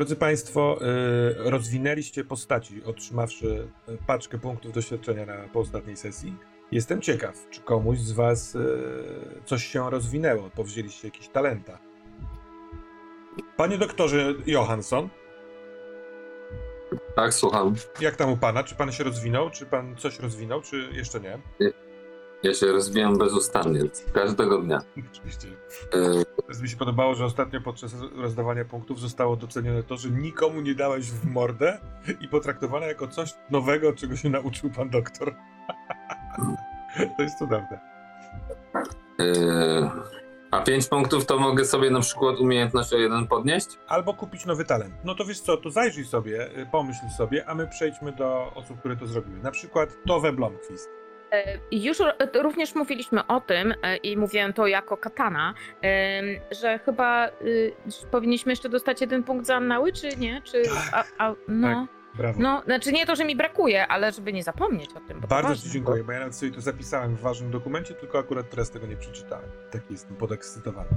Drodzy Państwo, y, rozwinęliście postaci, otrzymawszy y, paczkę punktów doświadczenia na, po ostatniej sesji. Jestem ciekaw, czy komuś z Was y, coś się rozwinęło, powzięliście jakieś talenta. Panie doktorze Johansson, Tak, słucham. jak tam u Pana? Czy Pan się rozwinął? Czy Pan coś rozwinął, czy jeszcze nie? Ja się rozwijam bezustannie, każdego dnia. Oczywiście. E, Teraz mi się podobało, że ostatnio podczas rozdawania punktów zostało docenione to, że nikomu nie dałeś w mordę i potraktowane jako coś nowego, czego się nauczył pan doktor. to jest cudowne. e, a 5 punktów to mogę sobie na przykład umiejętność o jeden podnieść? Albo kupić nowy talent. No to wiesz co, to zajrzyj sobie, y, pomyśl sobie, a my przejdźmy do osób, które to zrobiły. Na przykład Tove Blomqvist. E, Już r- również mówiliśmy o tym e, i mówiłem to jako katana, że chyba y, powinniśmy jeszcze dostać jeden punkt za Annały, czy nie? Czy, a, a, no, Brawo. no, znaczy nie to, że mi brakuje, ale żeby nie zapomnieć o tym. Bardzo. Ci dziękuję, bo ja nawet sobie to zapisałem w ważnym dokumencie, tylko akurat teraz tego nie przeczytałem. Taki jestem podekscytowany.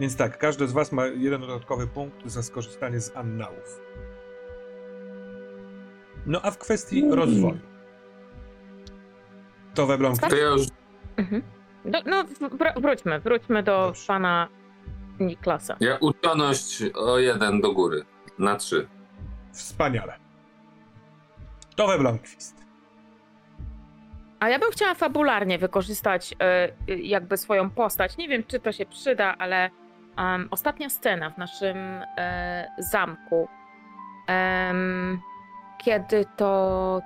Więc tak, każdy z Was ma jeden dodatkowy punkt za skorzystanie z annałów. No a w kwestii Mm. rozwoju. To we Blomki. To ja już Mhm. No, no wr- wróćmy, wróćmy do Dobrze. pana Niklasa. ja uczoność o jeden do góry, na trzy. Wspaniale. To we Blomqvist. A ja bym chciała fabularnie wykorzystać y, jakby swoją postać. Nie wiem, czy to się przyda, ale em, ostatnia scena w naszym e, zamku, em, kiedy to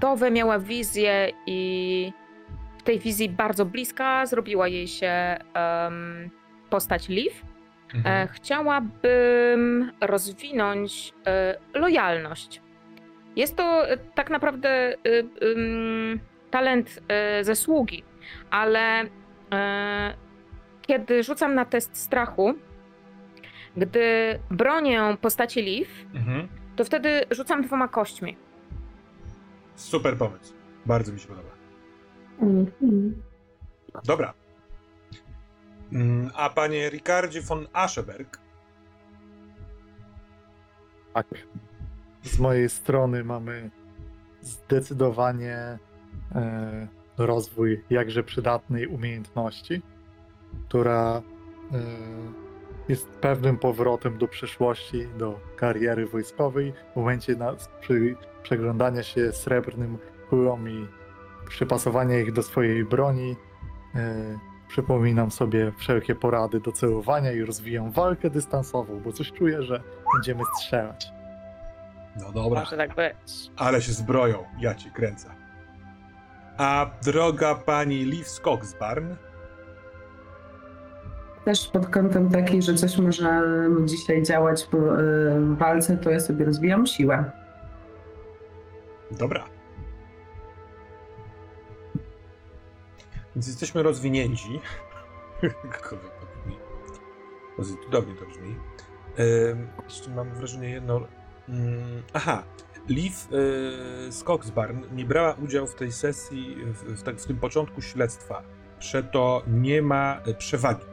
Towe miała wizję i w tej wizji bardzo bliska zrobiła jej się em, postać Liv. E, chciałabym rozwinąć e, lojalność. Jest to e, tak naprawdę ym, talent e, ze sługi, ale kiedy rzucam na test strachu, gdy bronię postaci Liv, Mhm. to wtedy rzucam dwoma kośćmi. Super pomysł. Bardzo mi się podoba. Dobra. Mm, A panie Ricardzie von Ascheberg, Tak. Z mojej strony mamy zdecydowanie e, rozwój jakże przydatnej umiejętności, która e, jest pewnym powrotem do przeszłości, do kariery wojskowej. W momencie na, przy, przeglądania się srebrnym kułom i przypasowania ich do swojej broni, e, przypominam sobie wszelkie porady do celowania i rozwijam walkę dystansową, bo coś czuję, że będziemy strzelać. no dobra, Może tak być. ale się zbroją, ja ci kręcę. A droga pani Liv Skogsbarn, Też pod kątem taki, że coś może dzisiaj działać y, w walce, to ja sobie rozwijam siłę. Dobra. Więc jesteśmy rozwinięci. Jakkolwiek to brzmi. Cudownie to brzmi. Jeszcze mam wrażenie jedno... Mm, aha, Liv y, Skogsbarn nie brała udziału w tej sesji, w, w, tak, w tym początku śledztwa. Przeto nie ma y, przewagi.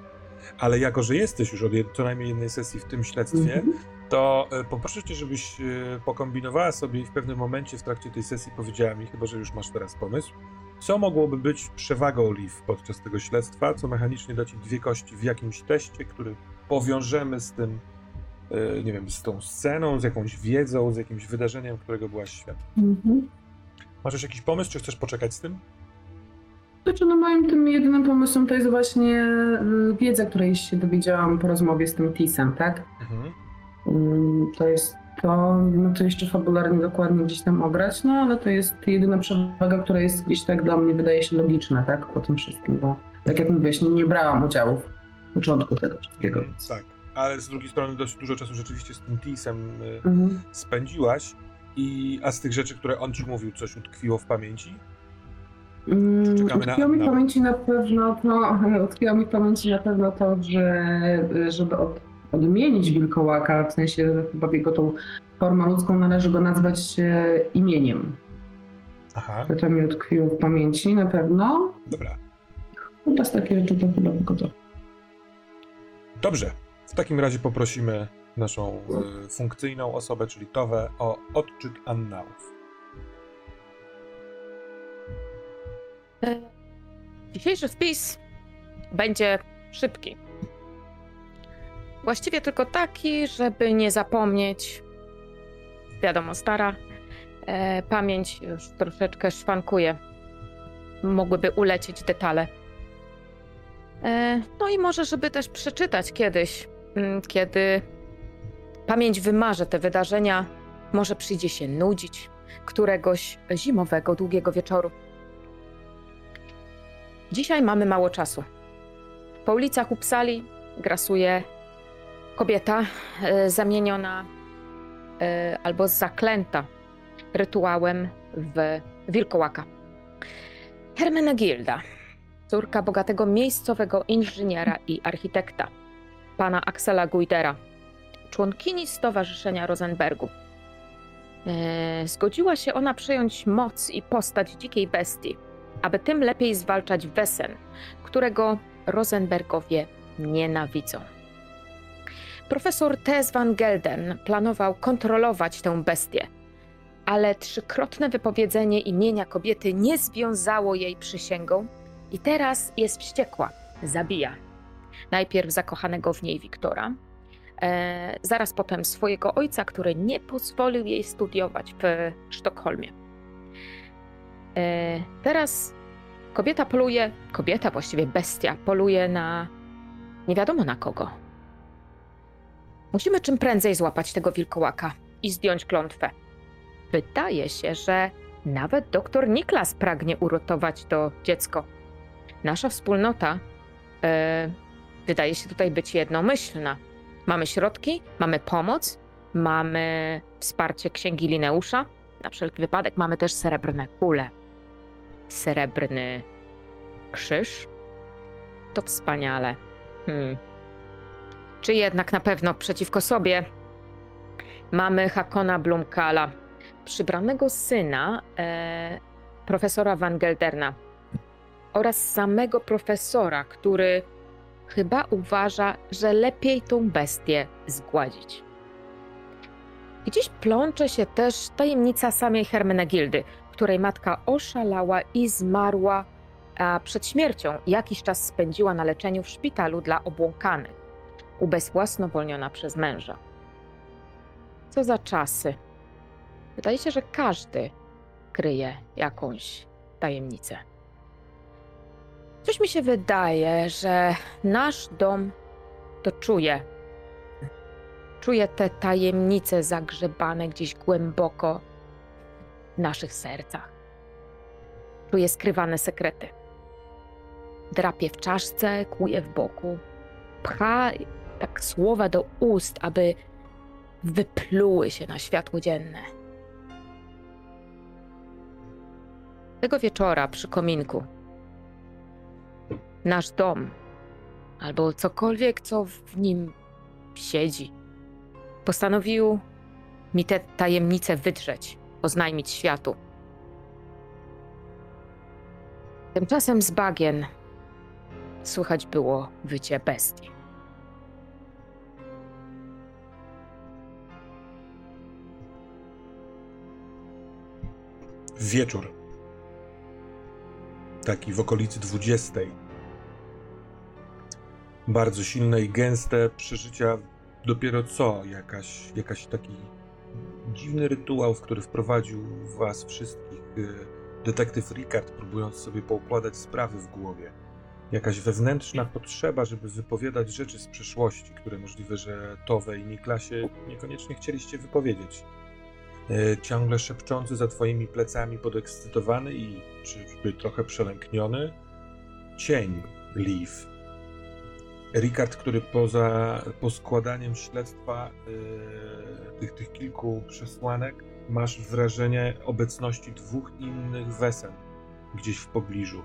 Ale jako, że jesteś już od co najmniej jednej sesji w tym śledztwie, Mhm. To e, poproszę cię, żebyś e, pokombinowała sobie i w pewnym momencie w trakcie tej sesji powiedziała mi, chyba że już masz teraz pomysł, co mogłoby być przewagą Liv podczas tego śledztwa, co mechanicznie da ci dwie kości w jakimś teście, który powiążemy z tym, e, nie wiem, z tą sceną, z jakąś wiedzą, z jakimś wydarzeniem, którego byłaś świadkiem. Mhm. Masz już jakiś pomysł, czy chcesz poczekać z tym? Znaczy, no moim tym jedynym pomysłem to jest właśnie wiedza, której się dowiedziałam po rozmowie z tym Tisem, tak? Mhm. Mm, To jest to, no to jeszcze fabularnie dokładnie gdzieś tam ograć, no ale to jest jedyna przewaga, która jest gdzieś tak dla mnie wydaje się logiczna, tak? Po tym wszystkim, bo tak jak mówiłeś, nie, nie brałam udziału w początku tego wszystkiego. Tak, ale z drugiej strony dość dużo czasu rzeczywiście z tym Tisem e, Mhm. spędziłaś, i, a z tych rzeczy, które on ci mówił, coś utkwiło w pamięci? Mm, na Utkwiło mi Annę. pamięci na pewno to, utkwiło mi w pamięci na pewno to, że żeby od, odmienić wilkołaka, w sensie że chyba jego tą formę ludzką należy go nazwać e, imieniem. Aha, To mi utkwiło w pamięci na pewno. dobra. No teraz takie rzeczy to chyba to. Dobrze. W takim razie poprosimy naszą y, funkcyjną osobę, czyli Towę, o odczyt annałów. E, Dzisiejszy wpis będzie szybki. Właściwie tylko taki, żeby nie zapomnieć. Wiadomo, stara e, pamięć już troszeczkę szwankuje. Mogłyby ulecieć detale. E, no i może, żeby też przeczytać kiedyś, mm, kiedy pamięć wymarze te wydarzenia, może przyjdzie się nudzić któregoś zimowego, długiego wieczoru. Dzisiaj mamy mało czasu. Po ulicach Upsali grasuje kobieta e, zamieniona e, albo zaklęta rytuałem w wilkołaka. Hermenegilda, córka bogatego miejscowego inżyniera i architekta, pana Axela Guidera, członkini Stowarzyszenia Rosenbergu. E, Zgodziła się ona przejąć moc i postać dzikiej bestii, aby tym lepiej zwalczać Wesen, którego Rosenbergowie nienawidzą. Profesor Tess van Gelden planował kontrolować tę bestię, ale trzykrotne wypowiedzenie imienia kobiety nie związało jej przysięgą i teraz jest wściekła, zabija. Najpierw zakochanego w niej Wiktora, e, zaraz potem swojego ojca, który nie pozwolił jej studiować w Sztokholmie. E, teraz kobieta poluje, kobieta właściwie bestia, poluje na nie wiadomo na kogo. Musimy czym prędzej złapać tego wilkołaka i zdjąć klątwę. Wydaje się, że nawet doktor Niklas pragnie uratować to dziecko. Nasza wspólnota e, wydaje się tutaj być jednomyślna. Mamy środki, mamy pomoc, mamy wsparcie księgi Lineusza. Na wszelki wypadek mamy też srebrne kule. Srebrny krzyż. To wspaniale. Hmm. Czy jednak na pewno przeciwko sobie mamy Hakona Blumkala, przybranego syna e, profesora Van Gelderna oraz samego profesora, który chyba uważa, że lepiej tą bestię zgładzić. Gdzieś plącze się też tajemnica samej Hermenegildy, której matka oszalała i zmarła, a przed śmiercią jakiś czas spędziła na leczeniu w szpitalu dla obłąkanych, ubezwłasnowolniona przez męża. Co za czasy. Wydaje się, że każdy kryje jakąś tajemnicę. Coś mi się wydaje, że nasz dom to czuje. Czuje te tajemnice zagrzebane gdzieś głęboko w naszych sercach. Czuje skrywane sekrety. Drapie w czaszce, kłuje w boku, pcha tak słowa do ust, aby wypluły się na światło dzienne. Tego wieczora przy kominku nasz dom, albo cokolwiek, co w nim siedzi, postanowił mi te tajemnice wydrzeć, oznajmić światu. Tymczasem z bagien słychać było wycie bestii. Wieczór. Taki w okolicy 20. Bardzo silne i gęste przeżycia. Dopiero co jakaś, jakaś taki dziwny rytuał, w który wprowadził was wszystkich y, detektyw Ricard, próbując sobie poukładać sprawy w głowie. Jakaś wewnętrzna potrzeba, żeby wypowiadać rzeczy z przeszłości, które możliwe, że Towe i Niklasie niekoniecznie chcieliście wypowiedzieć. E, ciągle szepczący za twoimi plecami, podekscytowany i czyżby trochę przelękniony, cień Leaf. Ricard, który poza poskładaniem śledztwa e, tych, tych kilku przesłanek, masz wrażenie obecności dwóch innych wesen gdzieś w pobliżu.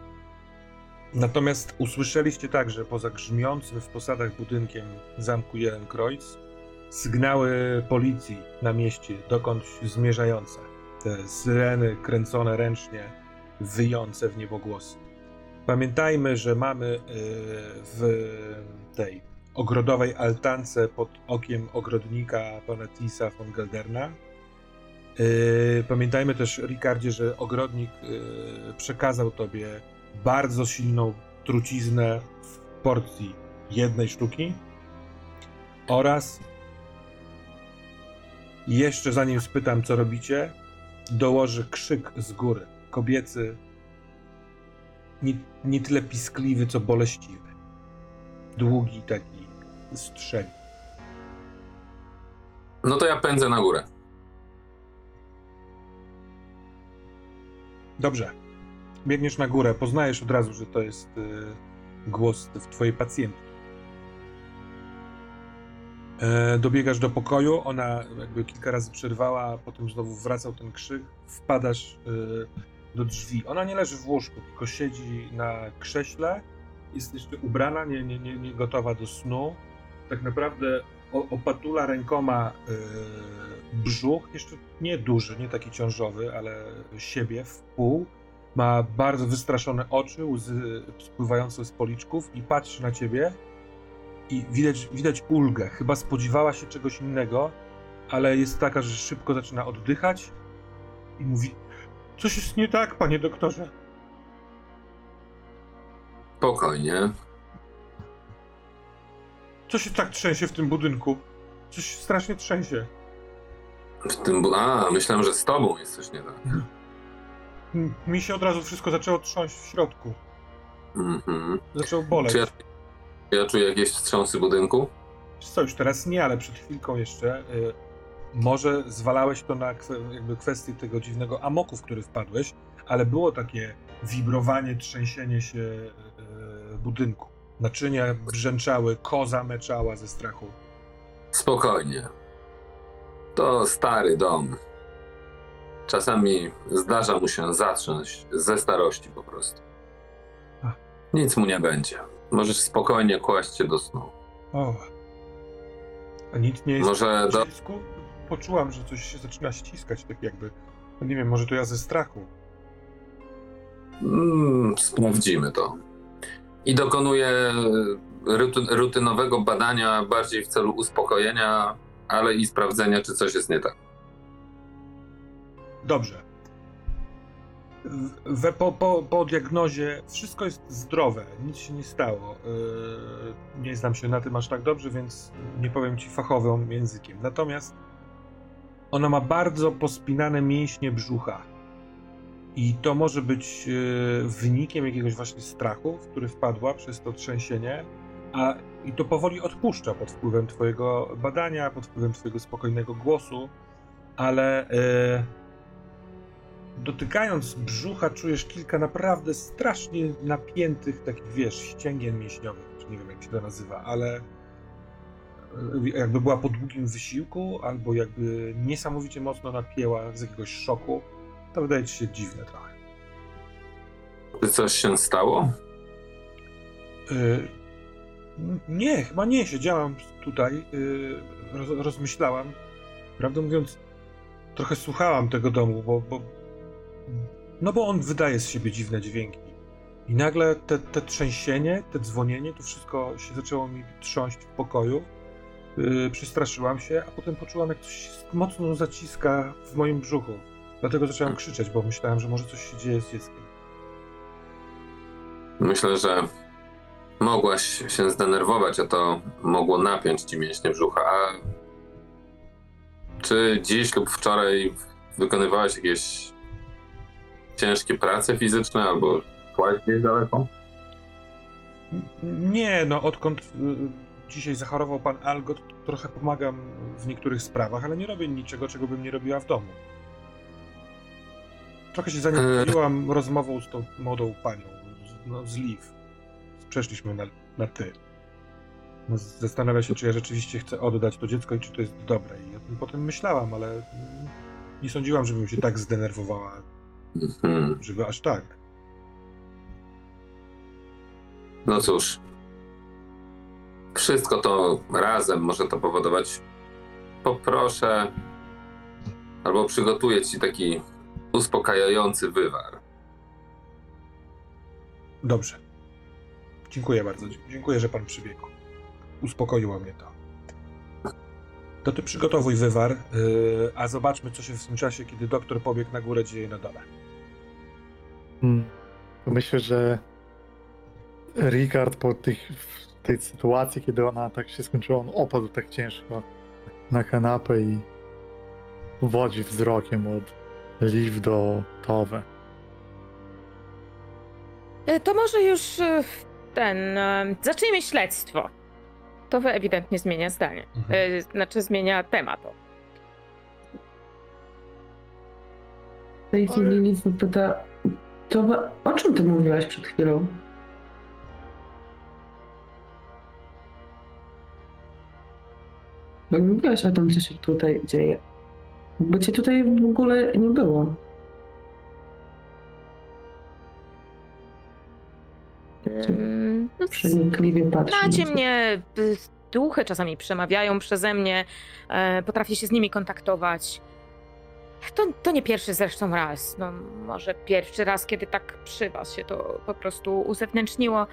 Natomiast usłyszeliście także poza grzmiącym w posadach budynkiem zamku Jelenkreuz sygnały policji na mieście, dokąd zmierzające. Te syreny kręcone ręcznie, wyjące w niebogłosy. Pamiętajmy, że mamy e, w tej ogrodowej altance pod okiem ogrodnika pana Tisa von Gelderna. Yy, Pamiętajmy też, Ricardzie, że ogrodnik yy, przekazał tobie bardzo silną truciznę w porcji jednej sztuki oraz jeszcze zanim spytam, co robicie, dołoży krzyk z góry. Kobiecy, nie, nie tyle piskliwy, co boleściwy. Długi taki strzeli. No to ja pędzę na górę. Dobrze. Biegniesz na górę, poznajesz od razu, że to jest y, głos w twojej pacjentki. E, dobiegasz do pokoju, ona jakby kilka razy przerwała, potem znowu wracał ten krzyk, wpadasz y, do drzwi. Ona nie leży w łóżku, tylko siedzi na krześle, jest jeszcze ubrana, nie, nie, nie, nie gotowa do snu. Tak naprawdę o- opatula rękoma y, brzuch, jeszcze nie duży, nie taki ciążowy, ale siebie w pół. Ma bardzo wystraszone oczy, łzy spływające z policzków i patrzy na ciebie i widać, widać ulgę. Chyba spodziewała się czegoś innego, ale jest taka, że szybko zaczyna oddychać i mówi coś jest nie tak, panie doktorze. Spokojnie. Co się tak trzęsie w tym budynku? Coś się strasznie trzęsie. W tym. bu- A, myślałem, że z tobą jest coś nie tak. M- Mi się od razu wszystko zaczęło trząść w środku. Mhm. Zaczęło boleć. Czy ja, ja czuję jakieś wstrząsy budynku? Co już teraz nie, ale przed chwilką jeszcze. Y, może zwalałeś to na kwe, jakby kwestię tego dziwnego amoku, w który wpadłeś, ale było takie wibrowanie, trzęsienie się y, budynku. Naczynia brzęczały, koza meczała ze strachu. Spokojnie. To stary dom. Czasami zdarza mu się zatrząść ze starości po prostu. Nic mu nie będzie. Możesz spokojnie kłaść się do snu. O. A nic nie jest Może w do... ścisku? Poczułam, że coś się zaczyna ściskać, tak jakby. No nie wiem, może to ja ze strachu. Mm, sprawdzimy to. I dokonuję ruty- rutynowego badania bardziej w celu uspokojenia, ale i sprawdzenia, czy coś jest nie tak. Dobrze. We, po, po, po diagnozie wszystko jest zdrowe, nic się nie stało. Yy, nie znam się na tym aż tak dobrze, więc nie powiem ci fachowym językiem. Natomiast ona ma bardzo pospinane mięśnie brzucha. I to może być yy, wynikiem jakiegoś właśnie strachu, w który wpadła przez to trzęsienie, a i to powoli odpuszcza pod wpływem twojego badania, pod wpływem twojego spokojnego głosu, ale yy, dotykając brzucha czujesz kilka naprawdę strasznie napiętych, takich wiesz, ścięgien mięśniowych, nie wiem jak się to nazywa, ale e, jakby była po długim wysiłku, albo jakby niesamowicie mocno napięła z jakiegoś szoku. To wydaje ci się dziwne trochę. Czy coś się stało? Y, Nie, chyba nie. Siedziałam tutaj, y, roz, rozmyślałam. Prawdę mówiąc, trochę słuchałam tego domu, bo, bo. No bo on wydaje z siebie dziwne dźwięki. I nagle te, te trzęsienie, te dzwonienie, to wszystko się zaczęło mi trząść w pokoju. Yy, przestraszyłam się, a potem poczułam, jak coś mocno zaciska w moim brzuchu. Dlatego zacząłem krzyczeć, bo myślałem, że może coś się dzieje z dzieckiem. Myślę, że mogłaś się zdenerwować, a to mogło napiąć ci mięśnie brzucha. A czy dziś lub wczoraj wykonywałaś jakieś ciężkie prace fizyczne albo szłaś gdzieś daleko? Nie, no odkąd y, dzisiaj zachorował pan Algot, trochę pomagam w niektórych sprawach, ale nie robię niczego, czego bym nie robiła w domu. Trochę się zaniepokoiłam rozmową z tą młodą panią, z- no, z Liv. Przeszliśmy na, na ty. No, zastanawia się, czy ja rzeczywiście chcę oddać to dziecko i czy to jest dobre. I o tym potem myślałam, ale nie sądziłam, żebym się tak zdenerwowała, Mhm. żeby aż tak. No cóż, wszystko to razem może to powodować. Poproszę, albo przygotuję ci taki uspokajający wywar. Dobrze. Dziękuję bardzo. Dziękuję, że pan przybiegł. uspokoiło mnie to. To ty przygotowuj wywar, yy, a zobaczmy, co się w tym czasie, kiedy doktor pobiegł na górę, dzieje na dole. Hmm. Myślę, że Ricard po tych, w tej sytuacji, kiedy ona tak się skończyła, on opadł tak ciężko na kanapę i wodzi wzrokiem od Liv do Towe. To może już e, ten. e, Zacznijmy śledztwo. To wy ewidentnie zmienia zdanie. Mhm. E, Znaczy zmienia temat. W tej chwili Lilith pyta, to o czym ty mówiłaś przed chwilą? Bo nie mówiłaś o tym, co się tutaj dzieje. Bo cię tutaj w ogóle nie było. Mm, no, Przenikliwie patrzysz. Znacie mnie, y, duchy czasami przemawiają przeze mnie, e, potrafię się z nimi kontaktować. To, to nie pierwszy zresztą raz, no może pierwszy raz, kiedy tak przy was się to po prostu uzewnętrzniło.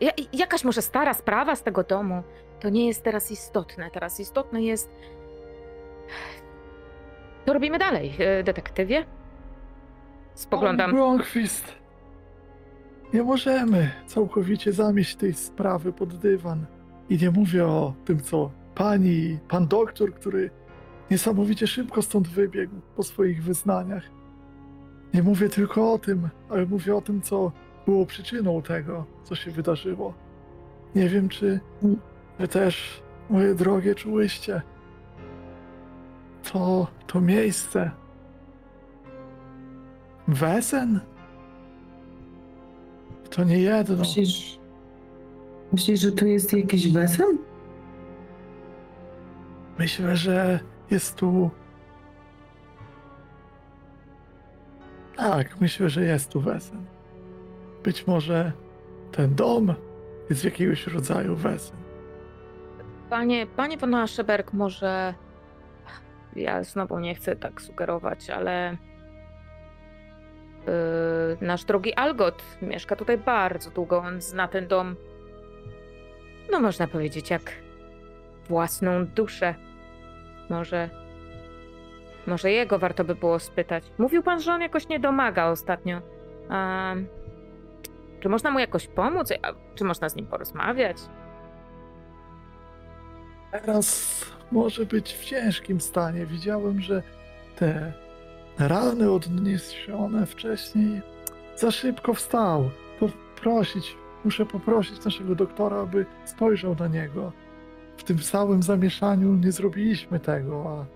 Ja, jakaś może stara sprawa z tego domu, to nie jest teraz istotne. Teraz istotne jest... Co robimy dalej, e, detektywie? Spoglądam. Pan Bronquist, nie możemy całkowicie zamieść tej sprawy pod dywan. I nie mówię o tym, co pani, pan doktor, który niesamowicie szybko stąd wybiegł po swoich wyznaniach. Nie mówię tylko o tym, ale mówię o tym, co było przyczyną tego, co się wydarzyło. Nie wiem, czy wy też, moje drogie, czułyście to, to miejsce. Wesen? To nie jedno. Myślisz, myślisz, że tu jest jakiś wesen? Myślę, że jest tu. Tak, myślę, że jest tu wesen. Być może ten dom jest jakiegoś rodzaju wesen. Panie, panie von Ascheberg, może. Ja znowu nie chcę tak sugerować, ale. Yy, nasz drogi Algot mieszka tutaj bardzo długo. On zna ten dom. No, można powiedzieć, jak własną duszę. Może. Może jego warto by było spytać. Mówił pan, że on jakoś nie domaga ostatnio. A, czy można mu jakoś pomóc? A, Czy można z nim porozmawiać? Teraz może być w ciężkim stanie. Widziałem, że te rany odniesione wcześniej za szybko wstał. Poprosić, muszę poprosić naszego doktora, aby spojrzał na niego. Tym całym zamieszaniu nie zrobiliśmy tego, a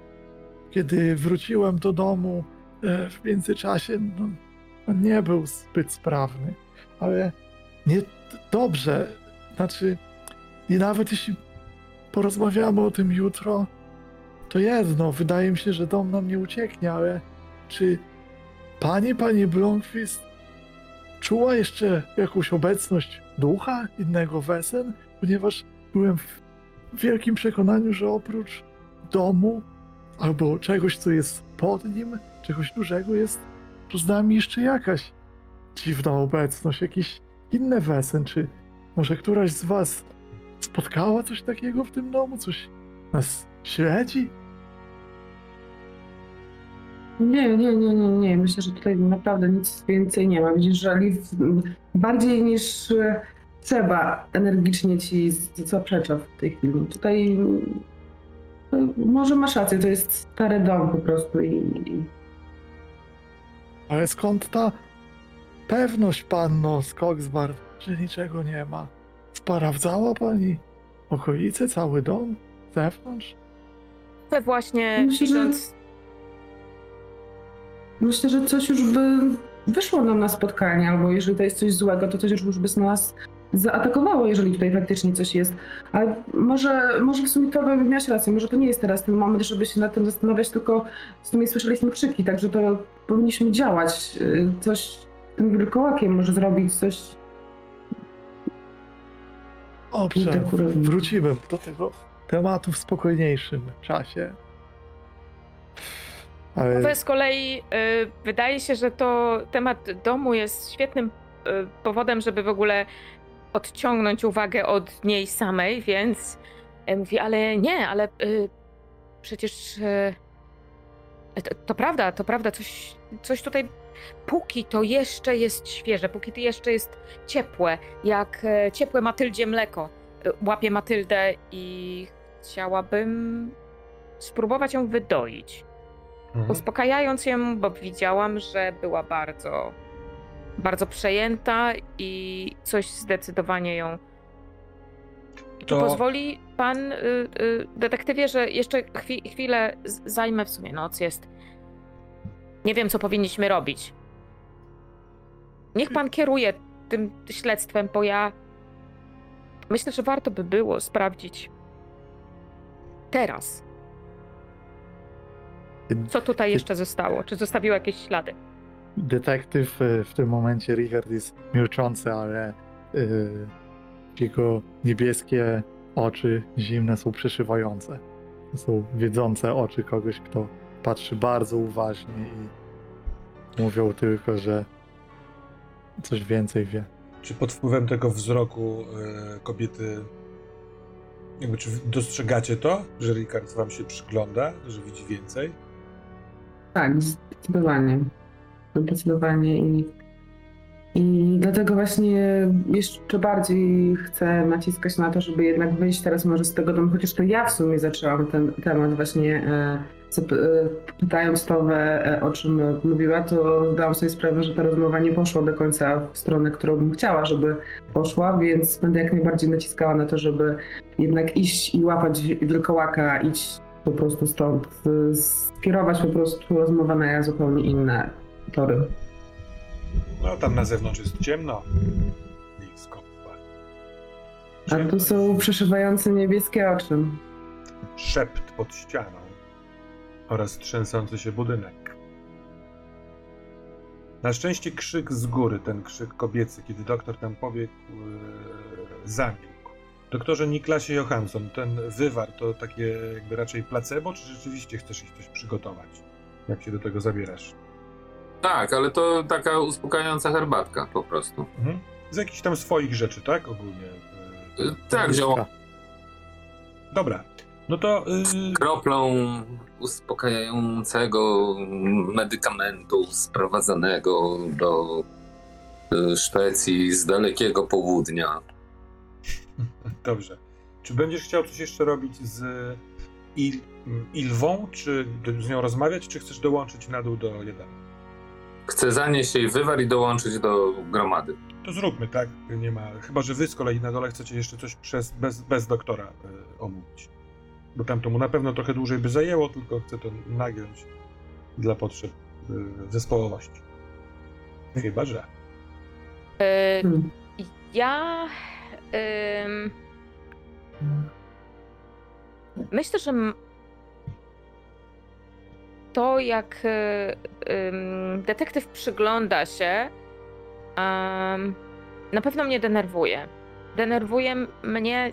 kiedy wróciłem do domu e, w międzyczasie, no, on nie był zbyt sprawny, ale nie dobrze. Znaczy, i nawet jeśli porozmawiamy o tym jutro, to jedno, wydaje mi się, że dom nam nie ucieknie, ale czy pani, pani Blomqvist czuła jeszcze jakąś obecność ducha innego wesen? Ponieważ byłem w wielkim przekonaniu, że oprócz domu albo czegoś, co jest pod nim, czegoś dużego jest z nami jeszcze jakaś dziwna obecność, jakiś inny wesen, czy może któraś z was spotkała coś takiego w tym domu? Coś nas śledzi? Nie, nie, nie, nie, nie. Myślę, że tutaj naprawdę nic więcej nie ma. Widzisz, że Liv bardziej niż trzeba energicznie ci z- zaprzecza w tej chwili. Tutaj e, może masz rację, to jest stary dom po prostu i, Ale skąd ta pewność, panno Skogsbard, że niczego nie ma? Sprawdzała pani okolice, cały dom, zewnątrz? We właśnie Myślę, że- myślę, że coś już by wyszło nam na spotkanie, albo jeżeli to jest coś złego, to coś już by z nas zaatakowało, jeżeli tutaj faktycznie coś jest. Ale może, może w sumie to by miałaś rację, może to nie jest teraz ten moment, żeby się nad tym zastanawiać, tylko w sumie słyszeliśmy krzyki, także to powinniśmy działać. y, Coś z tym wilkołakiem może zrobić, coś... Dobrze, wrócimy do tego tematu w spokojniejszym czasie. Ale Wy z kolei y, wydaje się, że to temat domu jest świetnym y, powodem, żeby w ogóle odciągnąć uwagę od niej samej, więc e, mówi, ale nie, ale y, przecież y, to, to prawda, to prawda, coś, coś tutaj, póki to jeszcze jest świeże, póki to jeszcze jest ciepłe, jak ciepłe Matyldzie mleko. Łapię Matyldę i chciałabym spróbować ją wydoić. Mhm. Uspokajając ją, bo widziałam, że była bardzo, bardzo przejęta i coś zdecydowanie ją. Czy To- pozwoli pan, y, y, detektywie, że jeszcze chwi, chwilę zajmę w sumie noc jest. Nie wiem, co powinniśmy robić. Niech pan kieruje tym śledztwem, bo ja myślę, że warto by było sprawdzić teraz, co tutaj jeszcze zostało. Czy zostawiło jakieś ślady? Detektyw e, w tym momencie, Richard jest milczący, ale y, jego niebieskie oczy zimne są przeszywające. To są wiedzące oczy kogoś, kto patrzy bardzo uważnie i mówią tylko, że coś więcej wie. Czy pod wpływem tego wzroku e, kobiety, jakby czy dostrzegacie to, że Ricard wam się przygląda, że widzi więcej? Tak, zdecydowanie. Zdecydowanie i, i dlatego właśnie jeszcze bardziej chcę naciskać na to, żeby jednak wyjść teraz może z tego domu, chociaż to ja w sumie zaczęłam ten temat właśnie e, e, pytając Towę, e, o czym mówiła, to zdałam sobie sprawę, że ta rozmowa nie poszła do końca w stronę, którą bym chciała, żeby poszła, więc będę jak najbardziej naciskała na to, żeby jednak iść i łapać wilkołaka, iść po prostu stąd, skierować po prostu rozmowę na zupełnie inne No tam na zewnątrz jest ciemno. Nisko. A tu są przeszywające niebieskie oczy. Szept pod ścianą oraz trzęsący się budynek. Na szczęście krzyk z góry, ten krzyk kobiecy, kiedy doktor tam pobiegł, e, zamilkł. Doktorze Niklasie Johansson, ten wywar to takie jakby raczej placebo, czy rzeczywiście chcesz ich coś przygotować? Jak się do tego zabierasz? Tak, ale to taka uspokajająca herbatka po prostu. Mhm. Z jakichś tam swoich rzeczy, tak? Ogólnie. e, Y, Tak, zioło Dobra. No to. y, kroplą uspokajającego medykamentu sprowadzanego do y, Szwecji z dalekiego południa. Dobrze. Czy będziesz chciał coś jeszcze robić z Il, Ilwą, czy z nią rozmawiać, czy chcesz dołączyć na dół do jadalni? Chcę zanieść jej wywar i dołączyć do gromady. To zróbmy, tak? Nie ma. Chyba, że wy z kolei na dole chcecie jeszcze coś przez, bez, bez doktora y, omówić. Bo tam to mu na pewno trochę dłużej by zajęło, tylko chcę to nagiąć dla potrzeb y, zespołowości. Chyba, że. Hmm. Ja. myślę, że to, jak y, detektyw przygląda się, na pewno mnie denerwuje. Denerwuje mnie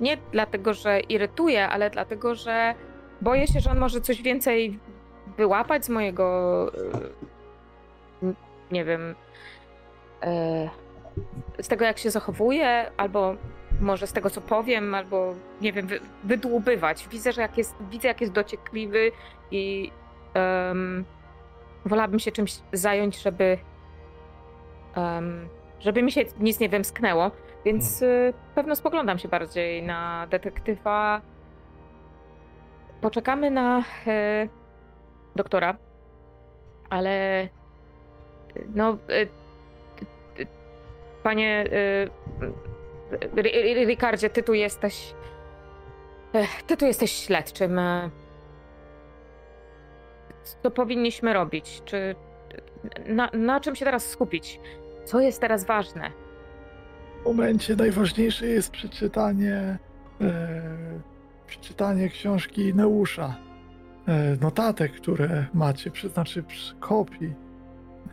nie dlatego, że irytuje, ale dlatego, że boję się, że on może coś więcej wyłapać z mojego. y, nie wiem. e, z tego, jak się zachowuje, albo może z tego, co powiem, albo nie wiem, wy, wydłubywać. Widzę, że jak jest, widzę, jak jest dociekliwy i um, wolałabym się czymś zająć, żeby em, żeby mi się nic nie wymsknęło, więc y, pewno spoglądam się bardziej na detektywa. Poczekamy na e, doktora, ale no y, Panie Ry- Ricardzie, ty tu jesteś. Ty tu jesteś śledczym. Co powinniśmy robić? Czy na, na czym się teraz skupić? Co jest teraz ważne? W momencie najważniejsze jest przeczytanie, e, przeczytanie książki Neusza. E, notatek, które macie, znaczy kopii.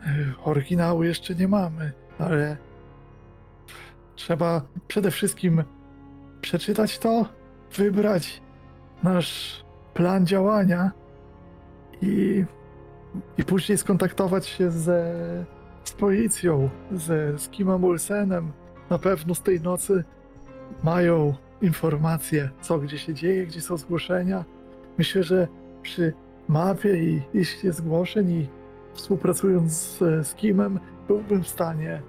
E, oryginału jeszcze nie mamy, ale trzeba przede wszystkim przeczytać to, wybrać nasz plan działania i, i później skontaktować się ze, z policją, ze, z Kimem Olsenem, na pewno z tej nocy mają informacje, co gdzie się dzieje, gdzie są zgłoszenia. Myślę, że przy mapie i liście zgłoszeń i współpracując z, z Kimem, byłbym w stanie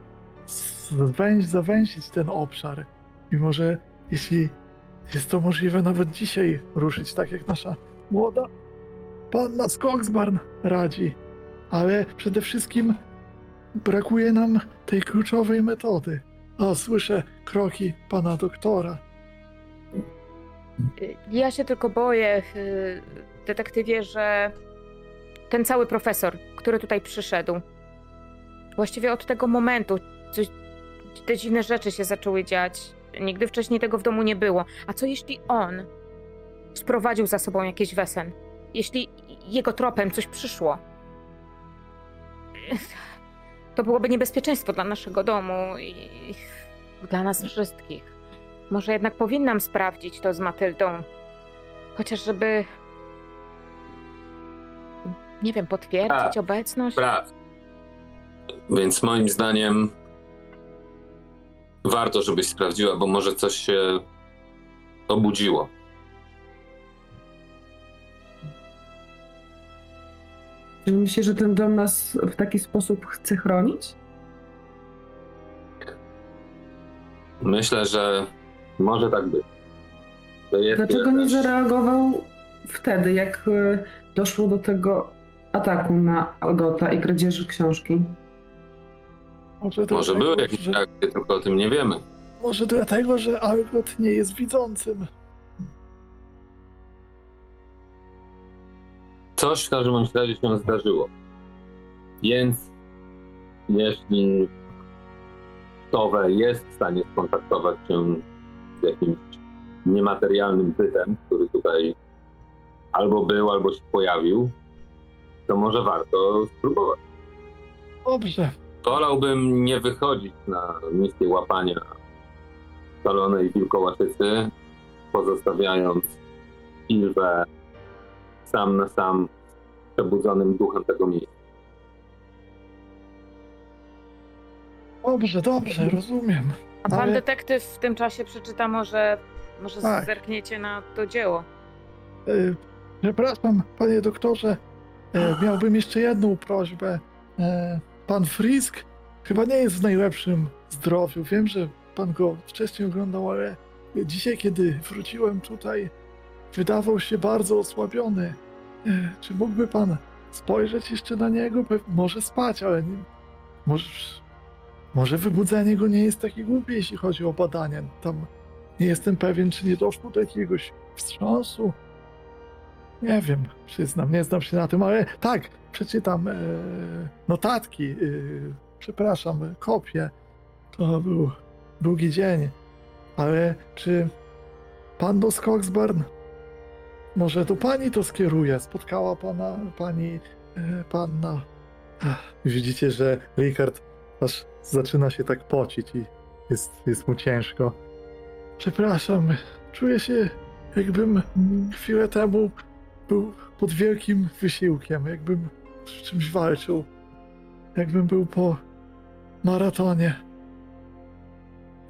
zwęź, zawęzić ten obszar. I może, jeśli jest to możliwe, nawet dzisiaj ruszyć, tak jak nasza młoda panna Skogsbarn radzi. Ale przede wszystkim brakuje nam tej kluczowej metody. O, słyszę kroki pana doktora. Ja się tylko boję, y, detektywie, że ten cały profesor, który tutaj przyszedł, właściwie od tego momentu coś, te dziwne rzeczy się zaczęły dziać. Nigdy wcześniej tego w domu nie było. A co jeśli on sprowadził za sobą jakiś wesen? Jeśli jego tropem coś przyszło? To byłoby niebezpieczeństwo dla naszego domu i dla nas wszystkich. Może jednak powinnam sprawdzić to z Matyldą. Chociaż żeby. Nie wiem, potwierdzić Tak. obecność. Praw. Więc moim zdaniem warto, żebyś sprawdziła, bo może coś się obudziło. Czy myślisz, że ten dom nas w taki sposób chce chronić? Myślę, że może tak być. To jest Dlaczego nie zareagował wtedy, jak e, doszło do tego ataku na Algota i kradzieży książki? Może, Może dlatego, były jakieś że, reakcje, tylko o tym nie wiemy. może dlatego, że Algot nie jest widzącym. Coś w każdym bądź razie się zdarzyło. Więc jeśli Towe jest w stanie skontaktować się z jakimś niematerialnym bytem, który tutaj albo był, albo się pojawił, to może warto spróbować. Dobrze. Wolałbym nie wychodzić na misję łapania szalonej wilkołatycy, pozostawiając Ilwę sam na sam przebudzonym duchem tego miejsca. Dobrze, dobrze, rozumiem. A pan Ale- detektyw w tym czasie przeczyta może. Może Tak. zerkniecie na to dzieło. E, Przepraszam, panie doktorze, e, miałbym jeszcze jedną prośbę. E, Pan Frisk chyba nie jest w najlepszym zdrowiu. Wiem, że pan go wcześniej oglądał, ale dzisiaj, kiedy wróciłem tutaj, wydawał się bardzo osłabiony. E, Czy mógłby pan spojrzeć jeszcze na niego? Może spać, ale nie, może, może wybudzenie go nie jest takie głupie, jeśli chodzi o badania. Tam nie jestem pewien, czy nie doszło do jakiegoś wstrząsu. Nie wiem, przyznam, nie znam się na tym, ale tak, przeczytam e, notatki, e, przepraszam, kopię. To był długi dzień, ale czy pan do Skogsbarn, może to pani to skieruje? Spotkała pana, pani, e, panna. Widzicie, że Rikard aż zaczyna się tak pocić i jest, jest mu ciężko. Przepraszam, czuję się jakbym chwilę temu był pod wielkim wysiłkiem, jakbym z czymś walczył, jakbym był po maratonie.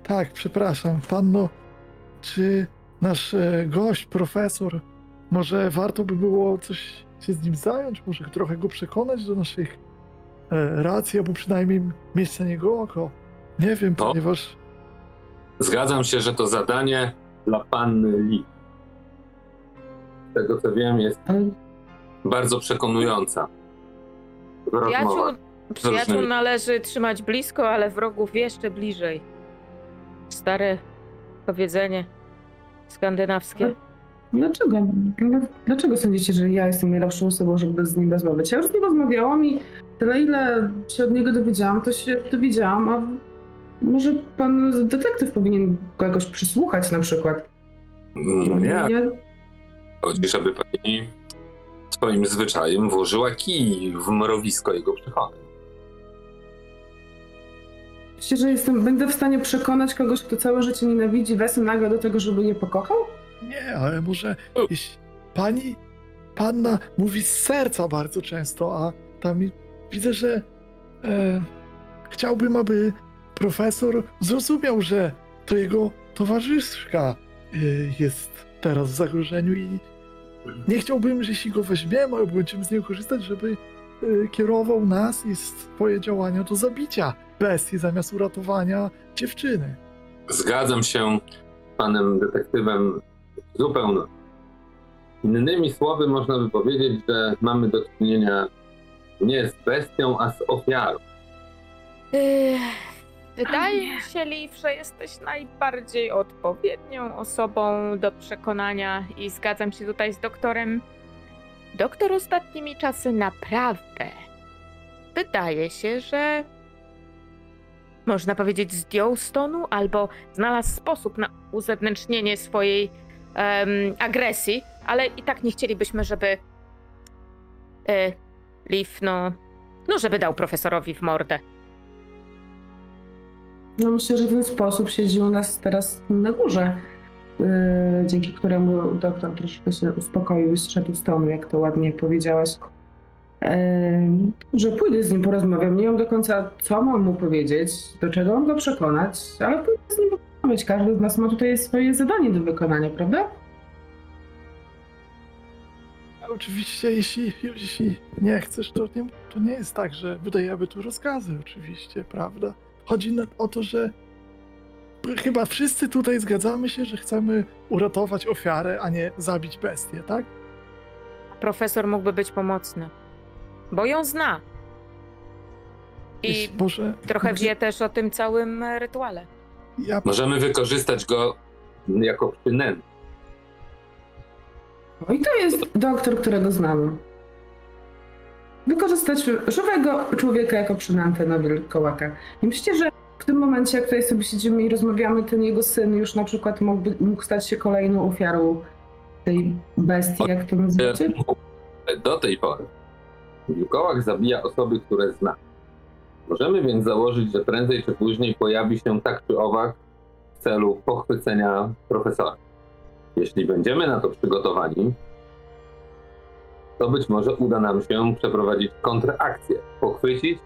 Tak, przepraszam, panno, czy nasz e, gość, profesor, może warto by było coś się z nim zająć, może trochę go przekonać do naszych e, racji, albo przynajmniej mieć na niego oko. Nie wiem, To- ponieważ Zgadzam się, że to zadanie dla panny Lee. Z tego co wiem, jest bardzo przekonująca. Przyjaciół, przyjaciół należy trzymać blisko, ale wrogów jeszcze bliżej. Stare powiedzenie skandynawskie. Dlaczego? Dl- Dlaczego sądzicie, że ja jestem najlepszą osobą, żeby z nim rozmawiać? Ja już z nim rozmawiałam i tyle, ile się od niego dowiedziałam, to się dowiedziałam, a może pan detektyw powinien kogoś przysłuchać na przykład? No nie, Ja, chodzi, żeby pani swoim zwyczajem włożyła kij w mrowisko jego przekonań. myślicie, że jestem, będę w stanie przekonać kogoś, kto całe życie nienawidzi Wesy nagle do tego, żeby je pokochał? Nie, ale może jeśli pani, panna mówi z serca bardzo często, a tam widzę, że e, chciałbym, aby profesor zrozumiał, że to jego towarzyszka y, jest teraz w zagrożeniu i nie chciałbym, że jeśli go weźmiemy albo będziemy z niego korzystać, żeby y, kierował nas i swoje działania do zabicia bestii zamiast uratowania dziewczyny. Zgadzam się z panem detektywem zupełnie. Innymi słowy, można by powiedzieć, że mamy do czynienia nie z bestią, a z ofiarą. Wydaje mi się, Liv, że jesteś najbardziej odpowiednią osobą do przekonania i zgadzam się tutaj z doktorem. Doktor ostatnimi czasy naprawdę wydaje się, że można powiedzieć zdjął z tonu albo znalazł sposób na uzewnętrznienie swojej em, agresji, ale i tak nie chcielibyśmy, żeby e, Liv, no, no, żeby dał profesorowi w mordę. No myślę, że ten sposób siedzi u nas teraz na górze, yy, dzięki któremu doktor troszkę się uspokoił i zszedł z tonu, jak to ładnie powiedziałaś. Yy, że pójdę z nim porozmawiam. Nie wiem do końca, co mam mu powiedzieć, do czego mam go przekonać, ale pójdę z nim porozmawiać. Każdy z nas ma tutaj swoje zadanie do wykonania, prawda? A Oczywiście, jeśli, jeśli nie chcesz, to nie, to nie jest tak, że wydajemy tu rozkazy, oczywiście, prawda? Chodzi na, o to, że chyba wszyscy tutaj zgadzamy się, że chcemy uratować ofiarę, a nie zabić bestię, tak? Profesor mógłby być pomocny, bo ją zna. I Jeśli może, trochę może wie też o tym całym rytuale. Ja, Możemy wykorzystać go jako przynętę. O, I to jest doktor, którego znamy. Wykorzystać żywego człowieka jako przynętę na wilkołaka. I myślę, że w tym momencie, jak tutaj sobie siedzimy i rozmawiamy, ten jego syn już na przykład mógłby, mógł stać się kolejną ofiarą tej bestii, jak to nazywacie? Do tej pory wilkołak zabija osoby, które zna. Możemy więc założyć, że prędzej czy później pojawi się tak czy owak w celu pochwycenia profesora. Jeśli będziemy na to przygotowani, to być może uda nam się przeprowadzić kontrakcję, pochwycić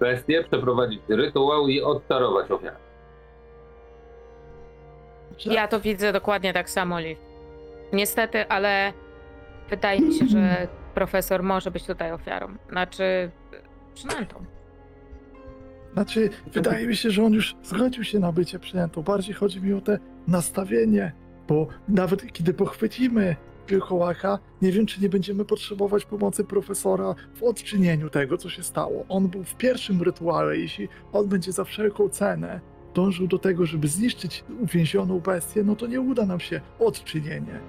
bestię, przeprowadzić rytuał i odczarować ofiarę. Ja to widzę dokładnie tak samo, Liv. Niestety, ale wydaje mi się, że profesor może być tutaj ofiarą. Znaczy, przynętą. Znaczy, wydaje mi się, że on już zgodził się na bycie przynętą. Bardziej chodzi mi o te nastawienie, bo nawet kiedy pochwycimy wilkołaka, nie wiem, czy nie będziemy potrzebować pomocy profesora w odczynieniu tego, co się stało. On był w pierwszym rytuale, jeśli on będzie za wszelką cenę dążył do tego, żeby zniszczyć uwięzioną bestię, no to nie uda nam się odczynienie.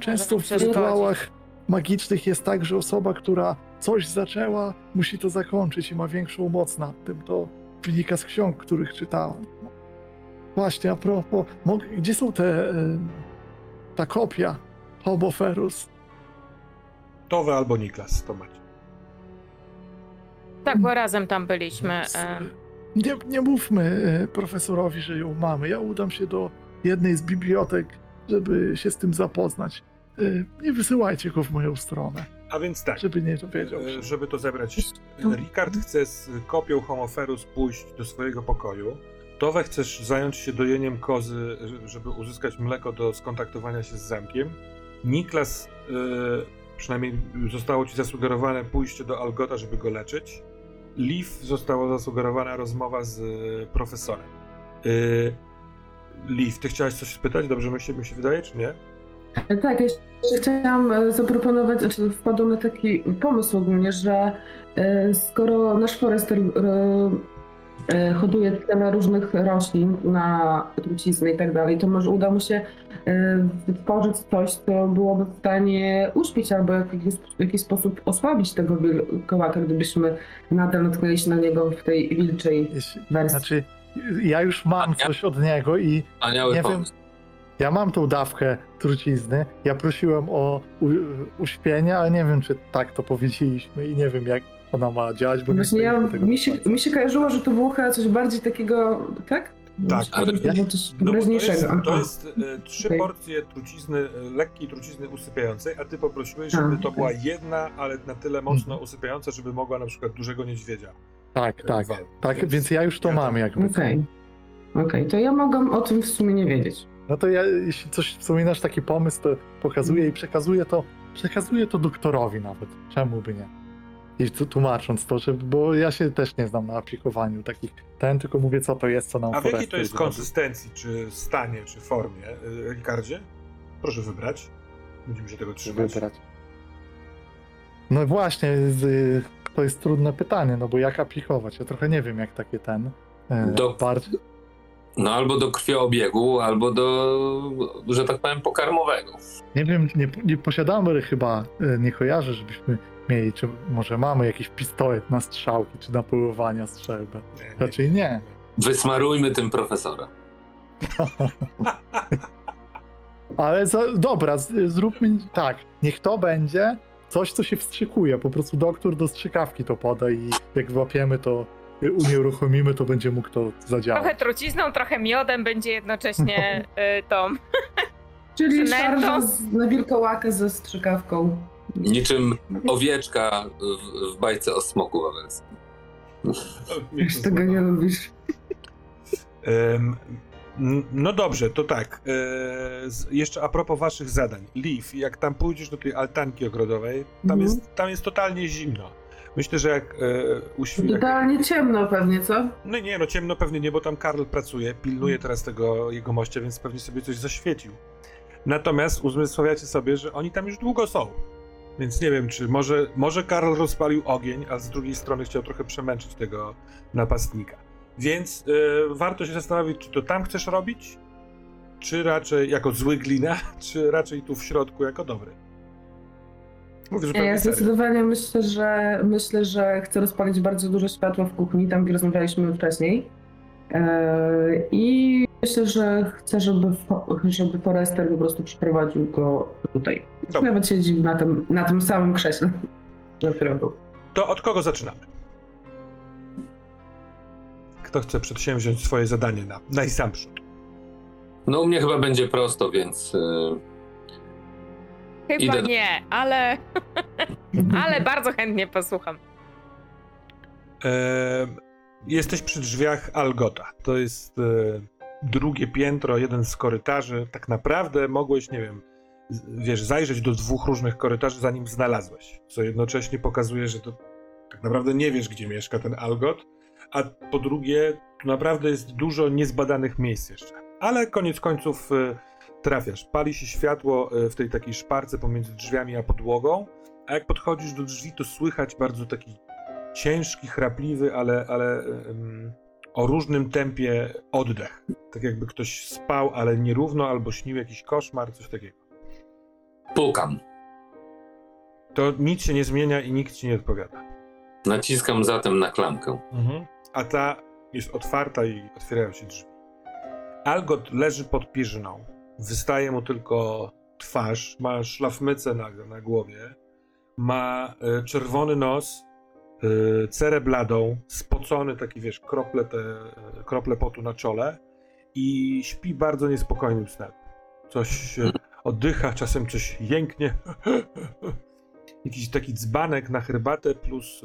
Często w rytuałach magicznych jest tak, że osoba, która coś zaczęła, musi to zakończyć i ma większą moc nad tym. To wynika z ksiąg, których czytałem. Właśnie, a propos, gdzie są te, y, ta kopia Homoferus? Towe albo Niklas, to macie. Tak, bo razem tam byliśmy. e, Nie, nie mówmy y, profesorowi, że ją mamy. Ja udam się do jednej z bibliotek, żeby się z tym zapoznać. Nie wysyłajcie go w moją stronę, A więc tak, żeby nie dowiedział e, się. żeby to zebrać. Ricard chce z kopią Homoferus pójść do swojego pokoju. Towe chcesz zająć się dojeniem kozy, żeby uzyskać mleko do skontaktowania się z zamkiem. Niklas, e, przynajmniej zostało ci zasugerowane pójście do Algota, żeby go leczyć. Liv została zasugerowana rozmowa z e, profesorem. E, Liv, ty chciałaś coś spytać? Dobrze mi się, mi się wydaje, czy nie? Tak, jeszcze chciałam e, zaproponować, znaczy wpadł na taki pomysł ogólnie, że e, skoro nasz forester e, hoduje tyle różnych roślin na trucizny i tak dalej, to może uda mu się wytworzyć coś, co byłoby w stanie uśpić albo w jakiś, w jakiś sposób osłabić tego wilkołaka, gdybyśmy nadal natknęli się na niego w tej wilczej wersji. znaczy, ja już mam coś od niego i Nie wiem. pomysł. Ja mam tą dawkę trucizny. Ja prosiłem o u, uśpienie, ale nie wiem, czy tak to powiedzieliśmy i nie wiem, jak ona ma działać, bo nie Właśnie ja, tego mi, się, mi się kojarzyło, że to było chyba coś bardziej takiego, tak? Tak, ale to było coś No bo to jest, to jest e, trzy Okej. porcje trucizny, e, lekkiej trucizny usypiającej, a ty poprosiłeś, żeby A, to okej. była jedna, ale na tyle mocno Mhm. usypiająca, żeby mogła na przykład dużego niedźwiedzia Tak, tak. Wal. Tak, więc ja już to Ja mam jakby. Okej. Okej, to ja mogę o tym w sumie nie wiedzieć. No to ja, jeśli coś wspominasz, taki pomysł, to pokazuję i przekazuję to, przekazuję to doktorowi nawet. Czemu by nie? I tu- tłumacząc to, że, bo ja się też nie znam na aplikowaniu takich ten, tylko mówię co to jest, co nam A w jakiej to jest konsystencji, czy stanie, czy formie, y, Ricardzie? Proszę wybrać. Będziemy się tego trzymać. wybrać. No właśnie, to jest trudne pytanie, no bo jak aplikować? Ja trochę nie wiem, jak takie ten. E, Do- bardziej, No albo do krwioobiegu, albo do, że tak powiem, pokarmowego. nie wiem, nie, nie posiadamy chyba, e, nie kojarzę, żebyśmy mieli, czy może mamy jakiś pistolet na strzałki, czy na polowania strzelbę. Raczej nie. Wysmarujmy tym profesora. Ale za, dobra, z, zróbmy tak. Niech to będzie coś, co się wstrzykuje. Po prostu doktor do strzykawki to poda i jak złapiemy, to y, unieruchomimy, to będzie mógł to zadziałać. Trochę trucizną, trochę miodem będzie jednocześnie y, tą. Czyli Przynętą. szarża z, na wilkołakę ze strzykawką. Niczym owieczka w, w bajce o smoku wawelskim. Już tego nie lubisz. Em, n- No dobrze, to tak. e, z- Jeszcze a propos waszych zadań. Leaf, jak tam pójdziesz do tej altanki ogrodowej, tam, Mhm. jest, tam jest totalnie zimno. Myślę, że jak e, uświ... ciemno pewnie, co? No nie, no ciemno pewnie nie, bo tam Karl pracuje, pilnuje teraz tego jego mościa, więc pewnie sobie coś zaświecił. Natomiast uzmysławiacie sobie, że oni tam już długo są. Więc nie wiem, czy może, może Karl rozpalił ogień, a z drugiej strony chciał trochę przemęczyć tego napastnika. Więc e, warto się zastanowić, czy to tam chcesz robić, czy raczej jako zły glina, czy raczej tu w środku jako dobry. Mówię zupełnie Ja serio. zdecydowanie myślę, że myślę, że chcę rozpalić bardzo dużo światła w kuchni, tam gdzie rozmawialiśmy wcześniej. Eee, I myślę, że chcę, żeby, Fo- żeby Forrester po prostu przyprowadził go tutaj. Dobra. Nawet siedzi na tym, na tym samym krześle, na którym był. To od kogo zaczynamy? Kto chce przedsięwziąć swoje zadanie na najsamprzód? No u mnie chyba będzie prosto, więc y, Chyba Idę do- nie, ale, ale bardzo chętnie posłucham. E, jesteś przy drzwiach Algota. To jest e, drugie piętro, jeden z korytarzy. Tak naprawdę mogłeś, nie wiem, z- wiesz, zajrzeć do dwóch różnych korytarzy, zanim znalazłeś. Co jednocześnie pokazuje, że to tak naprawdę nie wiesz, gdzie mieszka ten Algot. A po drugie, tu naprawdę jest dużo niezbadanych miejsc jeszcze. Ale koniec końców e, trafiasz. Pali się światło e, w tej takiej szparce pomiędzy drzwiami a podłogą. A jak podchodzisz do drzwi, to słychać bardzo taki ciężki, chrapliwy, ale, ale em, o różnym tempie oddech. Tak jakby ktoś spał, ale nierówno, albo śnił jakiś koszmar, coś takiego. pukam. To nic się nie zmienia i nikt ci nie odpowiada. Naciskam zatem na klamkę. A ta jest otwarta i otwierają się drzwi. Algot leży pod pierzyną. Wystaje mu tylko twarz, ma szlafmycę na, na głowie, ma e, czerwony nos, e, cerę bladą, spocony taki, wiesz, krople, te, e, krople potu na czole i śpi bardzo niespokojnym snem. Coś e, oddycha, czasem coś jęknie. Jakiś taki dzbanek na herbatę plus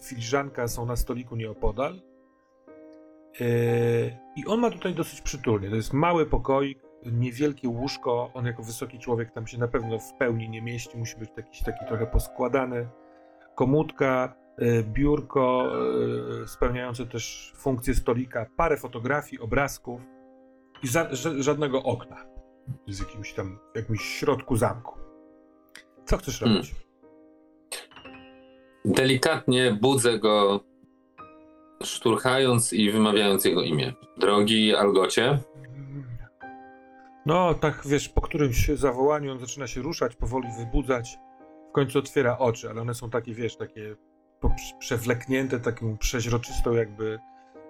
filiżanka są na stoliku nieopodal. I on ma tutaj dosyć przytulnie. To jest mały pokoik, niewielkie łóżko. On jako wysoki człowiek tam się na pewno w pełni nie mieści. Musi być jakiś taki trochę poskładany. Komódka, e, biurko e, spełniające też funkcję stolika, parę fotografii, obrazków i za, ża- żadnego okna. Z jakimś tam, jakimś środku zamku. Co chcesz Hmm. robić? Delikatnie budzę go, szturchając i wymawiając jego imię. Drogi Algocie, No, tak wiesz, po którymś zawołaniu on zaczyna się ruszać, powoli wybudzać. W końcu otwiera oczy, ale one są takie, wiesz, takie przewleknięte taką przeźroczystą jakby,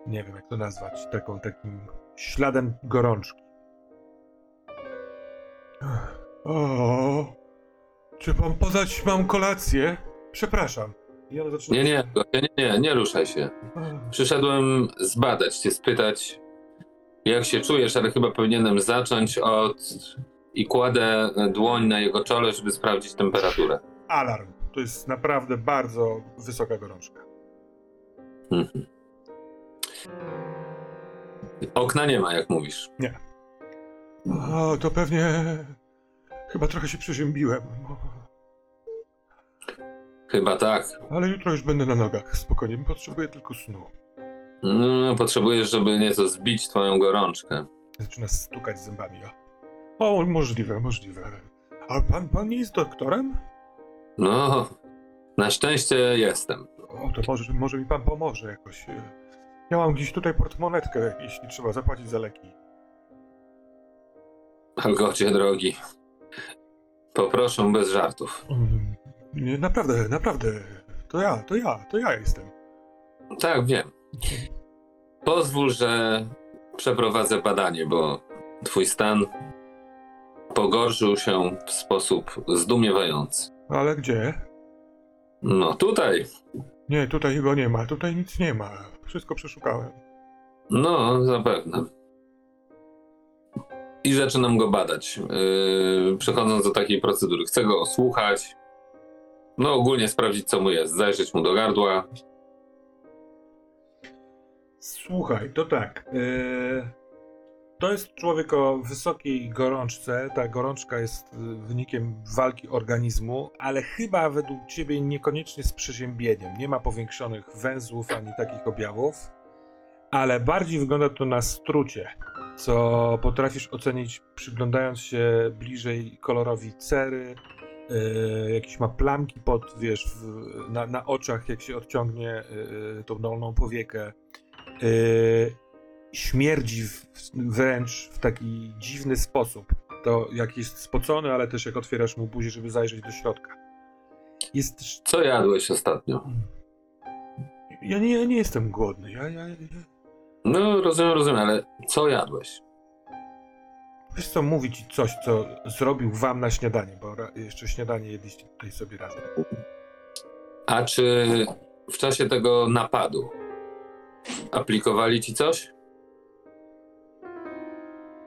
nie wiem jak to nazwać, taką, takim śladem gorączki. O, czy mam podać mam kolację? Przepraszam. I on zaczyna... nie, nie, nie, nie, nie ruszaj się. Przyszedłem zbadać cię, spytać, jak się czujesz, ale chyba powinienem zacząć od. I kładę dłoń na jego czole, żeby sprawdzić temperaturę. Alarm. To jest naprawdę bardzo wysoka gorączka. Mhm. Okna nie ma, jak mówisz. O, to pewnie... Chyba trochę się przeziębiłem. Chyba tak. Ale jutro już będę na nogach. Spokojnie, potrzebuję tylko snu. No, potrzebujesz, żeby nieco zbić twoją gorączkę. Zaczyna stukać zębami. O, możliwe, możliwe. A pan, pan nie jest doktorem? No, na szczęście jestem. O, to może, może mi pan pomoże jakoś. Ja mam gdzieś tutaj portmonetkę, jeśli trzeba zapłacić za leki. Algocie drogi. Poproszę bez żartów. Mm, Nie, naprawdę, naprawdę. To ja, to ja, to ja jestem. Tak, wiem. Pozwól, że przeprowadzę badanie, bo twój stan pogorszył się w sposób zdumiewający. Ale gdzie? No tutaj. Nie, tutaj go nie ma, tutaj nic nie ma. Wszystko przeszukałem. No, zapewne. I zaczynam go badać. Yy, przechodząc do takiej procedury. Chcę go osłuchać. No, ogólnie sprawdzić, co mu jest. Zajrzeć mu do gardła. Słuchaj, to tak. e, to jest człowiek o wysokiej gorączce. Ta gorączka jest e, wynikiem walki organizmu, ale chyba według ciebie niekoniecznie z przeziębieniem. Nie ma powiększonych węzłów ani takich objawów, ale bardziej wygląda to na strucie, co potrafisz ocenić przyglądając się bliżej kolorowi cery. e, jakieś ma plamki pod, wiesz, w, na, na oczach, jak się odciągnie e, tą dolną powiekę. Yy, śmierdzi w, wręcz w taki dziwny sposób. To jak jest spocony, ale też jak otwierasz mu buzię, żeby zajrzeć do środka. Jest też... Co jadłeś ostatnio? Ja nie, ja nie jestem głodny. Ja, ja, ja... No, rozumiem, rozumiem, ale co jadłeś? Wiesz co, mówi ci coś, co zrobił wam na śniadanie, bo jeszcze śniadanie jedliście tutaj sobie razem. A czy w czasie tego napadu aplikowali ci coś?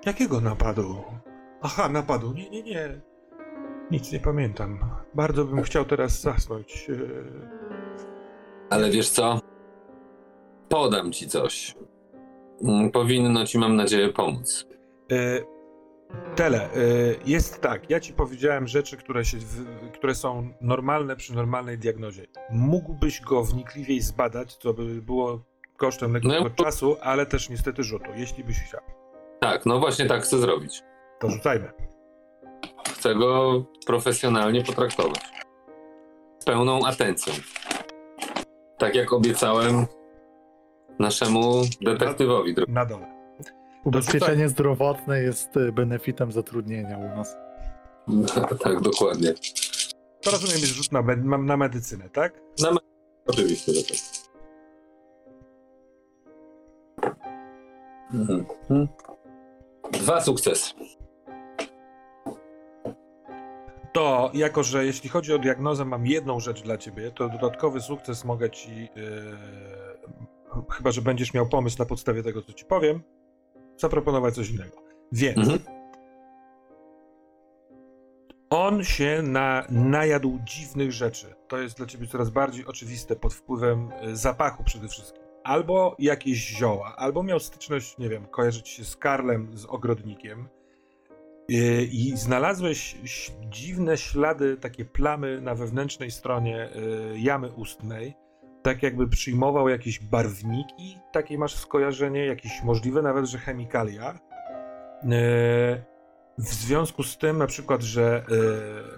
Jakiego napadu? Aha, napadu. Nie, nie, nie. Nic nie pamiętam. Bardzo bym chciał teraz zasnąć. Yy, Ale wiesz co? Podam ci coś. Mm, Powinno ci, mam nadzieję, pomóc. Y, Tele, y, jest tak, ja ci powiedziałem rzeczy, które, się, w, które są normalne przy normalnej diagnozie. Mógłbyś go wnikliwiej zbadać, co by było kosztem lekkiego No czasu, ale też niestety rzutu, jeśli byś chciał. Tak, no właśnie tak chcę zrobić. To rzucajmy. Chcę go profesjonalnie potraktować. Z pełną atencją. Tak jak obiecałem naszemu detektywowi. dro- Na dole. Ubezpieczenie zdrowotne jest y, benefitem zatrudnienia u nas. tak, dokładnie. To rozumiem, jest rzut na, na medycynę, tak? Oczywiście, że tak. Mhm. Dwa sukcesy. To, jako że jeśli chodzi o diagnozę, mam jedną rzecz dla ciebie, to dodatkowy sukces mogę ci, yy, chyba że będziesz miał pomysł na podstawie tego, co ci powiem, zaproponować coś innego. Więc Mhm. on się na, najadł dziwnych rzeczy. To jest dla ciebie coraz bardziej oczywiste pod wpływem y, zapachu przede wszystkim. Albo jakieś zioła, albo miał styczność, nie wiem, kojarzyć się z Karlem, z ogrodnikiem. Y, I znalazłeś dziwne ślady, takie plamy na wewnętrznej stronie y, jamy ustnej, tak jakby przyjmował jakieś barwniki, takie masz skojarzenie, jakieś możliwe nawet, że chemikalia. Y, W związku z tym, na przykład, że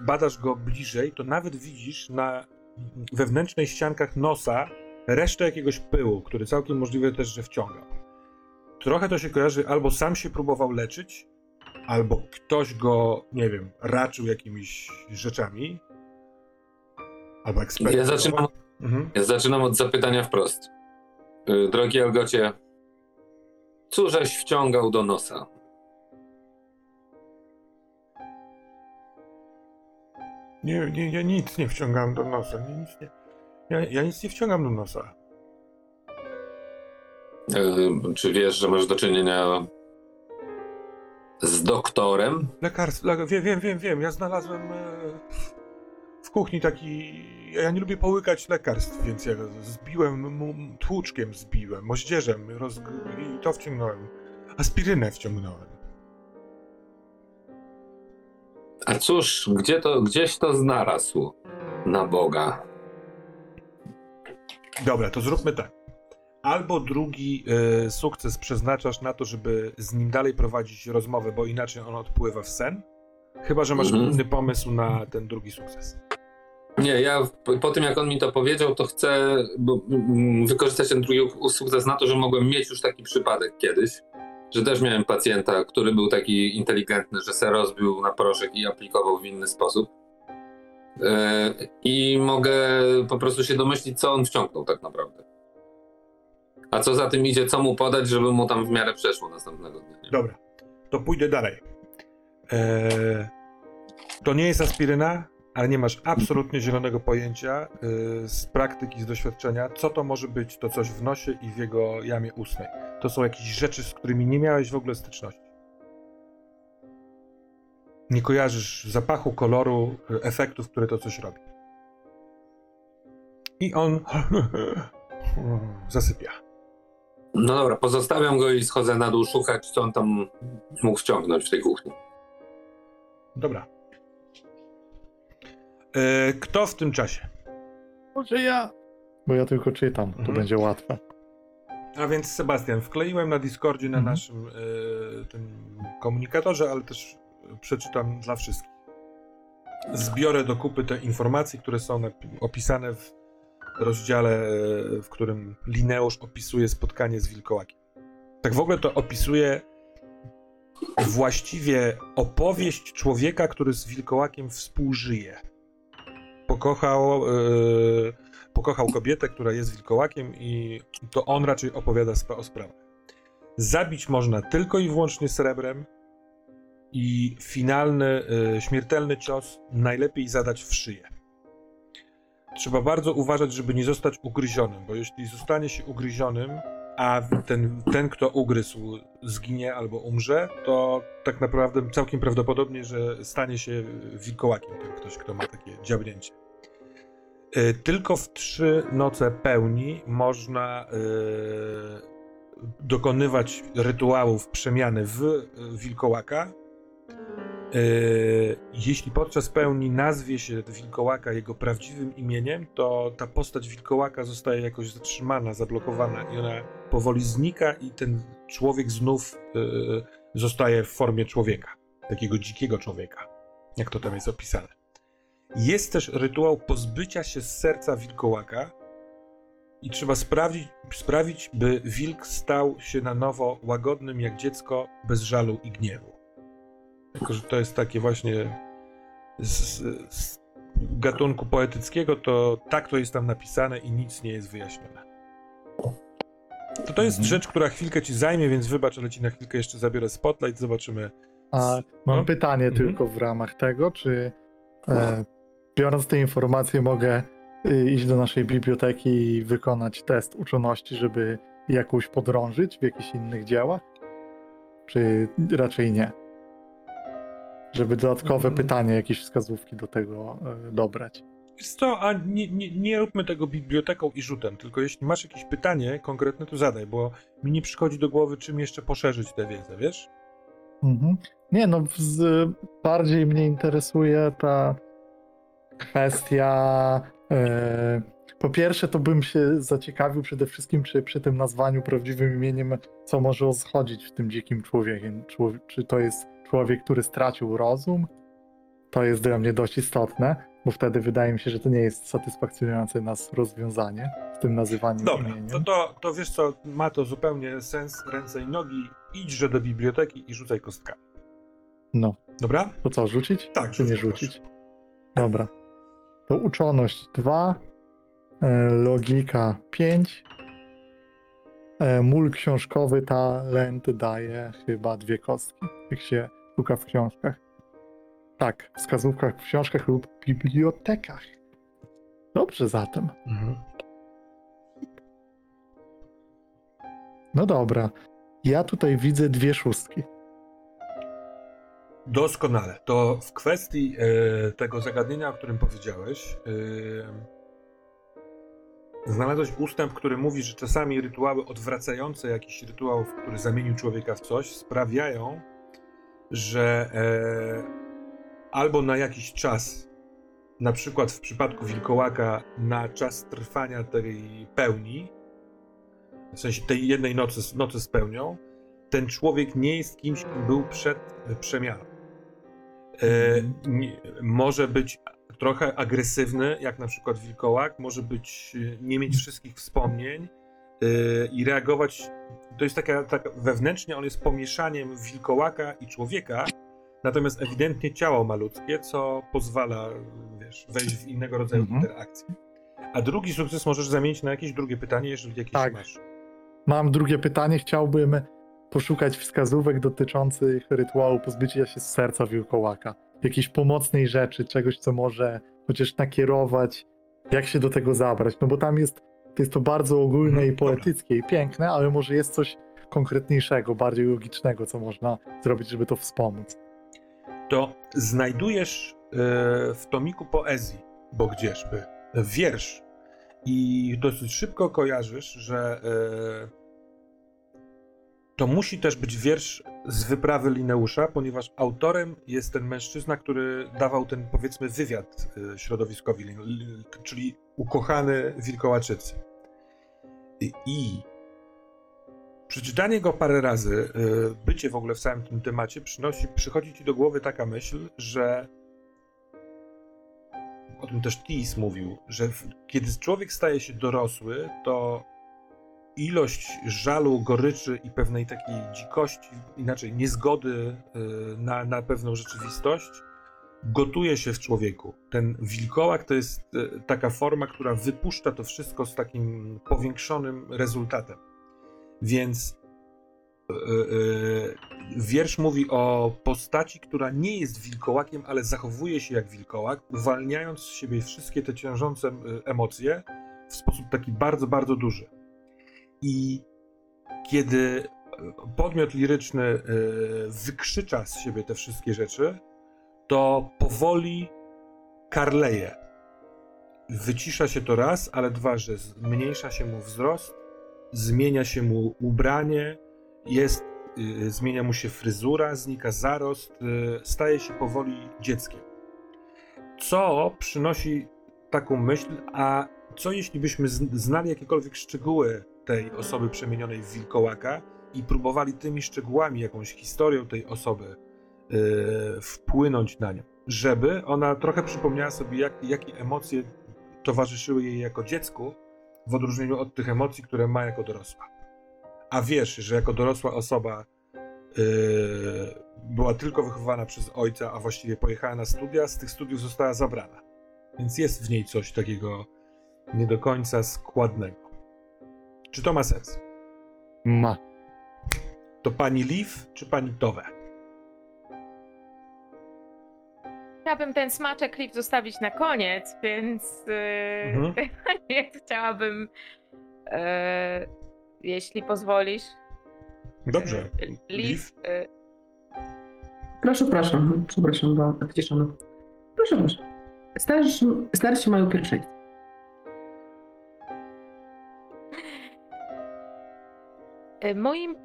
badasz go bliżej, to nawet widzisz na wewnętrznej ściankach nosa resztę jakiegoś pyłu, który całkiem możliwe też, że wciągał. Trochę to się kojarzy, albo sam się próbował leczyć, albo ktoś go, nie wiem, raczył jakimiś rzeczami, albo ekspert. Ja zaczynam, Mhm. ja zaczynam od zapytania wprost. Y, Drogi Elgocie, cóżeś wciągał do nosa? Nie, nie, ja nic nie wciągam do nosa. Nie, nic nie, ja, ja nic nie wciągam do nosa. Y, Czy wiesz, że masz do czynienia z doktorem? Lekarstwo, le, wiem, wiem, wiem, wiem. Ja znalazłem e, w w kuchni taki... Ja nie lubię połykać lekarstw, więc ja zbiłem, mu- tłuczkiem zbiłem, moździerzem roz... i to wciągnąłem. Aspirynę wciągnąłem. A cóż, gdzie to, gdzieś to znalazł na Boga. Dobra, to zróbmy tak. Albo drugi e, sukces przeznaczasz na to, żeby z nim dalej prowadzić rozmowę, bo inaczej on odpływa w sen. Chyba, że masz Mhm. inny pomysł na ten drugi sukces. Nie, ja po, po tym jak on mi to powiedział, to chcę bo, mm, wykorzystać ten drugi sukces na to, że mogłem mieć już taki przypadek kiedyś, że też miałem pacjenta, który był taki inteligentny, że se rozbił na proszek i aplikował w inny sposób. I mogę po prostu się domyślić, co on wciągnął tak naprawdę. A co za tym idzie, co mu podać, żeby mu tam w miarę przeszło następnego dnia. Dobra, to pójdę dalej. E, to nie jest aspiryna, ale nie masz absolutnie zielonego pojęcia e, z praktyki, z doświadczenia, co to może być to coś w nosie i w jego jamie ustnej. To są jakieś rzeczy, z którymi nie miałeś w ogóle styczności. Nie kojarzysz zapachu, koloru, efektów, które to coś robi. I on zasypia. No dobra, pozostawiam go i schodzę na dół szukać, co on tam mógł wciągnąć w tej kuchni. Dobra. E, kto w tym czasie? Może ja. Bo ja tylko czytam, to Mhm. będzie łatwe. A więc Sebastian, wkleiłem na Discordzie na Mhm. naszym e, tym komunikatorze, ale też przeczytam dla wszystkich. Zbiorę do kupy te informacje, które są opisane w rozdziale, w którym Lineusz opisuje spotkanie z wilkołakiem. Tak w ogóle to opisuje właściwie opowieść człowieka, który z wilkołakiem współżyje. Pokochał, e, pokochał kobietę, która jest wilkołakiem i to on raczej opowiada o sprawach. Zabić można tylko i wyłącznie srebrem i finalny, e, śmiertelny cios najlepiej zadać w szyję. Trzeba bardzo uważać, żeby nie zostać ugryzionym, bo jeśli zostanie się ugryzionym, a ten, ten kto ugryzł, zginie albo umrze, to tak naprawdę całkiem prawdopodobnie, że stanie się wilkołakiem ten ktoś, kto ma takie dziabnięcie. Y, Tylko w trzy noce pełni można y, dokonywać rytuałów przemiany w wilkołaka. Y, Jeśli podczas pełni nazwie się wilkołaka jego prawdziwym imieniem, to ta postać wilkołaka zostaje jakoś zatrzymana, zablokowana i ona powoli znika i ten człowiek znów y, zostaje w formie człowieka, takiego dzikiego człowieka, jak to tam jest opisane. Jest też rytuał pozbycia się z serca wilkołaka i trzeba sprawdzić, sprawić, by wilk stał się na nowo łagodnym jak dziecko, bez żalu i gniewu. Jako, że to jest takie właśnie z, z gatunku poetyckiego, to tak to jest tam napisane i nic nie jest wyjaśnione. To to jest Mhm. rzecz, która chwilkę ci zajmie, więc wybacz, ale ci na chwilkę jeszcze zabiorę spotlight, zobaczymy. A mam No. pytanie Mhm. tylko w ramach tego, czy e, biorąc te informacje mogę y, iść do naszej biblioteki i wykonać test uczoności, żeby jakąś podrążyć w jakichś innych dziełach? Czy raczej nie? Żeby dodatkowe Mhm. pytanie, jakieś wskazówki do tego e, dobrać. Co, a nie, nie, nie róbmy tego biblioteką i rzutem, tylko jeśli masz jakieś pytanie konkretne, to zadaj, bo mi nie przychodzi do głowy, czym jeszcze poszerzyć tę wiedzę, wiesz? Mhm. Nie, no z, bardziej mnie interesuje ta kwestia. E, po pierwsze, to bym się zaciekawił przede wszystkim przy, przy tym nazwaniu prawdziwym imieniem, co może o co chodzić w tym dzikim człowiekiem. Człowie- czy to jest człowiek, który stracił rozum? To jest dla mnie dość istotne, bo wtedy wydaje mi się, że to nie jest satysfakcjonujące nas rozwiązanie w tym nazywaniu Dobra, imieniem. to, to, to wiesz co, ma to zupełnie sens, ręce i nogi, idźże do biblioteki i rzucaj kostkami. No, Dobra? to co, rzucić? Tak, czy nie rzuć, proszę. rzucić? Dobra. To uczoność 2, logika 5. Mól książkowy talent daje chyba dwie kostki, jak się szuka w książkach. Tak, w wskazówkach w książkach lub bibliotekach. Dobrze zatem. Mhm. No dobra. Ja tutaj widzę dwie szóstki. Doskonale. To w kwestii e, tego zagadnienia, o którym powiedziałeś, e, znalazłeś ustęp, który mówi, że czasami rytuały odwracające jakiś rytuał, który zamienił człowieka w coś, sprawiają, że e, albo na jakiś czas, na przykład w przypadku wilkołaka, na czas trwania tej pełni, w sensie tej jednej nocy, nocy z pełnią, ten człowiek nie jest kimś, kim był przed przemianą. E, nie, może być trochę agresywny, jak na przykład wilkołak, może być, e, nie mieć wszystkich wspomnień e, i reagować. To jest taka, taka, wewnętrznie on jest pomieszaniem wilkołaka i człowieka, natomiast ewidentnie ciało ma ludzkie, co pozwala, wiesz, wejść w innego rodzaju Mhm. interakcję. A drugi sukces możesz zamienić na jakieś drugie pytanie, jeżeli jakieś Tak. masz. Mam drugie pytanie. Chciałbym poszukać wskazówek dotyczących rytuału pozbycia się z serca wilkołaka. Jakiejś pomocnej rzeczy, czegoś, co może chociaż nakierować, jak się do tego zabrać. No bo tam jest, jest to bardzo ogólne Mhm, i poetyckie i piękne, ale może jest coś konkretniejszego, bardziej logicznego, co można zrobić, żeby to wspomóc. to znajdujesz e, w tomiku poezji, bo gdzieżby, wiersz i dosyć szybko kojarzysz, że e, to musi też być wiersz z wyprawy Lineusza, ponieważ autorem jest ten mężczyzna, który dawał ten, powiedzmy, wywiad e, środowiskowi, czyli ukochany wilkołaczycy. I, i Przeczytanie go parę razy, y, bycie w ogóle w całym tym temacie, przynosi, przychodzi ci do głowy taka myśl, że o tym też Tis mówił, że kiedy człowiek staje się dorosły, to ilość żalu, goryczy i pewnej takiej dzikości, inaczej niezgody y, na, na pewną rzeczywistość, gotuje się w człowieku. Ten wilkołak to jest y, taka forma, która wypuszcza to wszystko z takim powiększonym rezultatem. Więc e, wiersz mówi o postaci, która nie jest wilkołakiem, ale zachowuje się jak wilkołak, uwalniając z siebie wszystkie te ciążące emocje w sposób taki bardzo, bardzo duży. I kiedy e, podmiot liryczny e, wykrzycza z siebie te wszystkie rzeczy, to powoli karleje. Wycisza się to raz, ale dwa, że zmniejsza się mu wzrost, zmienia się mu ubranie, jest, y, zmienia mu się fryzura, znika zarost, y, staje się powoli dzieckiem. Co przynosi taką myśl, a co jeśli byśmy znali jakiekolwiek szczegóły tej osoby przemienionej w wilkołaka i próbowali tymi szczegółami, jakąś historią tej osoby y, wpłynąć na nią, żeby ona trochę przypomniała sobie, jak, jakie emocje towarzyszyły jej jako dziecku, w odróżnieniu od tych emocji, które ma jako dorosła. A wiesz, że jako dorosła osoba yy, była tylko wychowana przez ojca, a właściwie pojechała na studia, z tych studiów została zabrana. Więc jest w niej coś takiego nie do końca składnego. Czy to ma sens? Ma. To pani Leaf czy pani Towe? Chciałabym ten smaczek klip zostawić na koniec, więc, yy, Mhm. chciałabym, yy, jeśli pozwolisz. Dobrze. yy, Liv, yy, Proszę, proszę. Przepraszam, byłam wyciszona. Proszę, proszę. Starsi, starsi mają pierwszeństwo. Moim,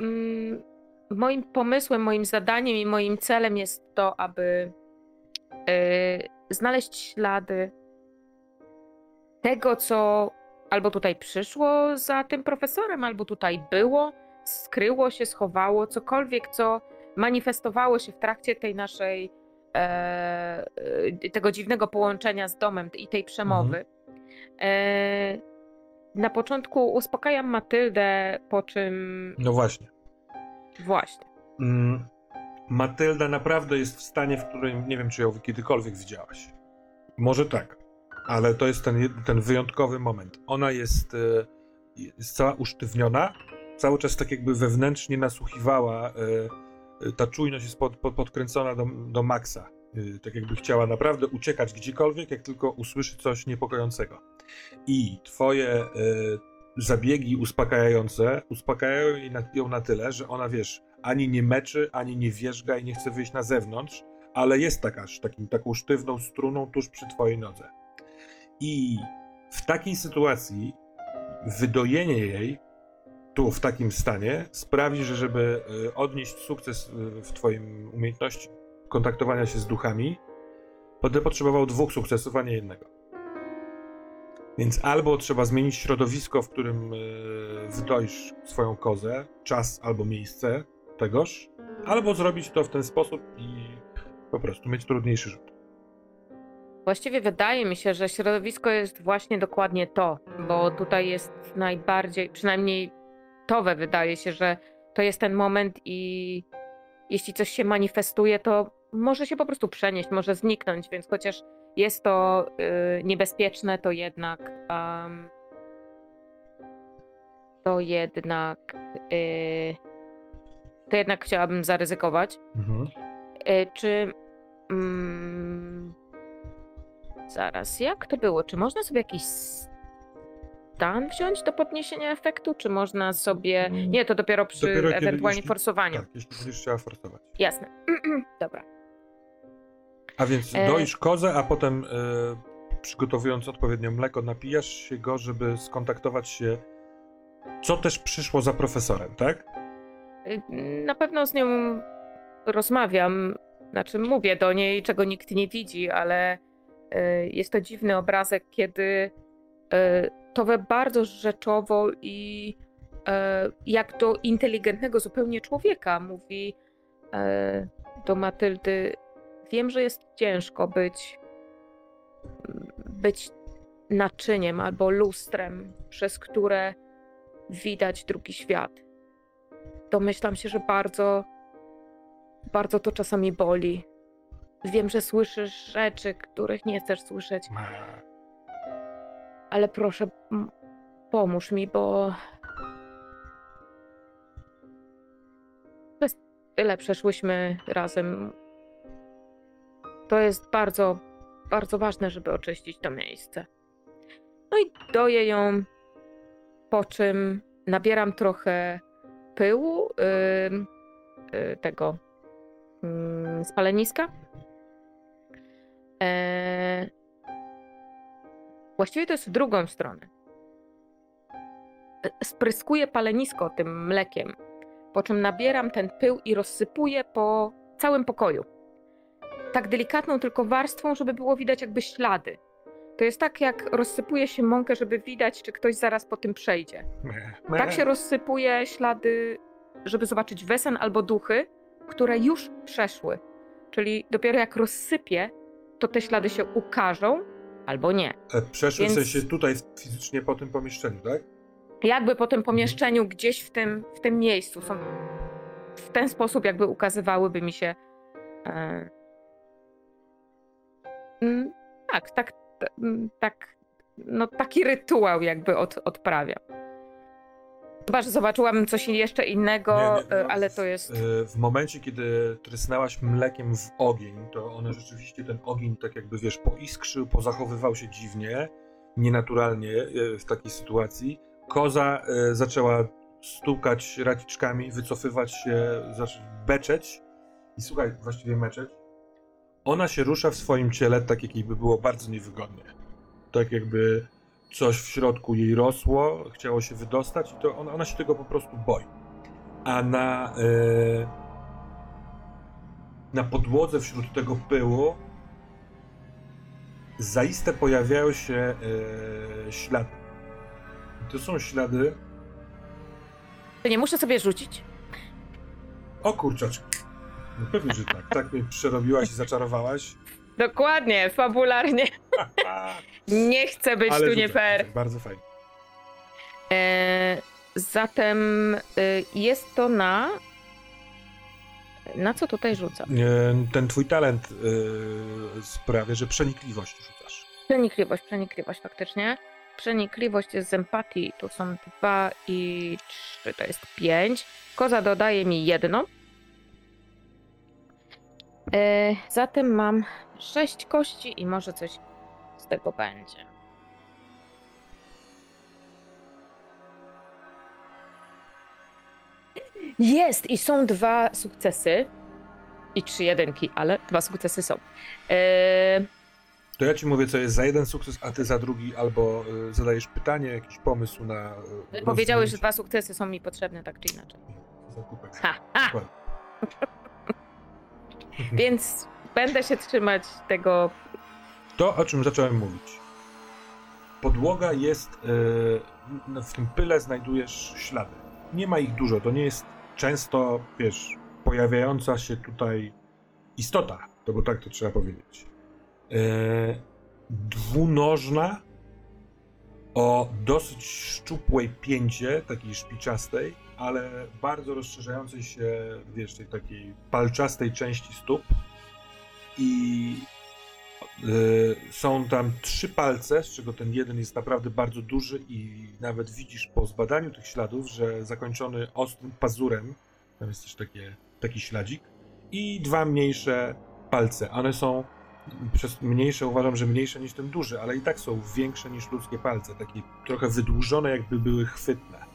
mm, moim pomysłem, moim zadaniem i moim celem jest to, aby yy, znaleźć ślady tego, co albo tutaj przyszło za tym profesorem, albo tutaj było, skryło się, schowało, cokolwiek, co manifestowało się w trakcie tej naszej, e, e, tego dziwnego połączenia z domem i tej przemowy. E, na początku uspokajam Matyldę, po czym No właśnie. właśnie. Mm, Matylda naprawdę jest w stanie, w którym nie wiem, czy ją kiedykolwiek widziałaś. Może tak, ale to jest ten, ten wyjątkowy moment. Ona jest, e, jest cała usztywniona, cały czas tak jakby wewnętrznie nasłuchiwała. e, e, Ta czujność jest pod, pod, podkręcona do, do maksa. E, Tak jakby chciała naprawdę uciekać gdziekolwiek, jak tylko usłyszy coś niepokojącego. I twoje e, zabiegi uspokajające uspokajają ją na tyle, że ona wiesz, ani nie meczy, ani nie wierzga i nie chce wyjść na zewnątrz, ale jest taka, takim, taką sztywną struną tuż przy twojej nodze. I w takiej sytuacji wydojenie jej tu w takim stanie sprawi, że żeby y, odnieść sukces y, w twoim umiejętności kontaktowania się z duchami, będę potrzebował dwóch sukcesów, a nie jednego. Więc albo trzeba zmienić środowisko, w którym y, wydoisz swoją kozę, czas albo miejsce tegoż, albo zrobić to w ten sposób i po prostu mieć trudniejszy rzut. Właściwie wydaje mi się, że środowisko jest właśnie dokładnie to, bo tutaj jest najbardziej, przynajmniej towe wydaje się, że to jest ten moment i jeśli coś się manifestuje, to może się po prostu przenieść, może zniknąć, więc chociaż jest to y, niebezpieczne, to jednak em, to jednak y, to jednak chciałabym zaryzykować. Mhm. E, Czy. Mm, zaraz, jak to było? Czy można sobie jakiś stan wziąć do podniesienia efektu? Czy można sobie. Nie, to dopiero przy Dopiero kiedy- ewentualnie jeśli- forsowaniu. Tak, jeśli będziesz chciała forsować. Jasne. Dobra. A więc E- doisz kozę, a potem e, przygotowując odpowiednio mleko, napijasz się go, żeby skontaktować się, co też przyszło za profesorem, tak? Y, Na pewno z nią rozmawiam, znaczy mówię do niej, czego nikt nie widzi, ale y, jest to dziwny obrazek, kiedy y, Towe bardzo rzeczowo i y, jak do inteligentnego zupełnie człowieka mówi y, do Matyldy, wiem, że jest ciężko być być naczyniem albo lustrem, przez które widać drugi świat domyślam się, że bardzo, bardzo to czasami boli. Wiem, że słyszysz rzeczy, których nie chcesz słyszeć, ale proszę, pomóż mi, bo. Przez tyle przeszłyśmy razem. To jest bardzo, bardzo ważne, żeby oczyścić to miejsce. No i doję ją, po czym nabieram trochę pyłu ym, y, tego ym, spaleniska. E, właściwie to jest w drugą stronę. E, Spryskuję palenisko tym mlekiem, po czym nabieram ten pył i rozsypuję po całym pokoju. Tak delikatną tylko warstwą, żeby było widać jakby ślady. To jest tak, jak rozsypuje się mąkę, żeby widać, czy ktoś zaraz po tym przejdzie. Tak się rozsypuje ślady, żeby zobaczyć wesen albo duchy, które już przeszły. Czyli dopiero jak rozsypię, to te ślady się ukażą albo nie. E, Przeszły Więc- w sensie tutaj fizycznie po tym pomieszczeniu, tak? Jakby po tym pomieszczeniu, gdzieś w tym, w tym miejscu są. W ten sposób, jakby ukazywałyby mi się. E... mm, tak, tak, mm, tak. No, taki rytuał, jakby od, odprawiam. Chyba, że zobaczyłabym coś jeszcze innego, Nie, nie, e, ale to jest. E, W momencie, kiedy trysnęłaś mlekiem w ogień, to one rzeczywiście ten ogień tak jakby, wiesz, poiskrzył, pozachowywał się dziwnie, nienaturalnie e, w takiej sytuacji. Koza zaczęła stukać raciczkami, wycofywać się, zacząć beczeć i słuchaj, właściwie meczeć. Ona się rusza w swoim ciele tak, jak jej by było bardzo niewygodnie. Tak jakby coś w środku jej rosło, chciało się wydostać i to ona, ona się tego po prostu boi a na, e, na podłodze wśród tego pyłu zaiste pojawiają się e, ślady. I To są ślady. To nie muszę sobie rzucić. O kurczaczki. No pewnie, że tak. Tak mnie przerobiłaś i zaczarowałaś. Dokładnie, fabularnie. Nie chcę być tu nie fair. Bardzo fajnie. E, zatem e, jest to na. Na co tutaj rzucam? E, Ten twój talent e, sprawia, że przenikliwość rzucasz. Przenikliwość, przenikliwość faktycznie. Przenikliwość jest z empatii. Tu są dwa i trzy, to jest pięć. Koza dodaje mi jedno. E, zatem mam sześć kości i może coś z tego będzie. Jest i są dwa sukcesy. I trzy jedynki, ale dwa sukcesy są. Eee, To ja ci mówię, co jest za jeden sukces, a ty za drugi, albo y, zadajesz pytanie, jakiś pomysł na. Y, powiedziałeś, że dwa sukcesy są mi potrzebne, tak czy inaczej. Zakupek. Ha, ha. Dokładnie. Więc będę się trzymać tego. To, o czym zacząłem mówić. Podłoga jest. y, no, w tym pyle znajdujesz ślady. Nie ma ich dużo, to nie jest często, wiesz, pojawiająca się tutaj istota, to bo tak to trzeba powiedzieć. Y, dwunożna, o dosyć szczupłej pięcie, takiej szpiczastej, ale bardzo rozszerzającej się, wiesz, tej takiej palczastej części stóp. I y, są tam trzy palce, z czego ten jeden jest naprawdę bardzo duży i nawet widzisz po zbadaniu tych śladów, że zakończony ostrym pazurem, tam jest też takie, taki śladzik, i dwa mniejsze palce. One są przez mniejsze uważam, że mniejsze niż ten duży, ale i tak są większe niż ludzkie palce, takie trochę wydłużone, jakby były chwytne.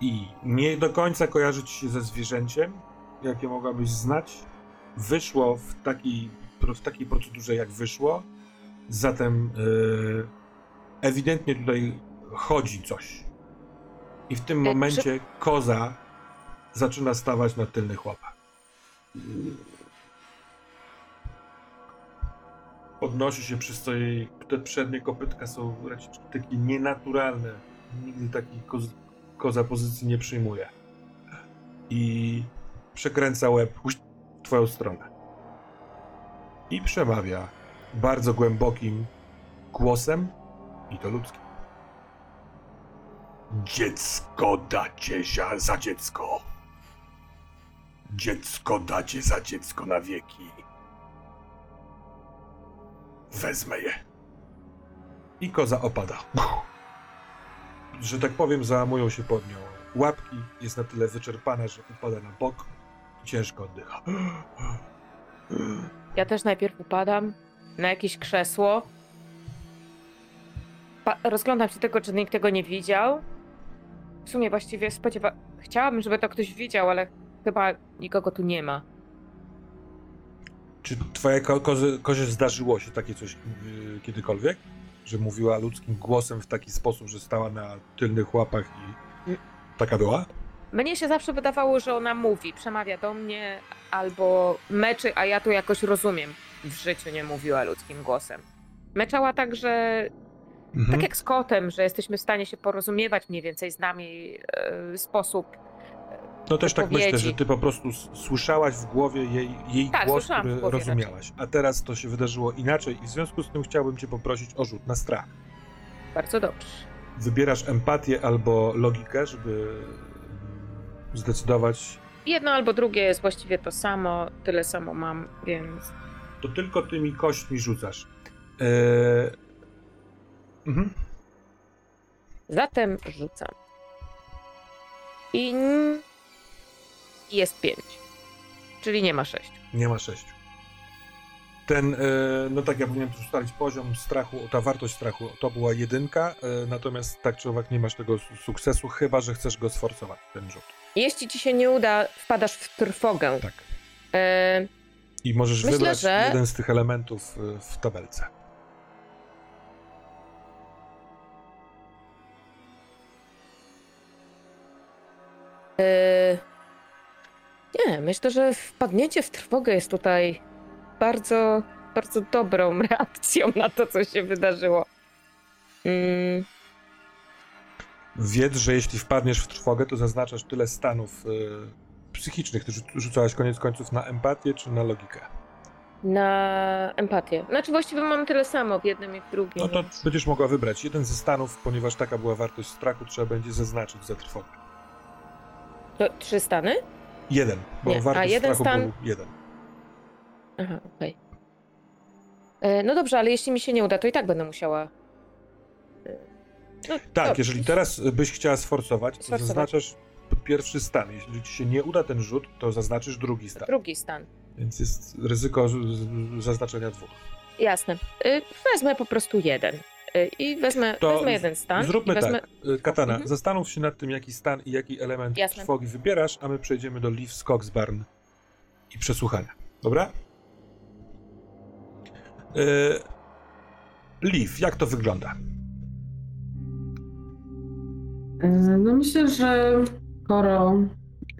I nie do końca kojarzy ci się ze zwierzęciem, jakie mogłabyś znać. Wyszło w takiej, w takiej procedurze, jak wyszło. Zatem yy, ewidentnie tutaj chodzi coś. I w tym E, momencie koza zaczyna stawać na tylnych łapach. Podnosi się przez co jej te przednie kopytka są raczej takie nienaturalne. Nigdy takiej koz, koza pozycji nie przyjmuje. I przekręca łeb w twoją stronę. I przemawia bardzo głębokim głosem i to ludzkim. Dziecko dacie za, za dziecko. Dziecko dacie za dziecko na wieki. Wezmę je. I koza opada. Że tak powiem, załamują się pod nią łapki. Jest na tyle wyczerpana, że upada na bok. Ciężko oddycha. Ja też najpierw upadam na jakieś krzesło. Pa- rozglądam się tylko, czy nikt tego nie widział. W sumie właściwie spodziewa... Chciałabym, żeby to ktoś widział, ale chyba nikogo tu nie ma. Czy twoje ko- kozy, kozie zdarzyło się takie coś yy, kiedykolwiek? Że mówiła ludzkim głosem w taki sposób, że stała na tylnych łapach i taka była? Mnie się zawsze wydawało, że ona mówi, przemawia do mnie albo meczy, a ja to jakoś rozumiem. W życiu nie mówiła ludzkim głosem. Meczała tak, że Mhm. tak jak z kotem, że jesteśmy w stanie się porozumiewać mniej więcej, znamy jej e, sposób. No też tak myślę, że ty po prostu słyszałaś w głowie jej, jej Tak, głos, który rozumiałaś. A teraz to się wydarzyło inaczej i w związku z tym chciałbym cię poprosić o rzut na strach. Bardzo dobrze. Wybierasz empatię albo logikę, żeby zdecydować, Jedno albo drugie jest właściwie to samo, tyle samo mam, więc to tylko tymi kośćmi rzucasz. Eee... Mhm. zatem rzucam. I n- jest pięć, czyli nie ma sześć. Nie ma sześciu. Ten, e, no tak, ja powinienem tu ustalić poziom strachu, ta wartość strachu, to była jedynka, e, natomiast tak czy owak nie masz tego su- sukcesu, chyba że chcesz go sforcować, ten rzut. Jeśli ci się nie uda, wpadasz w trwogę. Tak. E, I możesz Myślę, wybrać że- jeden z tych elementów w tabelce. e, nie, myślę, że wpadnięcie w trwogę jest tutaj bardzo, bardzo dobrą reakcją na to, co się wydarzyło. Mm, Wiedz, że jeśli wpadniesz w trwogę, to zaznaczasz tyle stanów e, psychicznych. Ty rzu- rzucałaś koniec końców na empatię czy na logikę? na empatię. Znaczy właściwie mam tyle samo w jednym i w drugim. No to więc- będziesz mogła wybrać jeden ze stanów, ponieważ taka była wartość strachu, trzeba będzie zaznaczyć za trwogę. to trzy stany? Jeden, bo Nie, a wartość jeden strachu stan- był jeden. Aha, okej. E, No dobrze, ale jeśli mi się nie uda, to i tak będę musiała. e, No, Tak, dobrze. jeżeli teraz byś chciała sforcować, to Sforcować. zaznaczasz pierwszy stan. Jeśli ci się nie uda ten rzut, to zaznaczysz drugi stan. Drugi stan. Więc jest ryzyko zaznaczenia dwóch. Jasne. Y, Wezmę po prostu jeden. Y, i wezmę, To wezmę jeden stan. Zróbmy i wezmę... tak. Y, Katana, Mhm. zastanów się nad tym, jaki stan i jaki element Jasne. trwogi wybierasz, a my przejdziemy do Leaf Skogsbarn i przesłuchania. Dobra? Yy, Leaf, jak to wygląda? E, No myślę, że skoro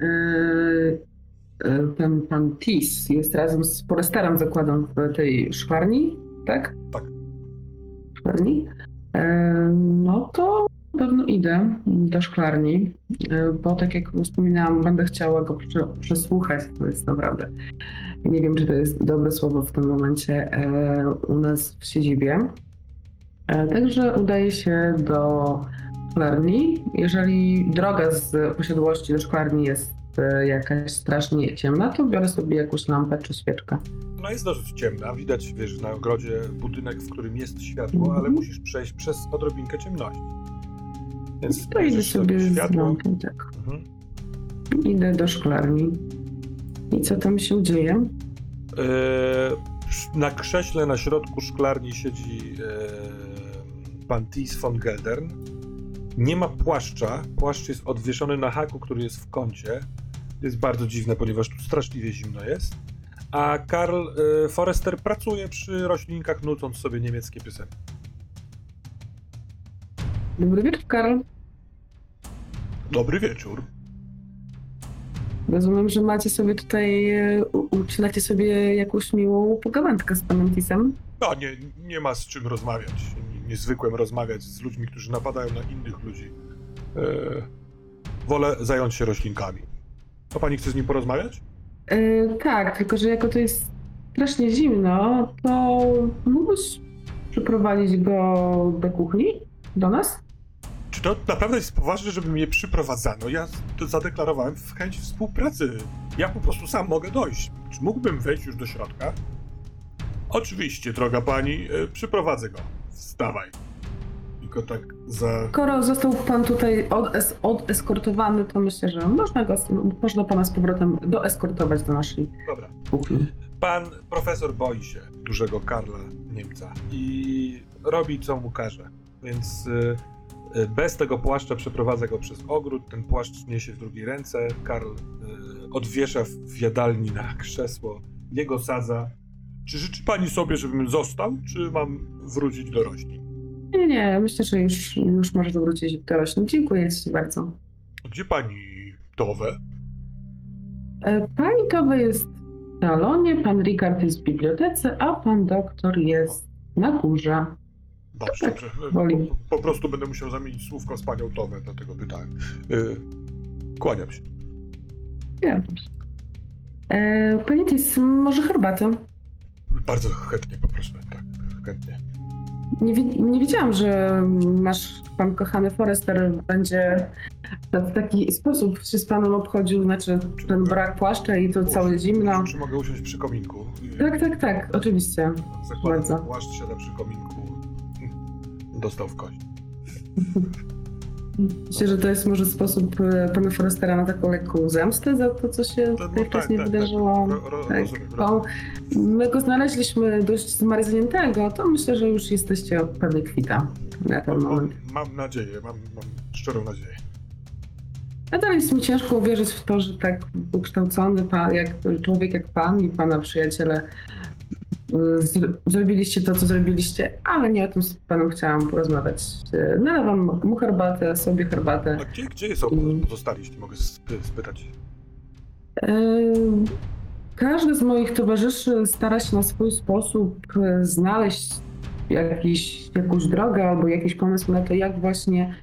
e, ten pan Tis jest razem z Foresterem, zakładam, w tej szklarni, tak? Szklarni? E, No to na pewno idę do szklarni, e, bo tak jak wspominałam, będę chciała go prze- przesłuchać, to jest naprawdę, nie wiem, czy to jest dobre słowo w tym momencie e, u nas w siedzibie. Także udaję się do szklarni. Jeżeli droga z posiadłości do szklarni jest jakaś strasznie ciemna, to biorę sobie jakąś lampę czy świeczkę. No jest dosyć ciemna, widać, wiesz, na ogrodzie budynek, w którym jest światło, Mhm. ale musisz przejść przez odrobinkę ciemności. Więc To idę bierzesz sobie z lampą, tak. Mhm. Idę do szklarni. I co tam się dzieje? E, Na krześle na środku szklarni siedzi e, pan Tis von Geldern. Nie ma płaszcza. Płaszcz jest odwieszony na haku, który jest w kącie. Jest bardzo dziwne, ponieważ tu straszliwie zimno jest. A Karl e, Forrester pracuje przy roślinkach, nucąc sobie niemieckie piosenki. Dobry wieczór, Karol. Dobry wieczór. Rozumiem, że macie sobie tutaj, e, u- ucinacie sobie jakąś miłą pogawędkę z panem Tisem. No, nie, nie ma z czym rozmawiać. Nie, nie zwykłem rozmawiać z ludźmi, którzy napadają na innych ludzi. E, wolę zająć się roślinkami. A pani chce z nim porozmawiać? E, tak, tylko że jako to jest strasznie zimno, to mógłbyś przyprowadzić go do kuchni? Do nas? Czy to naprawdę jest poważne, żeby mnie przyprowadzano? Ja to zadeklarowałem w chęci współpracy. Ja po prostu sam mogę dojść. Czy mógłbym wejść już do środka? Oczywiście, droga pani, e, przyprowadzę go. Wstawaj. Tylko tak za... Skoro został pan tutaj odes- odeskortowany, to myślę, że można, go, można pana z powrotem doeskortować do naszej Dobra. kuchni. Pan profesor boi się dużego Karla Niemca i robi co mu każe. Więc y, y, bez tego płaszcza przeprowadza go przez ogród. Ten płaszcz niesie w drugiej ręce. Karl y, odwiesza w- w jadalni na krzesło. Jego sadza. Czy życzy pani sobie, żebym został, czy mam wrócić do roślin? Nie, nie, myślę, że już, już może wrócić do roślin. Dziękuję ci bardzo. Gdzie pani Towe? E, Pani Towe jest w salonie, pan Ricard jest w bibliotece, a pan doktor jest na górze. Dobrze, Tak, woli. po, po prostu będę musiał zamienić słówko z panią Towę, dlatego pytałem. Kłaniam się. Nie. E, Panie Tis, może herbatę? Bardzo chętnie poproszę, tak, chętnie. Nie, nie wiedziałam, że nasz pan kochany Forrester będzie w taki sposób się z panem obchodził, znaczy ten brak płaszcza i to całe zimno. Czy mogę usiąść przy kominku? Tak, tak, tak, oczywiście. Zakładam bardzo. płaszcz, siada przy kominku. Dostał w kość. Myślę, że to jest może sposób e, pana Forrestera na taką lekką zemstę za to, co się No, tutaj tak, wcześniej tak, wydarzyło. tak. Ro, Tak, rozumiem, my go znaleźliśmy dość zmarzniętego, to myślę, że już jesteście pewnie kwita na ten moment. Mam, mam nadzieję, mam, mam szczerą nadzieję. Nadal jest mi ciężko uwierzyć w to, że tak ukształcony pan, jak człowiek jak pan i pana przyjaciele zrobiliście to, co zrobiliście, ale nie o tym z panem chciałam porozmawiać. Y, Nalewam mu herbatę, sobie herbatę. A gdzie, gdzie są Mm. pozostali, jeśli mogę spy, spytać? Y, Każdy z moich towarzyszy stara się na swój sposób y, znaleźć jakiś, jakąś drogę albo jakiś pomysł na to, jak właśnie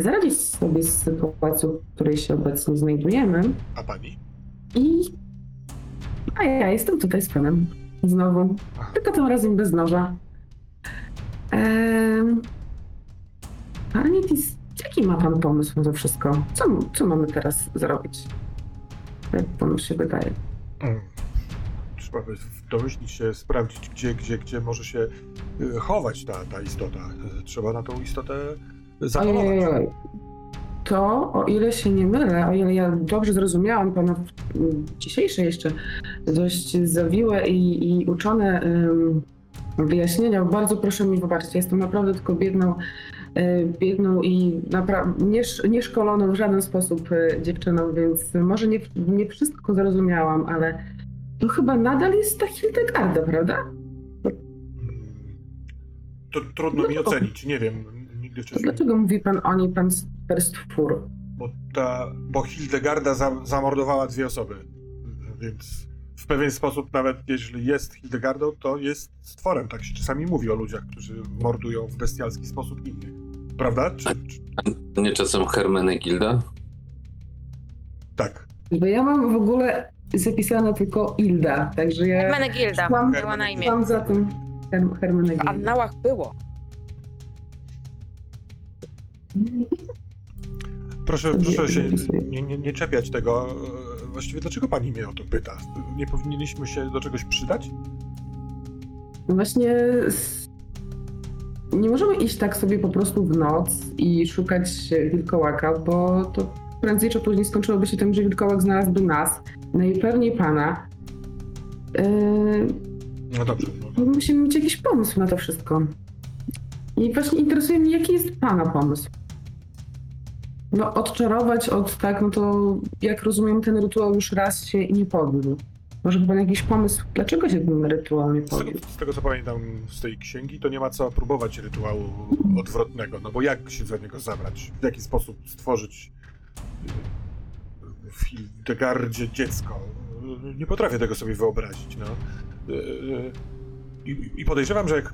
zaradzić sobie z sytuacją, w której się obecnie znajdujemy. A pani? I. A ja jestem tutaj z panem. Znowu. Tylko tym razem bez noża. Tis, jaki ma pan pomysł na to wszystko? Co, co mamy teraz zrobić? Jak panu się wydaje? Mm. Trzeba by domyślić się, sprawdzić, gdzie, gdzie, gdzie może się y, chować ta, ta istota. Trzeba na tą istotę zapolować. Ojej. To, o ile się nie mylę, o ile ja dobrze zrozumiałam pana dzisiejsze jeszcze dość zawiłe i, i uczone ym, wyjaśnienia. Bardzo proszę mi wybaczyć, jestem naprawdę tylko biedną, e, biedną i niesz- nieszkoloną w żaden sposób e, dziewczyną, więc może nie, nie wszystko zrozumiałam, ale to chyba nadal jest ta Hildegarda, prawda? To trudno mi Dlaczego? ocenić, nie wiem. Dlaczego mówi pan o niej, pan Perstwór? Bo, ta, bo Hildegarda za, zamordowała dwie osoby. Więc w pewien sposób, nawet jeśli jest Hildegardą, to jest stworem. Tak się czasami mówi o ludziach, którzy mordują w bestialski sposób innych. Prawda? Czy, czy, To nie czasem Hermenegilda? tak. Bo ja mam w ogóle zapisane tylko Ilda, także ja Hermenegilda Szłam- była na imię. mam za tym Her- W Hermenegilda. annałach było. Proszę, proszę się nie, nie, nie czepiać tego. Właściwie dlaczego pani mnie o to pyta? Nie powinniśmy się do czegoś przydać? No właśnie nie możemy iść tak sobie po prostu w noc i szukać wilkołaka, bo to prędzej czy później skończyłoby się tym, że wilkołak znalazłby nas, najpewniej pana. Yy, No dobrze. No, musimy mieć jakiś pomysł na to wszystko. I właśnie interesuje mnie, jaki jest pana pomysł. No, odczarować od tak, no to jak rozumiem, ten rytuał już raz się nie powiódł. Może by pan jakiś pomysł, dlaczego się ten rytuał nie Z tego, powiódł? z tego co pamiętam z tej księgi, to nie ma co próbować rytuału odwrotnego. No bo jak się za niego zabrać? W jaki sposób stworzyć y, w Hildegardzie dziecko? Nie potrafię tego sobie wyobrazić. No. Y, y, I, I podejrzewam, że jak,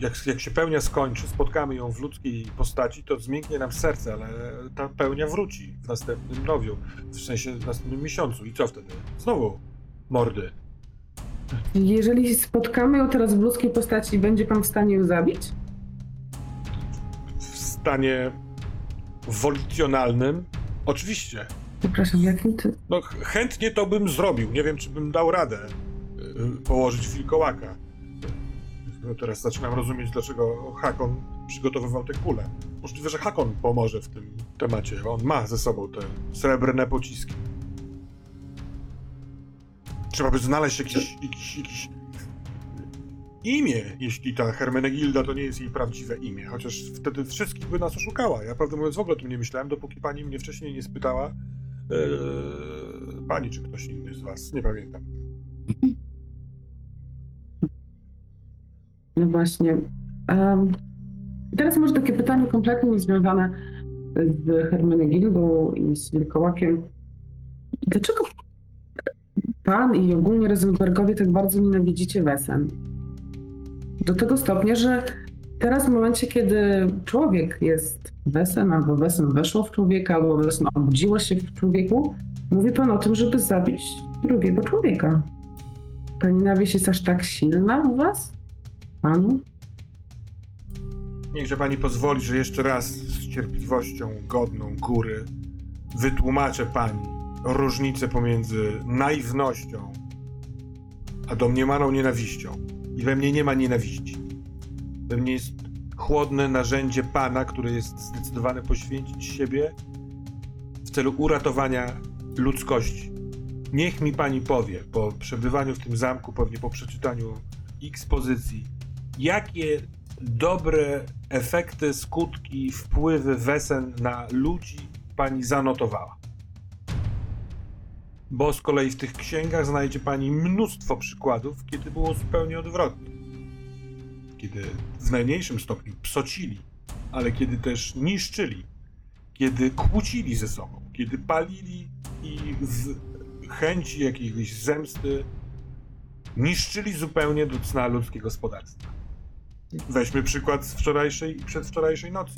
jak, jak się pełnia skończy, spotkamy ją w ludzkiej postaci, to zmięknie nam serce, ale ta pełnia wróci w następnym nowiu, w sensie w następnym miesiącu. I co wtedy? Znowu mordy. Jeżeli spotkamy ją teraz w ludzkiej postaci, będzie pan w stanie ją zabić? w stanie wolicjonalnym. Oczywiście. Przepraszam, jakim ty... No, ch- chętnie to bym zrobił. Nie wiem, czy bym dał radę y, położyć wilkołaka. No, teraz zaczynam rozumieć, dlaczego Hakon przygotowywał te kule. Możliwe, że Hakon pomoże w tym temacie. On ma ze sobą te srebrne pociski. Trzeba by znaleźć jakiś imię, jeśli ta Hermenegilda to nie jest jej prawdziwe imię. Chociaż wtedy wszystkich by nas oszukała. Ja prawdę mówiąc w ogóle o tym nie myślałem, dopóki pani mnie wcześniej nie spytała. Eee, pani czy ktoś inny z was, nie pamiętam. No właśnie. Um, teraz może takie pytanie kompletnie niezwiązane z Hermenegildą i z Wilkołakiem. Dlaczego pan i ogólnie Rosenbergowie tak bardzo nienawidzicie Wesen? Do tego stopnia, że teraz w momencie, kiedy człowiek jest Wesen, albo Wesen weszło w człowieka, albo Wesen obudziło się w człowieku, mówi pan o tym, żeby zabić drugiego człowieka. Ta nienawiść jest aż tak silna u was? Panu? Niechże pani pozwoli, że jeszcze raz z cierpliwością godną góry wytłumaczę pani różnicę pomiędzy naiwnością a domniemaną nienawiścią. I we mnie nie ma nienawiści. We mnie jest chłodne narzędzie pana, który jest zdecydowany poświęcić siebie w celu uratowania ludzkości. Niech mi pani powie, po przebywaniu w tym zamku, pewnie po przeczytaniu x pozycji, jakie dobre efekty, skutki, wpływy wesen na ludzi pani zanotowała. Bo z kolei w tych księgach znajdzie pani mnóstwo przykładów, kiedy było zupełnie odwrotnie. Kiedy w najmniejszym stopniu psocili, ale kiedy też niszczyli, kiedy kłócili ze sobą, kiedy palili i w chęci jakiejś zemsty niszczyli zupełnie do cna ludzkie gospodarstwa. Weźmy przykład z wczorajszej i przedwczorajszej nocy.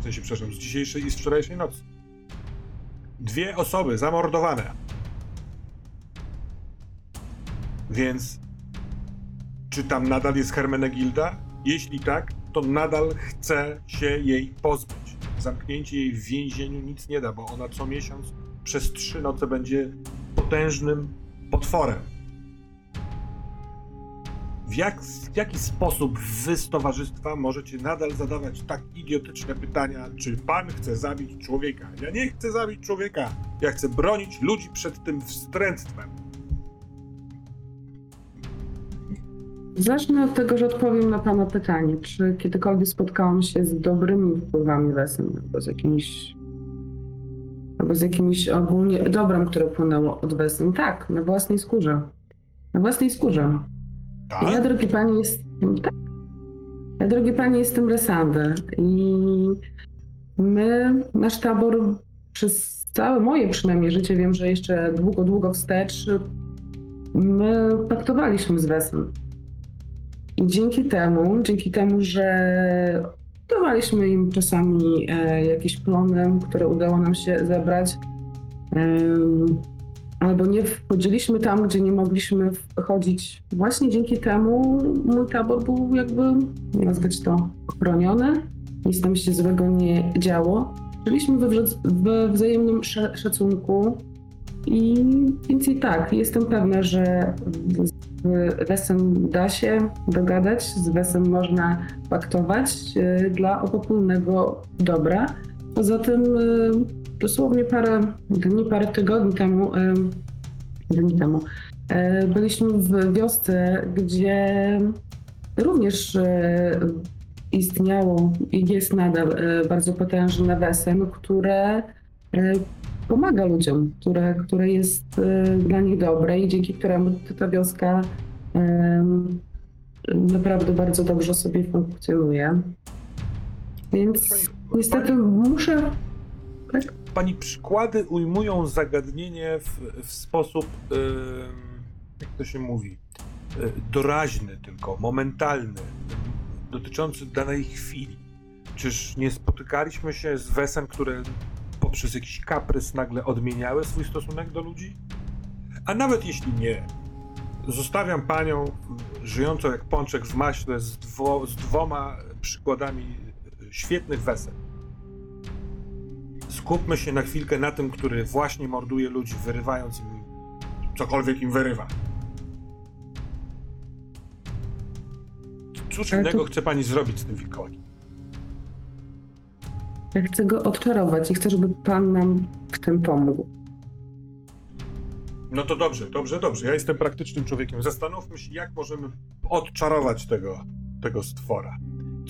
W sensie, przepraszam, z dzisiejszej i z wczorajszej nocy. Dwie osoby zamordowane. Więc czy tam nadal jest Hermenegilda? Jeśli tak, to nadal chce się jej pozbyć. Zamknięcie jej w więzieniu nic nie da, bo ona co miesiąc przez trzy noce będzie potężnym potworem. W, jak, w jaki sposób wy z towarzystwa możecie nadal zadawać tak idiotyczne pytania, czy pan chce zabić człowieka? Ja nie chcę zabić człowieka. Ja chcę bronić ludzi przed tym wstrętstwem. Zacznę od tego, że odpowiem na Pana pytanie. Czy kiedykolwiek spotkałam się z dobrymi wpływami wesen, albo z jakimiś, albo z jakimś ogólnie dobrem, które płynęło od wesen? Tak, na własnej skórze. Na własnej skórze. Ja, Tak? drogi Panie, jestem... Tak. Ja, drogi Panie, jestem Resandę i my, nasz tabor przez całe moje przynajmniej życie, wiem, że jeszcze długo, długo wstecz, my paktowaliśmy z Wesem. I dzięki temu, dzięki temu, że dawaliśmy im czasami e, jakieś plony, które udało nam się zebrać, em, albo nie wchodziliśmy tam, gdzie nie mogliśmy wchodzić. Właśnie dzięki temu mój tabor był jakby, nie nazwać to, chroniony, nic tam się złego nie działo. Żyliśmy we, we wzajemnym sz- szacunku i więc i tak, jestem pewna, że z Wesem da się dogadać, z Wesem można paktować e, dla obopólnego dobra. Poza tym e, dosłownie parę dni, parę tygodni temu, dni temu e, byliśmy w wiosce, gdzie również e, istniało i jest nadal e, bardzo potężne wesem, które pomaga ludziom, które, które jest dla nich dobre i dzięki któremu ta- wioska naprawdę bardzo dobrze sobie funkcjonuje. Więc niestety muszę. Pani przykłady ujmują zagadnienie w, w sposób, ym, jak to się mówi, y, doraźny tylko, momentalny, dotyczący danej chwili. Czyż nie spotykaliśmy się z Wesem, które poprzez jakiś kaprys nagle odmieniały swój stosunek do ludzi? A nawet jeśli nie, zostawiam panią żyjącą jak pączek w maśle z, dwo, z dwoma przykładami świetnych wesel. Skupmy się na chwilkę na tym, który właśnie morduje ludzi, wyrywając im cokolwiek im wyrywa. Cóż Ale innego to- chce pani zrobić z tym wilkołakiem? Ja chcę go odczarować i chcę, żeby pan nam w tym pomógł. No to dobrze, dobrze, dobrze. Ja jestem praktycznym człowiekiem. Zastanówmy się, jak możemy odczarować tego, tego stwora.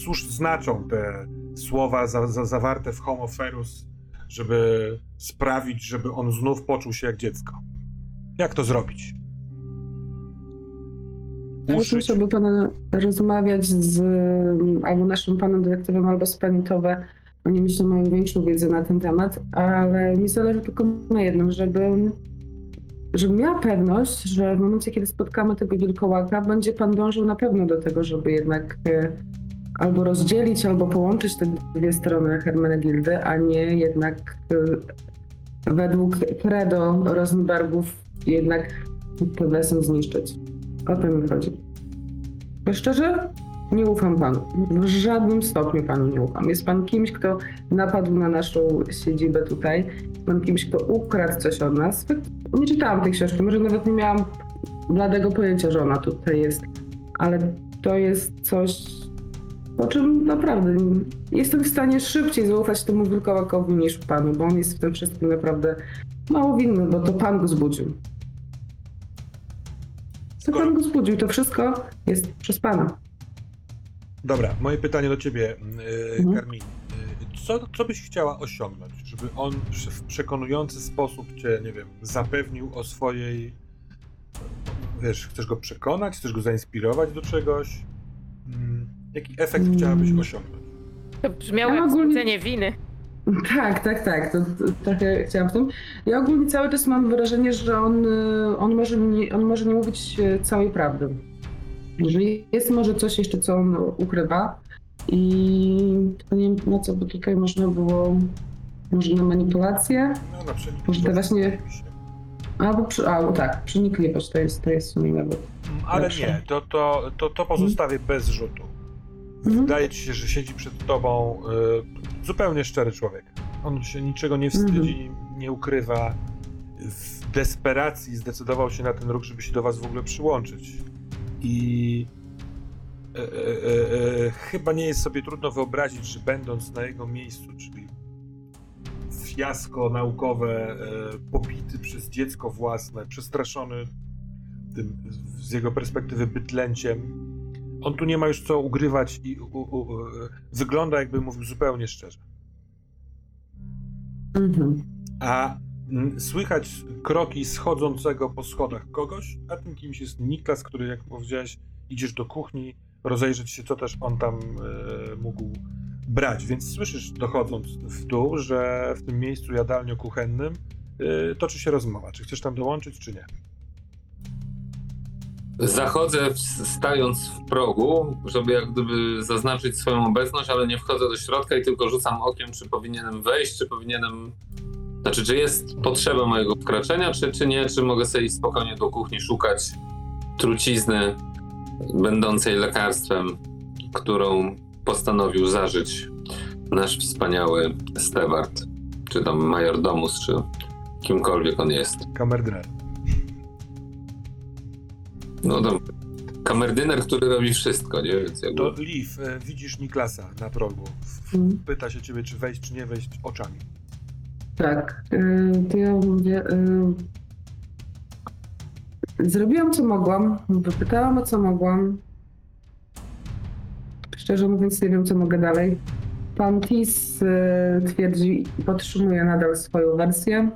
Cóż znaczą te słowa za, za, zawarte w Homo Ferus, żeby sprawić, żeby on znów poczuł się jak dziecko? Jak to zrobić? Musiałby pan rozmawiać z albo naszym panem dyrektywem, albo z pani Towe. Oni myślę mają większą wiedzę na ten temat, ale mi zależy tylko na jednym, żeby, żeby miała pewność, że w momencie, kiedy spotkamy tego wilkołaka, będzie pan dążył na pewno do tego, żeby jednak e, albo rozdzielić, albo połączyć te dwie strony Hermenegildy, a nie jednak e, według credo Rosenbergów jednak to lesem zniszczyć. O to mi chodzi. Bo szczerze, nie ufam panu. W żadnym stopniu panu nie ufam. Jest pan kimś, kto napadł na naszą siedzibę tutaj. Jest pan kimś, kto ukradł coś od nas. Nie czytałam tej książki, może nawet nie miałam bladego pojęcia, że ona tutaj jest. Ale to jest coś, o czym naprawdę jestem w stanie szybciej zaufać temu wilkołakowi niż panu, bo on jest w tym wszystkim naprawdę mało winny, bo to pan go zbudził. To pan go zbudził, to wszystko jest przez pana. Dobra, moje pytanie do ciebie, yy, Mhm. Karmin. Yy, Co, co byś chciała osiągnąć, żeby on w przekonujący sposób cię, nie wiem, zapewnił o swojej. Wiesz, chcesz go przekonać, chcesz go zainspirować do czegoś? Mm, Jaki efekt Mm. chciałabyś osiągnąć? To brzmiało Ja jak ogólnie- winy. Tak, tak, tak. To, to, trochę chciałam w tym. Ja ogólnie cały czas mam wrażenie, że on, y, on, może, nie, on może nie mówić y, całej prawdy. Że jest może coś jeszcze, co on ukrywa. I tylko nie wiem, na co by tutaj można było. Może na manipulację? No, na przykład. Może to właśnie- Albo przy, a, tak, przenikliwość to jest, to jest w sumie nawet. Mm, Ale lepsze. nie, to, to, to, to pozostawię bez rzutu. Mhm. Wydaje ci się, że siedzi przed tobą y, zupełnie szczery człowiek. On się niczego nie wstydzi, nie ukrywa. W desperacji zdecydował się na ten ruch, żeby się do was w ogóle przyłączyć. I e, e, e, e, chyba nie jest sobie trudno wyobrazić, że będąc na jego miejscu, czyli fiasko naukowe, e, pobity przez dziecko własne, przestraszony tym z jego perspektywy bydlęciem, on tu nie ma już co ugrywać i u, u, u, wygląda jakby mówił zupełnie szczerze. Mhm. A słychać kroki schodzącego po schodach kogoś, a tym kimś jest Niklas, który, jak powiedziałeś, idziesz do kuchni, rozejrzeć się, co też on tam e, mógł brać. Więc słyszysz, dochodząc w dół, że w tym miejscu jadalnio-kuchennym e, toczy się rozmowa. Czy chcesz tam dołączyć, czy nie? Zachodzę w- stając w progu, żeby jak gdyby zaznaczyć swoją obecność, ale nie wchodzę do środka i tylko rzucam okiem, czy powinienem wejść, czy powinienem. Znaczy, czy jest potrzeba mojego wkraczania, czy, czy nie, czy mogę sobie spokojnie do kuchni szukać trucizny będącej lekarstwem, którą postanowił zażyć nasz wspaniały Stewart, czy tam majordomus, czy kimkolwiek on jest. Kamerdyner. No to kamerdyner, który robi wszystko, nie? Więc jakby... To Liv, e, widzisz Niklasa na progu. Mhm. Pyta się ciebie, czy wejść, czy nie wejść oczami. Tak, y, to ja mówię. y, Zrobiłam co mogłam, wypytałam o co mogłam. Szczerze mówiąc, nie wiem co mogę dalej. Pan Tis y, twierdzi i podtrzymuje nadal swoją wersję.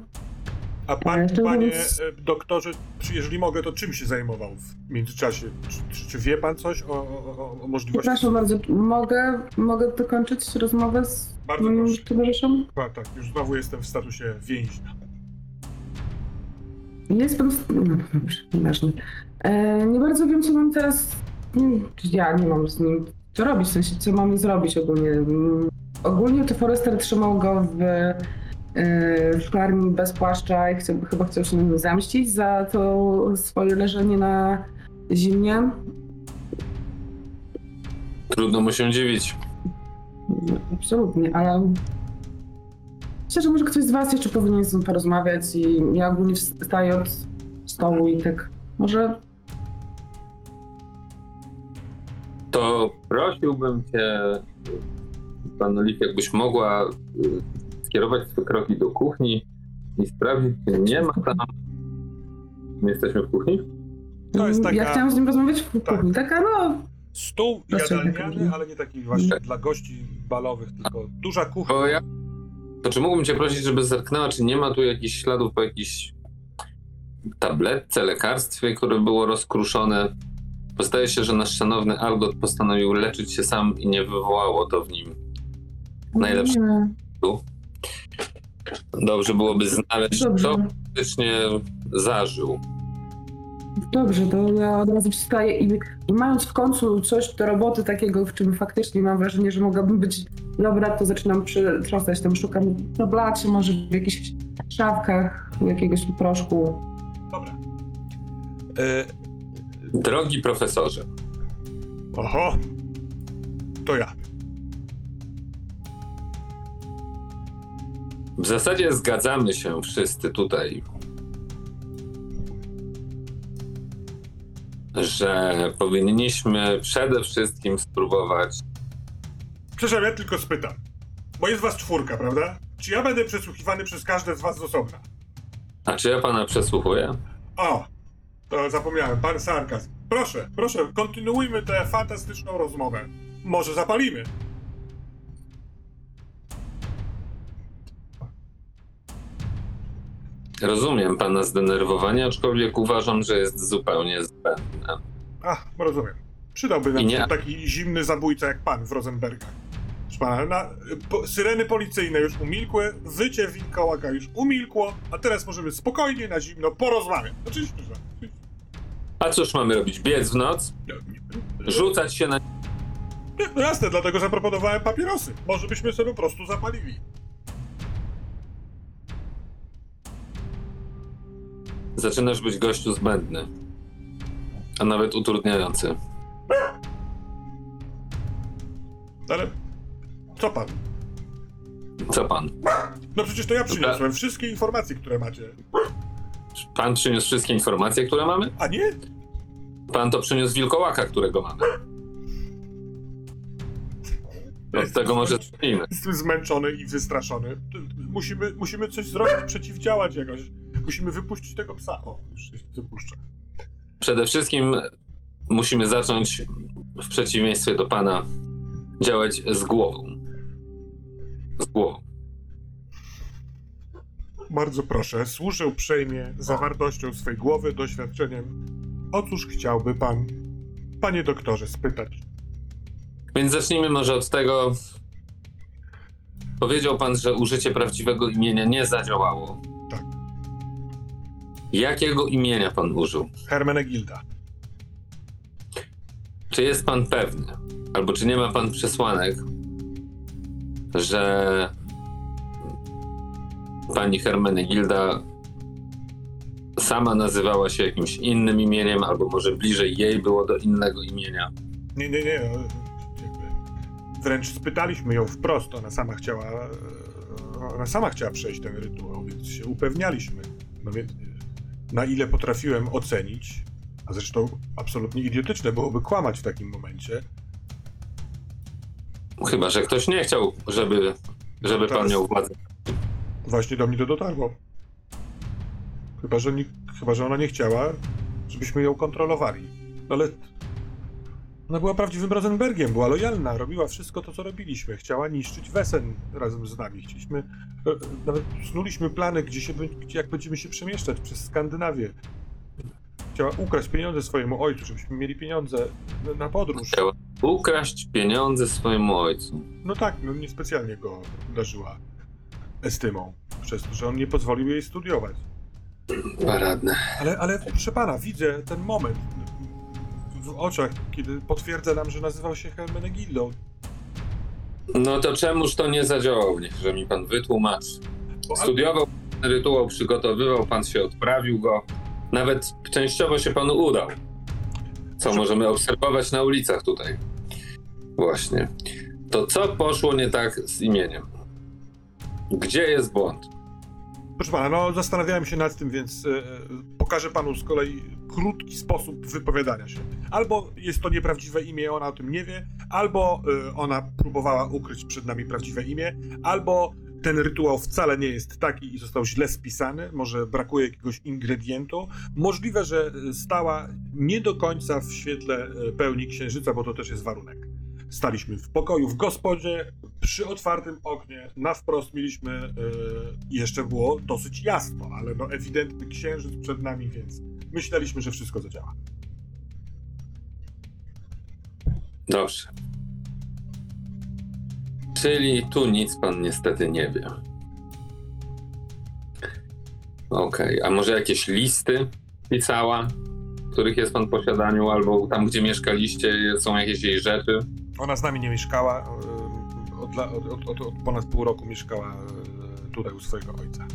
A pan, to panie e, doktorze, czy jeżeli mogę, to czym się zajmował w międzyczasie? Czy, czy, czy wie pan coś o, o, o, o możliwości? Przepraszam bardzo, mogę, mogę dokończyć rozmowę z Bardzo moim proszę. towarzyszem? Tak, tak, już znowu jestem w statusie więźnia. Jest pan. No, dobrze, nieważne. E, nie bardzo wiem, co mam teraz. nie, Ja nie mam z nim co robić, w sensie, co mamy zrobić ogólnie. Mm, Ogólnie to Forrester trzymał go w, e, w karmi bez płaszcza i chce, chyba chciał się nim zemścić za to swoje leżenie na zimnie. Trudno mu się dziwić. Absolutnie, ale. Szczerze, może ktoś z Was jeszcze powinien z nim porozmawiać i ja ogólnie wstaję od stołu i tak. Może To prosiłbym cię, pan Oliw, jakbyś mogła y, skierować swoje kroki do kuchni i sprawdzić, czy nie ma tam... My jesteśmy w kuchni? To jest Mm, Ja taka- chciałam z nim rozmawiać w Tak. kuchni. Taka, no. Stół Proszę, jadalniany, tak. ale nie taki właśnie dla gości balowych, tylko duża kuchnia. Bo ja... To czy mógłbym cię prosić, żeby zerknęła, czy nie ma tu jakichś śladów po jakiejś tabletce, lekarstwie, które było rozkruszone? Bo zdaje się, że nasz szanowny Algot postanowił leczyć się sam i nie wywołało to w nim najlepsze. Dobrze byłoby znaleźć, Dobrze. kto faktycznie zażył. Dobrze, to ja od razu wstaję i, i mając w końcu coś do roboty takiego, w czym faktycznie mam wrażenie, że mogłabym być dobra, to zaczynam przytrząsać tam, szukam na blacie, może w jakichś szafkach, jakiegoś proszku. Dobra. E, Drogi profesorze, oho, to ja. W zasadzie zgadzamy się wszyscy tutaj, że powinniśmy przede wszystkim spróbować. Przepraszam, ja tylko spytam. Bo jest was czwórka, prawda? Czy ja będę przesłuchiwany przez każde z was z osobna? A czy ja pana przesłuchuję? O, to zapomniałem, pan sarkazm. Proszę, proszę, kontynuujmy tę fantastyczną rozmowę. Może zapalimy. Rozumiem pana zdenerwowanie, aczkolwiek uważam, że jest zupełnie zbędne. Ach, rozumiem. Przydałby nam się nie- taki zimny zabójca jak pan w Rosenbergach. Proszę pana, na, po, syreny policyjne już umilkły, wycie wilkołaka już umilkło, a teraz możemy spokojnie, na zimno porozmawiać. Oczywiście, że. A cóż mamy robić? Biec w noc? Rzucać się na. No jasne, dlatego zaproponowałem papierosy. Może byśmy sobie po prostu zapalili. Zaczynasz być gościu zbędny. A nawet utrudniający. Ale co pan? Co pan? No przecież to ja przyniosłem wszystkie informacje, które macie. Pan przyniósł wszystkie informacje, które mamy? A nie? Pan to przyniósł wilkołaka, którego mamy. Od tego może zacznijmy. Jestem zmęczony i wystraszony. Musimy, musimy coś zrobić, przeciwdziałać jakoś. Musimy wypuścić tego psa. O, już się wypuszcza. Przede wszystkim musimy zacząć w przeciwieństwie do pana, działać z głową. Z głową. Bardzo proszę, służę uprzejmie zawartością swej głowy, doświadczeniem. O cóż chciałby pan, panie doktorze, spytać? Więc zacznijmy może od tego. Powiedział pan, że użycie prawdziwego imienia nie zadziałało. Jakiego imienia pan użył? Hermenegilda. Czy jest pan pewny, albo czy nie ma pan przesłanek, że pani Hermenegilda sama nazywała się jakimś innym imieniem, albo może bliżej jej było do innego imienia? Nie, nie, nie. no, wręcz spytaliśmy ją wprost. Ona sama chciała. e, Ona sama chciała przejść ten rytuał, więc się upewnialiśmy. No więc, na ile potrafiłem ocenić, a zresztą absolutnie idiotyczne byłoby kłamać w takim momencie. Chyba, że ktoś nie chciał, żeby, żeby pan miał władzę. Właśnie do mnie to dotarło. Chyba, że, nikt, chyba, że ona nie chciała, żebyśmy ją kontrolowali. Ale ona była prawdziwym Rosenbergiem, była lojalna, robiła wszystko to, co robiliśmy. Chciała niszczyć Wesen razem z nami. Chcieliśmy, e, nawet snuliśmy plany, gdzie się, jak będziemy się przemieszczać przez Skandynawię. Chciała ukraść pieniądze swojemu ojcu, żebyśmy mieli pieniądze na- podróż. Chciała ukraść pieniądze swojemu ojcu. No tak, no niespecjalnie go darzyła estymą, przez to, że on nie pozwolił jej studiować. Paradne. Ale, ale proszę pana, widzę ten moment w oczach, kiedy potwierdza nam, że nazywał się Hermenegildą. No to czemuż to nie zadziałało? Niechże mi pan wytłumaczy. Bo- Studiował pan rytuał, przygotowywał, pan się odprawił go. Nawet częściowo się panu udał. Co możemy obserwować na ulicach tutaj. Właśnie. To co poszło nie tak z imieniem? Gdzie jest błąd? Proszę pana, no zastanawiałem się nad tym, więc e, pokażę panu z kolei krótki sposób wypowiadania się. Albo jest to nieprawdziwe imię, ona o tym nie wie, albo e, ona próbowała ukryć przed nami prawdziwe imię, albo ten rytuał wcale nie jest taki i został źle spisany, może brakuje jakiegoś ingredientu. Możliwe, że stała nie do końca w świetle e, pełni księżyca, bo to też jest warunek. Staliśmy w pokoju w gospodzie, przy otwartym oknie, na wprost mieliśmy, i jeszcze było dosyć jasno, ale no ewidentny księżyc przed nami, więc myśleliśmy, że wszystko zadziała. Dobrze. Czyli tu nic pan niestety nie wie. Okej, a może jakieś listy pisała, których jest pan w posiadaniu, albo tam, gdzie mieszkaliście, są jakieś jej rzeczy? Ona z nami nie mieszkała, e, od, od, od, od ponad pół roku mieszkała e, tutaj u swojego ojca.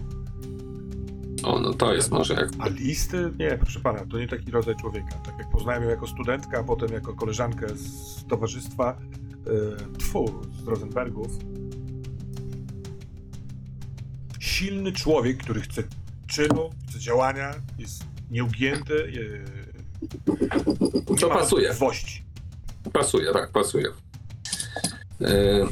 O, no to jest może jak... A listy? Nie, proszę pana, to nie taki rodzaj człowieka. Tak jak poznałem ją jako studentkę, a potem jako koleżankę z towarzystwa, e, tfu, z Rosenbergów. Silny człowiek, który chce czynu, chce działania, jest nieugięty, e, nie To pasuje. wątpliwości. Pasuje, tak, pasuje. Yy,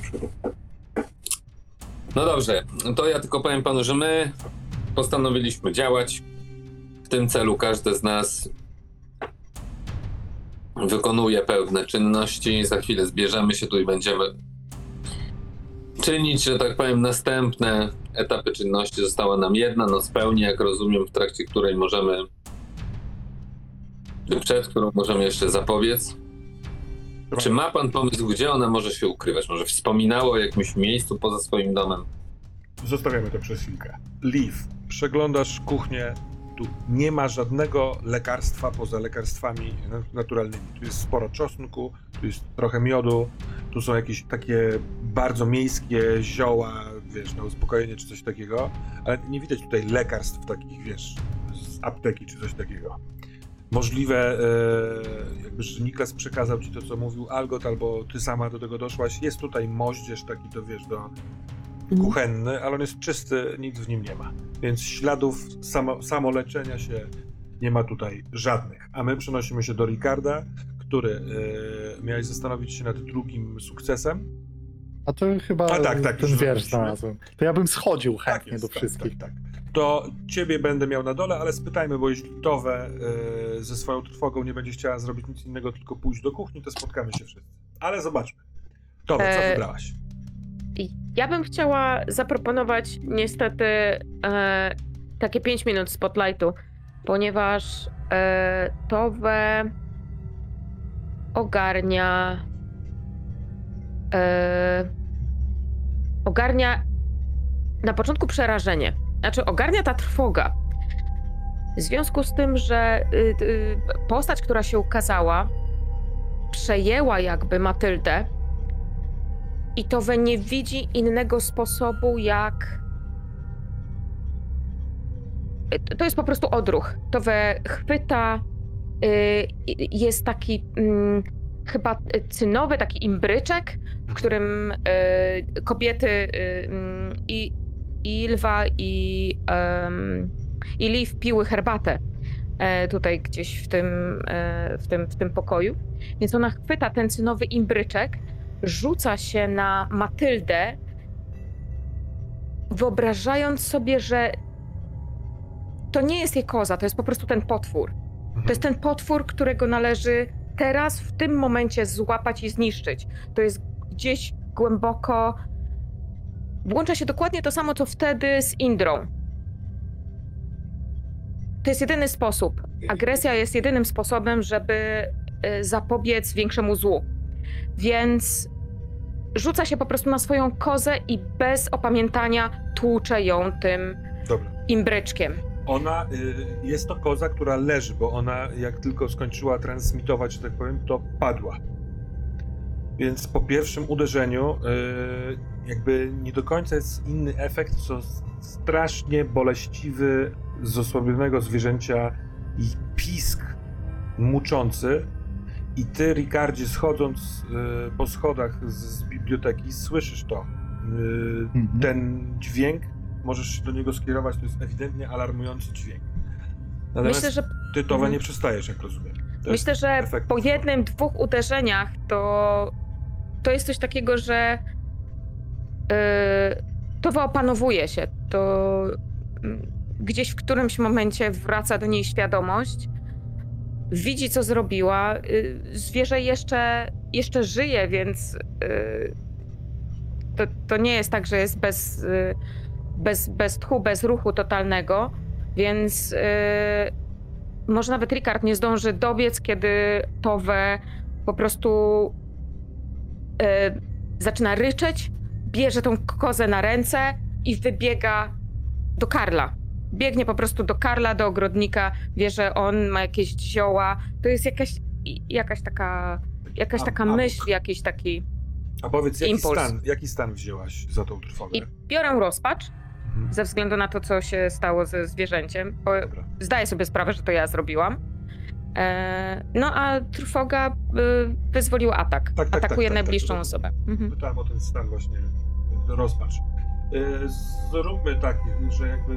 No dobrze, to ja tylko powiem panu, że my postanowiliśmy działać. W tym celu każdy z nas wykonuje pewne czynności. Za chwilę zbierzemy się tu i będziemy czynić, że tak powiem, następne etapy czynności. Została nam jedna noc pełni, jak rozumiem, w trakcie której możemy, przed którą możemy jeszcze zapobiec. Czy ma pan pomysł, gdzie ona może się ukrywać? Może wspominało o jakimś miejscu poza swoim domem? Zostawiamy to przez chwilkę. Liv, przeglądasz kuchnię. Tu nie ma żadnego lekarstwa poza lekarstwami na- naturalnymi. Tu jest sporo czosnku, tu jest trochę miodu, tu są jakieś takie bardzo miejskie zioła, wiesz, na uspokojenie czy coś takiego, ale nie widać tutaj lekarstw takich, wiesz, z apteki czy coś takiego. Możliwe, e, jakby, że Niklas przekazał ci to, co mówił Algot, albo ty sama do tego doszłaś. Jest tutaj moździerz taki, to wiesz, do, kuchenny, ale on jest czysty, nic w nim nie ma. Więc śladów samo, samoleczenia się nie ma tutaj żadnych. A my przenosimy się do Ricarda, który e, miałeś zastanowić się nad drugim sukcesem. A to chyba A tak, tak, ten wiersz znalazłem. To ja bym schodził chętnie jest, do wszystkich. Tak, tak, tak. to ciebie będę miał na dole, ale spytajmy, bo jeśli Towe e, ze swoją trwogą nie będzie chciała zrobić nic innego, tylko pójść do kuchni, to spotkamy się wszyscy. Ale zobaczmy. Towe, co E, wybrałaś? Ja bym chciała zaproponować niestety e, takie 5 minut spotlightu, ponieważ e, Towe ogarnia e, ogarnia na początku przerażenie. Znaczy ogarnia ta trwoga. W związku z tym, że y, y, postać, która się ukazała, przejęła jakby Matyldę, i to we nie widzi innego sposobu, jak. To- jest po prostu odruch. To we chwyta. y, Jest taki mm, chyba cynowy, taki imbryczek, w którym y, kobiety y, mm, i, i Lwa i, i Liv piły herbatę e, tutaj gdzieś w tym, e, w, tym, w tym pokoju. Więc ona chwyta ten cynowy imbryczek, rzuca się na Matyldę, wyobrażając sobie, że to nie jest jej koza, to jest po prostu ten potwór. To jest ten potwór, którego należy teraz, w tym momencie złapać i zniszczyć. To jest gdzieś głęboko. Włącza się dokładnie to samo, co wtedy z Indrą. To jest jedyny sposób. Agresja jest jedynym sposobem, żeby y, zapobiec większemu złu. Więc rzuca się po prostu na swoją kozę i bez opamiętania tłucze ją tym Dobra. imbryczkiem. Ona, y, jest to koza, która leży, bo ona jak tylko skończyła transmitować, że tak powiem, to padła. Więc po pierwszym uderzeniu y, jakby nie do końca jest inny efekt, co strasznie boleściwy z osłabionego zwierzęcia i pisk muczący. I ty, Ricardzie, schodząc y, po schodach z, z biblioteki, słyszysz to. Y, Mhm. ten dźwięk, możesz się do niego skierować, to jest ewidentnie alarmujący dźwięk. Natomiast Myślę, że ty Towa Mhm. nie przestajesz, jak rozumiem. To Myślę, że efekt po jednym, dwóch uderzeniach to, to jest coś takiego, że yy, to wyopanowuje się. To mm, gdzieś w którymś momencie wraca do niej świadomość, widzi, co zrobiła. Yy, zwierzę jeszcze, jeszcze żyje, więc yy, to, to nie jest tak, że jest bez, yy, bez, bez tchu, bez ruchu totalnego, więc może nawet Ricard nie zdąży dobiec, kiedy Towe po prostu zaczyna ryczeć, bierze tą kozę na ręce i wybiega do Karla. Biegnie po prostu do Karla, do ogrodnika, wie, że on ma jakieś zioła. To jest jakaś, jakaś taka, jakaś A- taka amok. myśl, jakiś taki... A powiedz, jaki impuls. stan, jaki stan wzięłaś za tą trwogę? I biorę rozpacz Mhm. ze względu na to, co się stało ze zwierzęciem, bo Dobra. zdaję sobie sprawę, że to ja zrobiłam. E, no a trwoga y, wyzwoliła atak. tak, tak, Atakuje tak, tak, najbliższą to- osobę. Mhm. Pytałem o ten stan właśnie, rozpacz. Y, Zróbmy tak, że jakby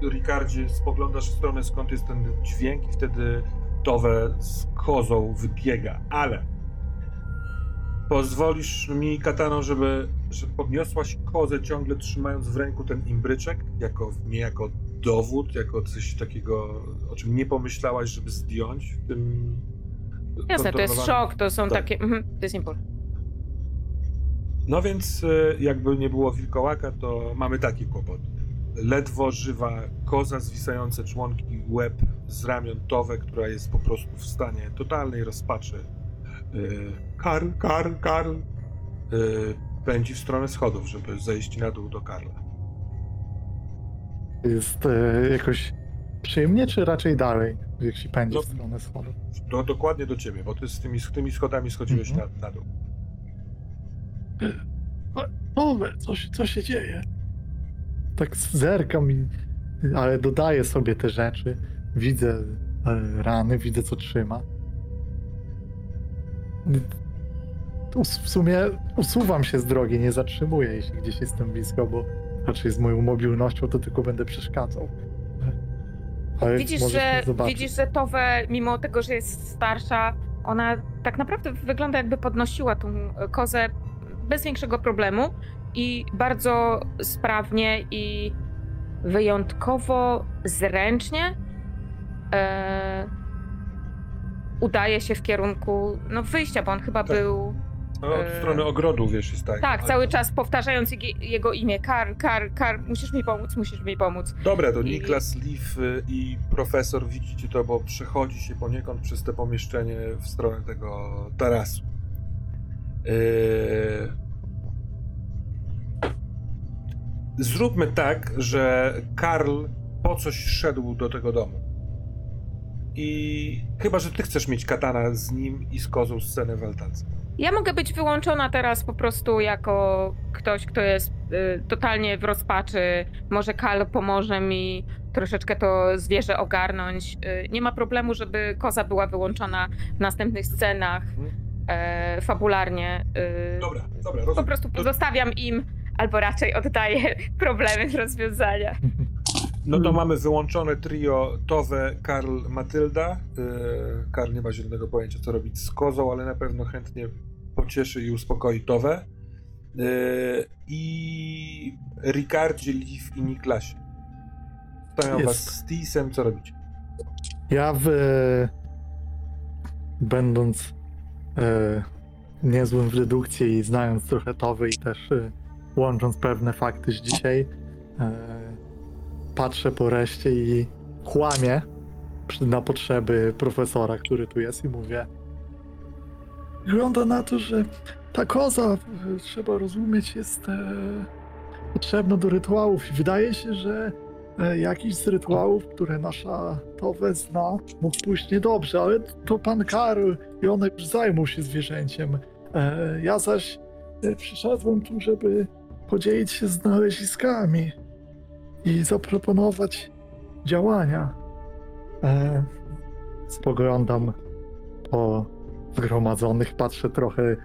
ty, Ricardzie, spoglądasz w stronę, skąd jest ten dźwięk i wtedy Towe z kozą wybiega, ale pozwolisz mi, Katano, żeby, żeby podniosłaś kozę, ciągle trzymając w ręku ten imbryczek, jako, nie jako dowód, jako coś takiego, o czym nie pomyślałaś, żeby zdjąć w tym Jasne, to jest szok, to są Tak. takie... Mhm, to jest. No więc e, jakby nie było wilkołaka, to mamy taki kłopot. Ledwo żywa koza, zwisające członki, łeb z ramion Towe, która jest po prostu w stanie totalnej rozpaczy. E, Karl, Karl, Karl e, pędzi w stronę schodów, żeby zejść na dół do Karla. Jest e, jakoś przyjemnie, czy raczej dalej, jak się pędzi No. w stronę schodów? Do, dokładnie do ciebie, bo ty z tymi, z tymi schodami schodziłeś Mhm. na, na dół. Owe, co, się- co się dzieje? Tak zerkam, i, ale dodaję sobie te rzeczy. Widzę e, rany, widzę co trzyma. W sumie usuwam się z drogi, nie zatrzymuję, jeśli gdzieś jestem blisko, bo raczej z moją mobilnością to tylko będę przeszkadzał. Ale Widzisz, że, widzisz, że Towe, mimo tego, że jest starsza, ona tak naprawdę wygląda jakby podnosiła tą kozę bez większego problemu i bardzo sprawnie i wyjątkowo zręcznie e, udaje się w kierunku no, wyjścia, bo on chyba Tak. był. No, od Eee, strony ogrodu, wiesz, jest tak. Tak, cały czas powtarzając jego, imię. Kar, Kar, Kar, musisz mi pomóc, musisz mi pomóc. Dobra, to I- Niklas, Leaf y, i profesor widzicie to, bo przechodzi się poniekąd przez te pomieszczenie w stronę tego tarasu. Yy... Zróbmy tak, że Karl po coś szedł do tego domu. I chyba, że ty chcesz mieć katana z nim i z kozą scenę w altance. Ja mogę być wyłączona teraz po prostu jako ktoś, kto jest y, totalnie w rozpaczy. Może Kal pomoże mi troszeczkę to zwierzę ogarnąć. Y, nie ma problemu, żeby koza była wyłączona w następnych scenach Mhm. e, fabularnie. Y, Dobra, dobra, po rozumiem. prostu To- zostawiam im, albo raczej oddaję problemy do rozwiązania. No to mamy wyłączone trio Towe, Karl, Matylda. Yy, Karl nie ma zielonego pojęcia, co robić z kozą, ale na pewno chętnie pocieszy i uspokoi Towę. Yy, I Ricardzie, Liv i Niklasie. Stawiam Jest. was z Tisem, co robicie? Ja w, będąc e, niezłym w dedukcji i znając trochę Towy i też e, łącząc pewne fakty z dzisiaj, e, patrzę po reszcie i kłamię na potrzeby profesora, który tu jest i mówię wygląda na to, że ta koza, e, trzeba rozumieć, jest e, potrzebna do rytuałów i wydaje się, że jakiś z rytuałów, które nasza Towe zna, mógł pójść niedobrze, ale to pan Karl i one już zajmą się zwierzęciem. Ja zaś przyszedłem tu, żeby podzielić się znaleziskami i zaproponować działania. E, spoglądam po zgromadzonych, patrzę trochę,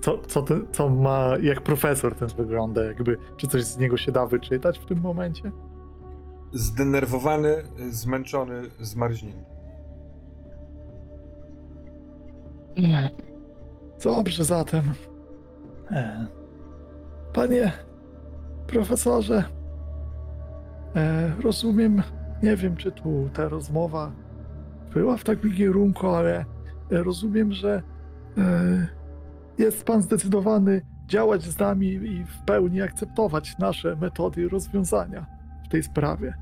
co, co, co, ma, jak profesor ten wygląda, jakby, czy coś z niego się da wyczytać w tym momencie? Zdenerwowany, zmęczony, zmarznięty. Dobrze zatem. E, Panie profesorze, e, rozumiem, nie wiem czy tu ta rozmowa była w takim kierunku, ale e, rozumiem, że e, jest pan zdecydowany działać z nami i w pełni akceptować nasze metody i rozwiązania w tej sprawie.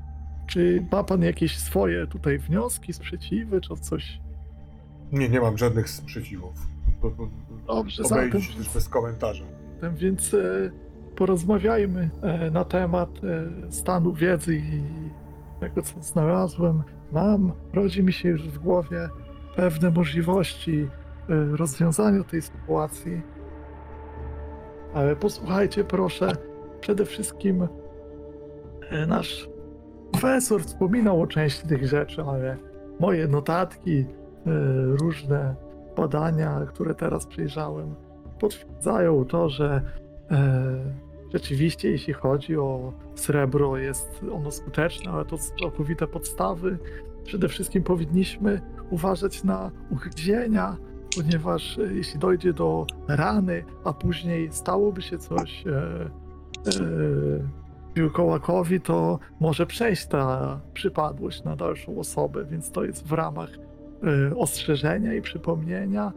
Czy ma pan jakieś swoje tutaj wnioski, sprzeciwy, czy coś? Nie, nie mam żadnych sprzeciwów. Dobrze, Obejdzie zatem. się też bez komentarza. Więc e, porozmawiajmy e, na temat e, stanu wiedzy i tego, co znalazłem. Mam, rodzi mi się już w głowie pewne możliwości rozwiązania tej sytuacji. Ale posłuchajcie, proszę, przede wszystkim nasz profesor wspominał o części tych rzeczy, ale moje notatki, różne badania, które teraz przejrzałem, potwierdzają to, że e, rzeczywiście, jeśli chodzi o srebro, jest ono skuteczne, ale to całkowite podstawy. Przede wszystkim powinniśmy uważać na ugryzienia, ponieważ e, jeśli dojdzie do rany, a później stałoby się coś e, e, wilkołakowi, to może przejść ta przypadłość na dalszą osobę, więc to jest w ramach e, ostrzeżenia i przypomnienia.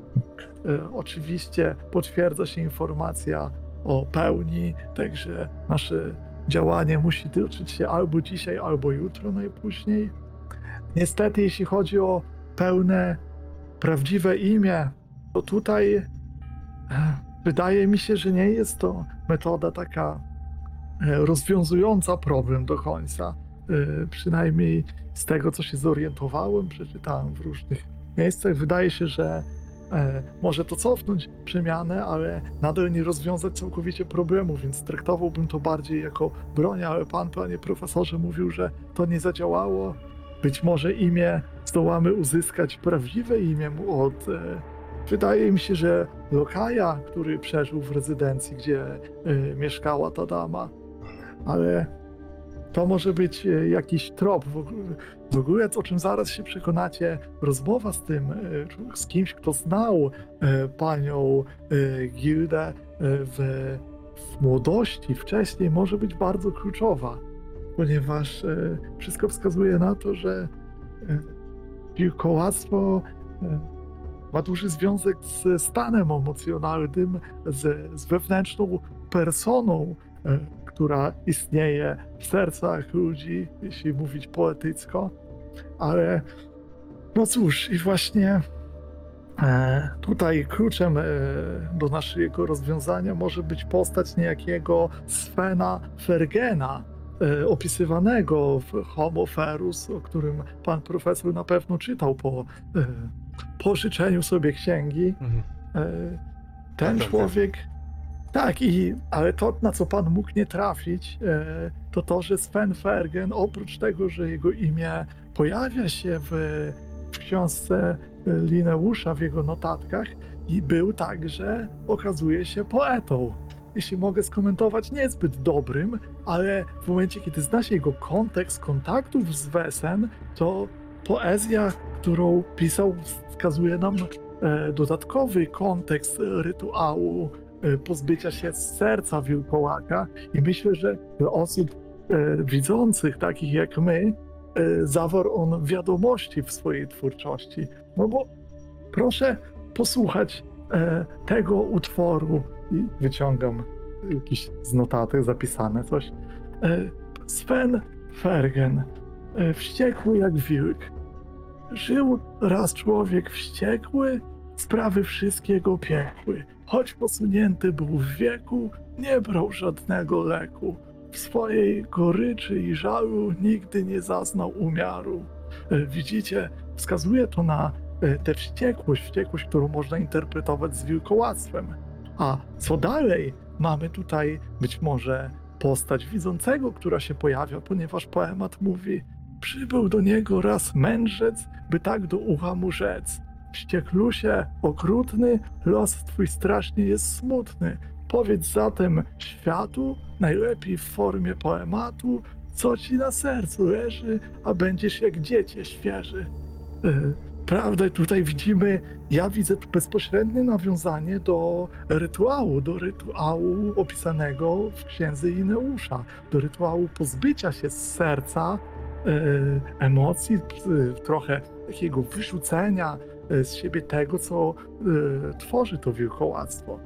E, Oczywiście potwierdza się informacja o pełni, także nasze działanie musi toczyć się albo dzisiaj, albo jutro najpóźniej. Niestety, jeśli chodzi o pełne, prawdziwe imię, to tutaj e, wydaje mi się, że nie jest to metoda taka e, rozwiązująca problem do końca. E, Przynajmniej z tego, co się zorientowałem, przeczytałem w różnych miejscach, wydaje się, że może to cofnąć przemianę, ale nadal nie rozwiązać całkowicie problemu, więc traktowałbym to bardziej jako broń, ale pan, panie profesorze, mówił, że to nie zadziałało. Być może imię zdołamy uzyskać prawdziwe imię od. E, wydaje mi się, że Lokaja, który przeżył w rezydencji, gdzie e, mieszkała ta dama, ale to może być e, jakiś trop. W ogóle, o czym zaraz się przekonacie, rozmowa z tym, e, z kimś, kto znał e, panią Gildę w, w młodości, wcześniej, może być bardzo kluczowa. ponieważ wszystko wskazuje na to, że wilkołactwo e, ma duży związek ze stanem emocjonalnym, z, z wewnętrzną personą, która istnieje w sercach ludzi, jeśli mówić poetycko. Ale no cóż, i właśnie e, tutaj kluczem e, do naszego rozwiązania może być postać niejakiego Svena Fergena, e, opisywanego w Homo Ferus, o którym pan profesor na pewno czytał po pożyczeniu sobie księgi. Mhm. Ten Naprawdę. człowiek. Tak, i, ale to, na co pan mógł nie trafić, e, to to, że Sven Fergen, oprócz tego, że jego imię pojawia się w, w książce Lineusza, w jego notatkach, i był także, okazuje się, poetą. Jeśli mogę skomentować, niezbyt dobrym, ale w momencie, kiedy zna się jego kontekst kontaktów z Wesen, to poezja, którą pisał, wskazuje nam e, dodatkowy kontekst rytuału pozbycia się serca wilkołaka i myślę, że dla osób e, widzących, takich jak my, e, zawarł on wiadomości w swojej twórczości. No bo proszę posłuchać e, tego utworu i wyciągam jakiś z notatek zapisane coś. E, Sven Fergen, e, wściekły jak wilk, Żył raz człowiek wściekły, sprawy wszystkie go piekły. Choć posunięty był w wieku, nie brał żadnego leku. W swojej goryczy i żalu nigdy nie zaznał umiaru. E, Widzicie, wskazuje to na e, tę wściekłość, wściekłość, którą można interpretować z wilkołactwem. A co dalej? Mamy tutaj być może postać widzącego, która się pojawia, ponieważ poemat mówi Przybył do niego raz mędrzec, by tak do ucha mu rzec. Wścieklusie, okrutny, los twój strasznie jest smutny. Powiedz zatem światu, najlepiej w formie poematu, co ci na sercu leży, a będziesz jak dziecię świeży. Yy, Prawda, tutaj widzimy, ja widzę bezpośrednie nawiązanie do rytuału, do rytuału opisanego w księdze Ineusza, do rytuału pozbycia się z serca e, emocji, e, trochę takiego wyrzucenia e, z siebie tego, co e, tworzy to wielkołactwo.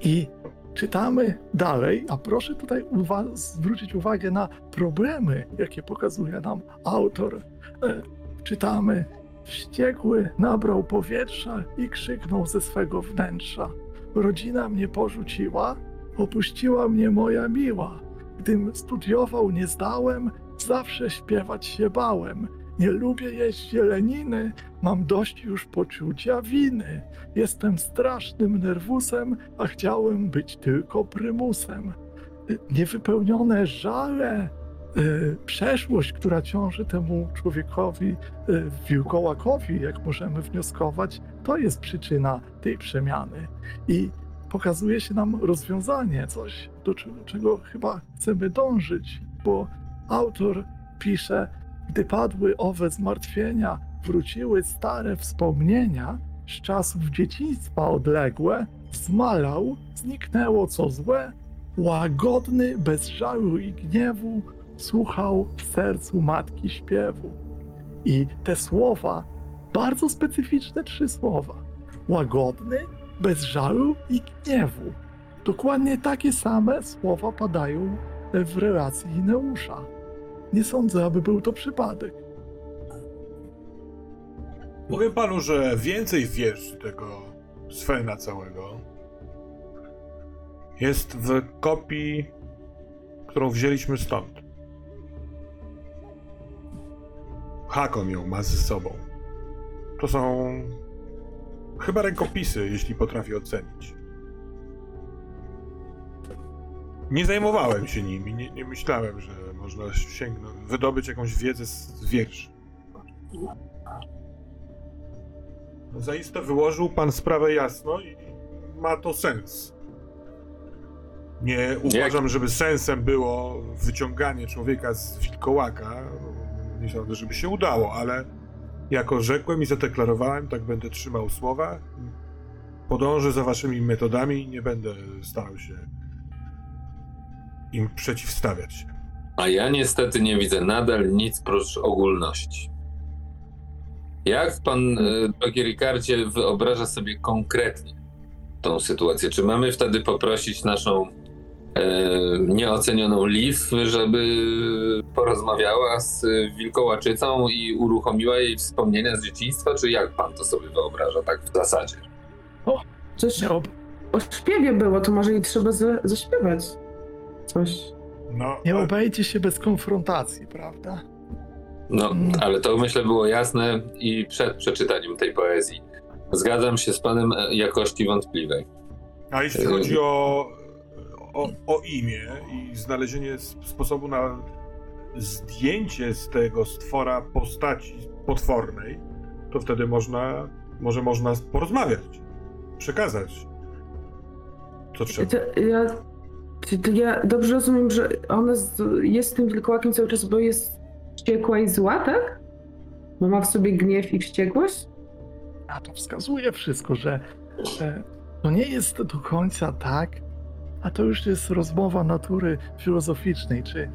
I czytamy dalej, a proszę tutaj uwa- zwrócić uwagę na problemy, jakie pokazuje nam autor. E, czytamy, wściekły nabrał powietrza i krzyknął ze swego wnętrza. Rodzina mnie porzuciła, opuściła mnie moja miła. Gdym studiował, nie zdałem, zawsze śpiewać się bałem. Nie lubię jeść zieleniny, mam dość już poczucia winy. Jestem strasznym nerwusem, a chciałem być tylko prymusem. Y, Niewypełnione żale, y, przeszłość, która ciąży temu człowiekowi, y, wilkołakowi, jak możemy wnioskować, to jest przyczyna tej przemiany. I pokazuje się nam rozwiązanie, coś, do czego, czego chyba chcemy dążyć, bo autor pisze, gdy padły owe zmartwienia, wróciły stare wspomnienia z czasów dzieciństwa odległe, zmalał, zniknęło co złe, łagodny, bez żalu i gniewu, słuchał w sercu matki śpiewu. I te słowa, bardzo specyficzne trzy słowa, łagodny, bez żalu i gniewu. Dokładnie takie same słowa padają w relacji Ineusza. Nie sądzę, aby był to przypadek. Powiem panu, że więcej wierszy tego Svena całego jest w kopii, którą wzięliśmy stąd. Hakon ją ma ze sobą. To są chyba rękopisy, jeśli potrafię ocenić. Nie zajmowałem się nimi, nie, nie myślałem, że można sięgnąć, wydobyć jakąś wiedzę z, wierszy. Zaiste wyłożył pan sprawę jasno i ma to sens. Nie uważam, żeby sensem było wyciąganie człowieka z wilkołaka. Nie sądzę, żeby się udało, ale jako rzekłem i zadeklarowałem, tak będę trzymał słowa. Podążę za waszymi metodami i nie będę starał się im przeciwstawiać się. A ja niestety nie widzę nadal nic prócz ogólności. Jak pan, e, drogi Ricardzie, wyobraża sobie konkretnie tą sytuację? Czy mamy wtedy poprosić naszą e, nieocenioną Liv, żeby porozmawiała z wilkołaczycą i uruchomiła jej wspomnienia z dzieciństwa? Czy jak pan to sobie wyobraża, tak w zasadzie? Coś Nie, ob- o śpiewie było, to może i trzeba za, zaśpiewać coś. No, nie ale- obejdzie się bez konfrontacji, prawda? No, ale to myślę było jasne i przed przeczytaniem tej poezji. Zgadzam się z panem e, jakości wątpliwej. A jeśli Yy. chodzi o, o, o imię i znalezienie sposobu na zdjęcie z tego stwora postaci potwornej, to wtedy można, może można porozmawiać, przekazać, co trzeba. Ja, ja dobrze rozumiem, że ona z, jest tym wilkołakiem cały czas, bo jest wściekła i zła, tak? Bo ma w sobie gniew i wściekłość? A to wskazuje wszystko, że e, to nie jest do końca tak, a to już jest rozmowa natury filozoficznej, czy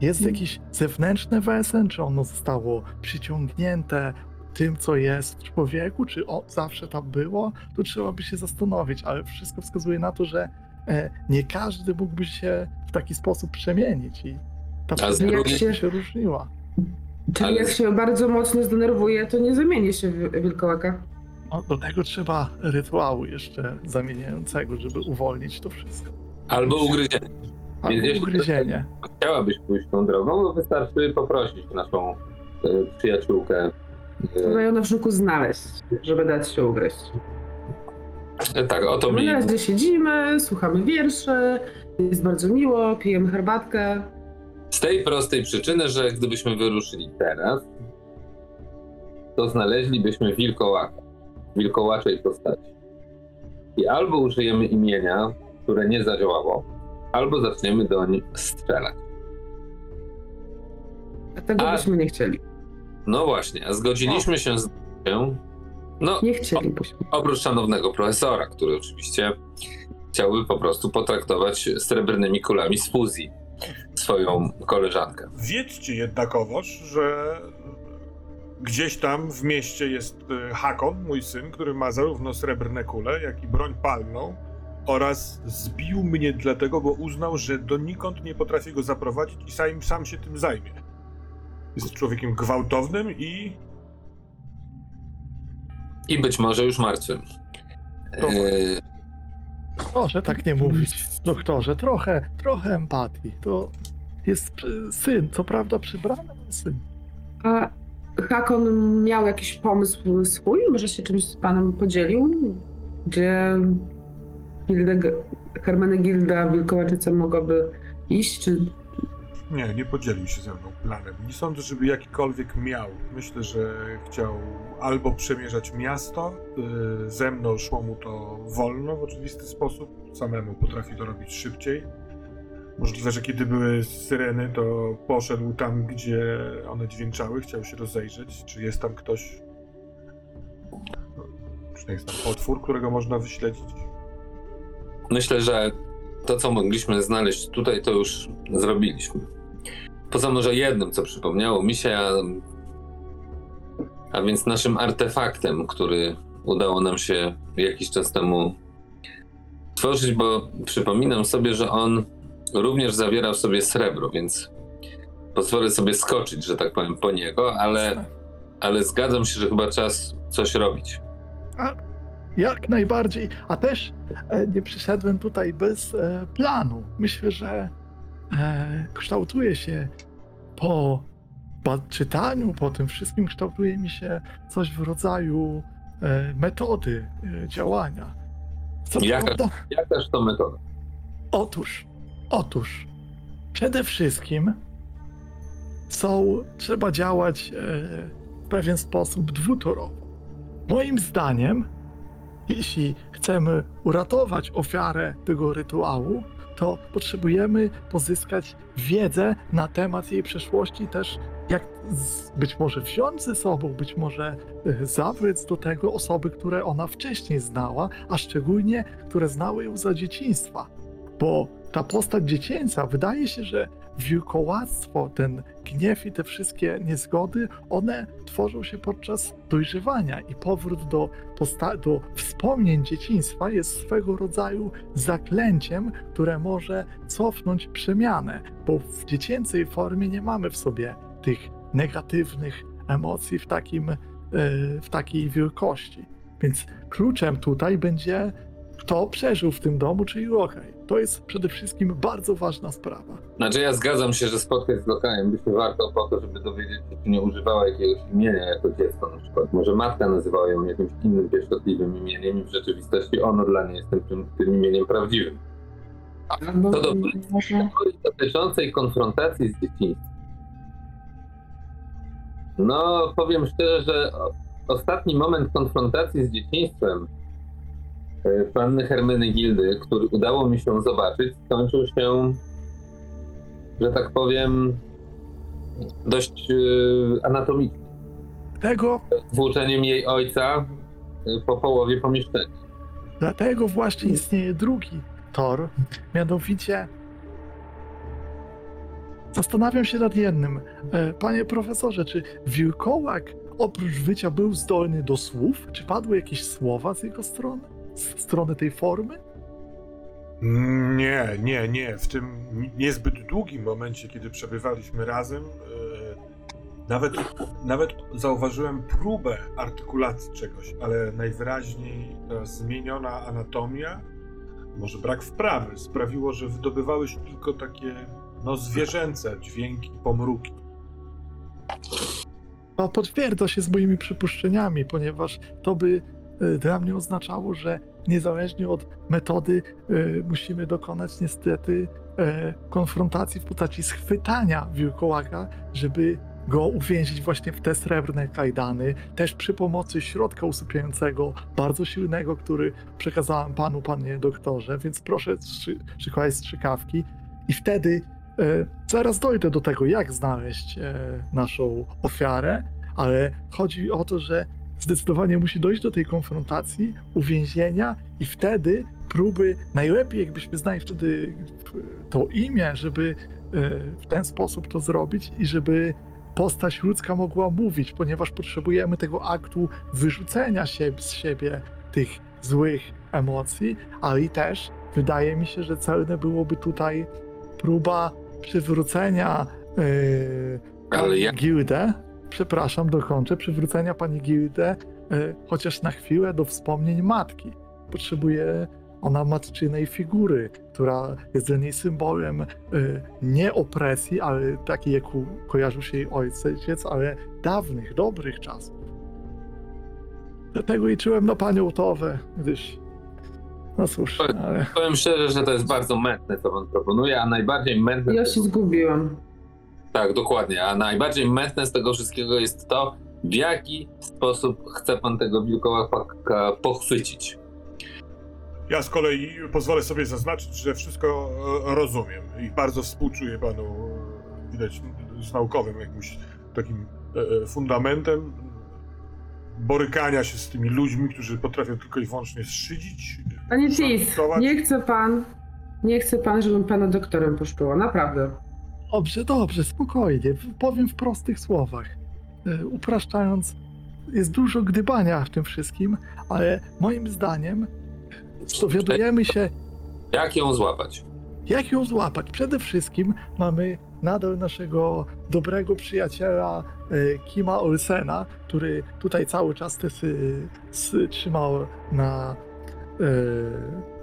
jest Mm. jakiś zewnętrzny wesen, czy ono zostało przyciągnięte tym, co jest w człowieku, czy o, zawsze tam było, to trzeba by się zastanowić, ale wszystko wskazuje na to, że nie każdy mógłby się w taki sposób przemienić i ta przemiana się, się różniła. Czyli Ale- jak się bardzo mocno zdenerwuje, to nie zamieni się w wilkołaka. No, do tego trzeba rytuału jeszcze zamieniającego, żeby uwolnić to wszystko. Albo ugryzienie. Albo Jeśli- ugryzienie. Chciałabyś pójść tą drogą, to wystarczy poprosić naszą e, przyjaciółkę. Trzeba ją na przykład znaleźć, żeby dać się ugryźć. Tak, o to My mi. na razie siedzimy, słuchamy wierszy, jest bardzo miło, pijemy herbatkę. Z tej prostej przyczyny, że gdybyśmy wyruszyli teraz, to znaleźlibyśmy wilkołaka. Wilkołaczej postaci. I albo użyjemy imienia, które nie zadziałało, albo zaczniemy doń strzelać. A tego A- byśmy nie chcieli. No właśnie, a zgodziliśmy się z się, no Nie chcielibyśmy. oprócz szanownego profesora, który oczywiście chciałby po prostu potraktować srebrnymi kulami z fuzji swoją koleżankę. Wiedzcie jednakowoż, że gdzieś tam w mieście jest e, Hakon, mój syn, który ma zarówno srebrne kule, jak i broń palną oraz zbił mnie dlatego, bo uznał, że donikąd nie potrafię go zaprowadzić i sam, sam się tym zajmie. Jest człowiekiem gwałtownym i I być może już martwym. Eee, Proszę tak nie mówić, doktorze. Trochę, trochę empatii. To jest syn, co prawda przybrany ale syn. A Hakon miał jakiś pomysł swój? Może się czymś z panem podzielił? Gdzie Gilda, Hermenegilda Wilkołaczyca mogłaby iść? Czy nie, nie podzielił się ze mną planem. Nie sądzę, żeby jakikolwiek miał. Myślę, że chciał albo przemierzać miasto, y, ze mną szło mu to wolno w oczywisty sposób, samemu potrafi to robić szybciej. Możliwe, że kiedy były syreny, to poszedł tam, gdzie one dźwięczały, chciał się rozejrzeć, czy jest tam ktoś, no, czy jest tam potwór, którego można wyśledzić. Myślę, że to, co mogliśmy znaleźć tutaj, to już zrobiliśmy. Poza może jednym, co przypomniało mi się, a, a więc naszym artefaktem, który udało nam się jakiś czas temu tworzyć, bo przypominam sobie, że on również zawiera w sobie srebro, więc pozwolę sobie skoczyć, że tak powiem, po niego, ale, ale zgadzam się, że chyba czas coś robić. Jak najbardziej. A też e, nie przyszedłem tutaj bez e, planu. Myślę, że e, kształtuje się po ba- czytaniu, po tym wszystkim kształtuje mi się coś w rodzaju e, metody e, działania. Co Jaka? prawda, Jakaż to metoda? Otóż, otóż, przede wszystkim są, trzeba działać e, w pewien sposób dwutorowo. Moim zdaniem, jeśli chcemy uratować ofiarę tego rytuału, to potrzebujemy pozyskać wiedzę na temat jej przeszłości, też jak być może wziąć ze sobą, być może e, zabrać do tego osoby, które ona wcześniej znała, a szczególnie które znały ją za dzieciństwa. Bo ta postać dziecięca, wydaje się, że wilkołactwo, ten gniew i te wszystkie niezgody, one tworzą się podczas dojrzewania i powrót do, posta- do wspomnień dzieciństwa jest swego rodzaju zaklęciem, które może cofnąć przemianę, bo w dziecięcej formie nie mamy w sobie tych negatywnych emocji w, takim, e, w takiej wielkości. Więc kluczem tutaj będzie, kto przeżył w tym domu, czyli lokaj. To jest przede wszystkim bardzo ważna sprawa. Znaczy ja zgadzam się, że spotkać z lokajem by się warto po to, żeby dowiedzieć się, czy nie używała jakiegoś imienia jako dziecko na przykład. Może matka nazywała ją jakimś innym pieszczotliwym imieniem i w rzeczywistości ono dla niej jest tym, tym, tym imieniem prawdziwym. Albo To do- może dotyczącej konfrontacji z dzieciństwem. No, powiem szczerze, że ostatni moment konfrontacji z dzieciństwem panny Hermeny Gildy, który udało mi się zobaczyć, skończył się, że tak powiem, dość e, anatomicznie. Tego, Włóczeniem jej ojca e, po połowie pomieszczenia. dlatego właśnie istnieje drugi tor, mianowicie zastanawiam się nad jednym. E, Panie profesorze, czy wilkołak oprócz wycia był zdolny do słów? Czy padły jakieś słowa z jego strony? Z strony tej formy? Nie, nie, nie. W tym niezbyt długim momencie, kiedy przebywaliśmy razem, e, nawet, nawet zauważyłem próbę artykulacji czegoś, ale najwyraźniej ta zmieniona anatomia, może brak wprawy, sprawiło, że wydobywały się tylko takie no, zwierzęce dźwięki, pomruki. To potwierdza się z moimi przypuszczeniami, ponieważ to by e, dla mnie oznaczało, że niezależnie od metody e, musimy dokonać niestety e, konfrontacji w postaci schwytania wilkołaka, żeby go uwięzić właśnie w te srebrne kajdany, też przy pomocy środka usypiającego, bardzo silnego, który przekazałem panu, panie doktorze, więc proszę strzy- szykować strzykawki. I wtedy E, Zaraz dojdę do tego, jak znaleźć e, naszą ofiarę, ale chodzi o to, że zdecydowanie musi dojść do tej konfrontacji, uwięzienia i wtedy próby, najlepiej jakbyśmy znali wtedy to imię, żeby e, w ten sposób to zrobić i żeby postać ludzka mogła mówić, ponieważ potrzebujemy tego aktu wyrzucenia się z siebie tych złych emocji, ale i też wydaje mi się, że celne byłoby tutaj próba przywrócenia yy, Ale jak- Gildę, przepraszam, dokończę, przywrócenia pani Gildę yy, chociaż na chwilę do wspomnień matki. Potrzebuje ona matczynej figury, która jest dla niej symbolem yy, nie opresji, ale takiej, jaką kojarzył się jej ojciec, ale dawnych, dobrych czasów. Dlatego liczyłem na panią Towę, gdyż no cóż, ale Powiem szczerze, że to jest bardzo mętne, co pan proponuje, a najbardziej mętne... ja się zgubiłam. Tak, dokładnie. A najbardziej mętne z tego wszystkiego jest to, w jaki sposób chce pan tego wilkołaka pochwycić. Ja z kolei pozwolę sobie zaznaczyć, że wszystko e, rozumiem i bardzo współczuję panu, e, widać, z naukowym jakimś takim e, fundamentem borykania się z tymi ludźmi, którzy potrafią tylko i wyłącznie szydzić. Panie szantować. nie chce pan, nie chce pan, żebym pana doktorem poszkoła, naprawdę. Dobrze, dobrze, spokojnie. Powiem w prostych słowach. E, Upraszczając, jest dużo gdybania w tym wszystkim, ale moim zdaniem dowiadujemy się, Jak ją złapać? jak ją złapać. Przede wszystkim mamy nadal naszego dobrego przyjaciela e, Kima Olsena, który tutaj cały czas też s- trzymał na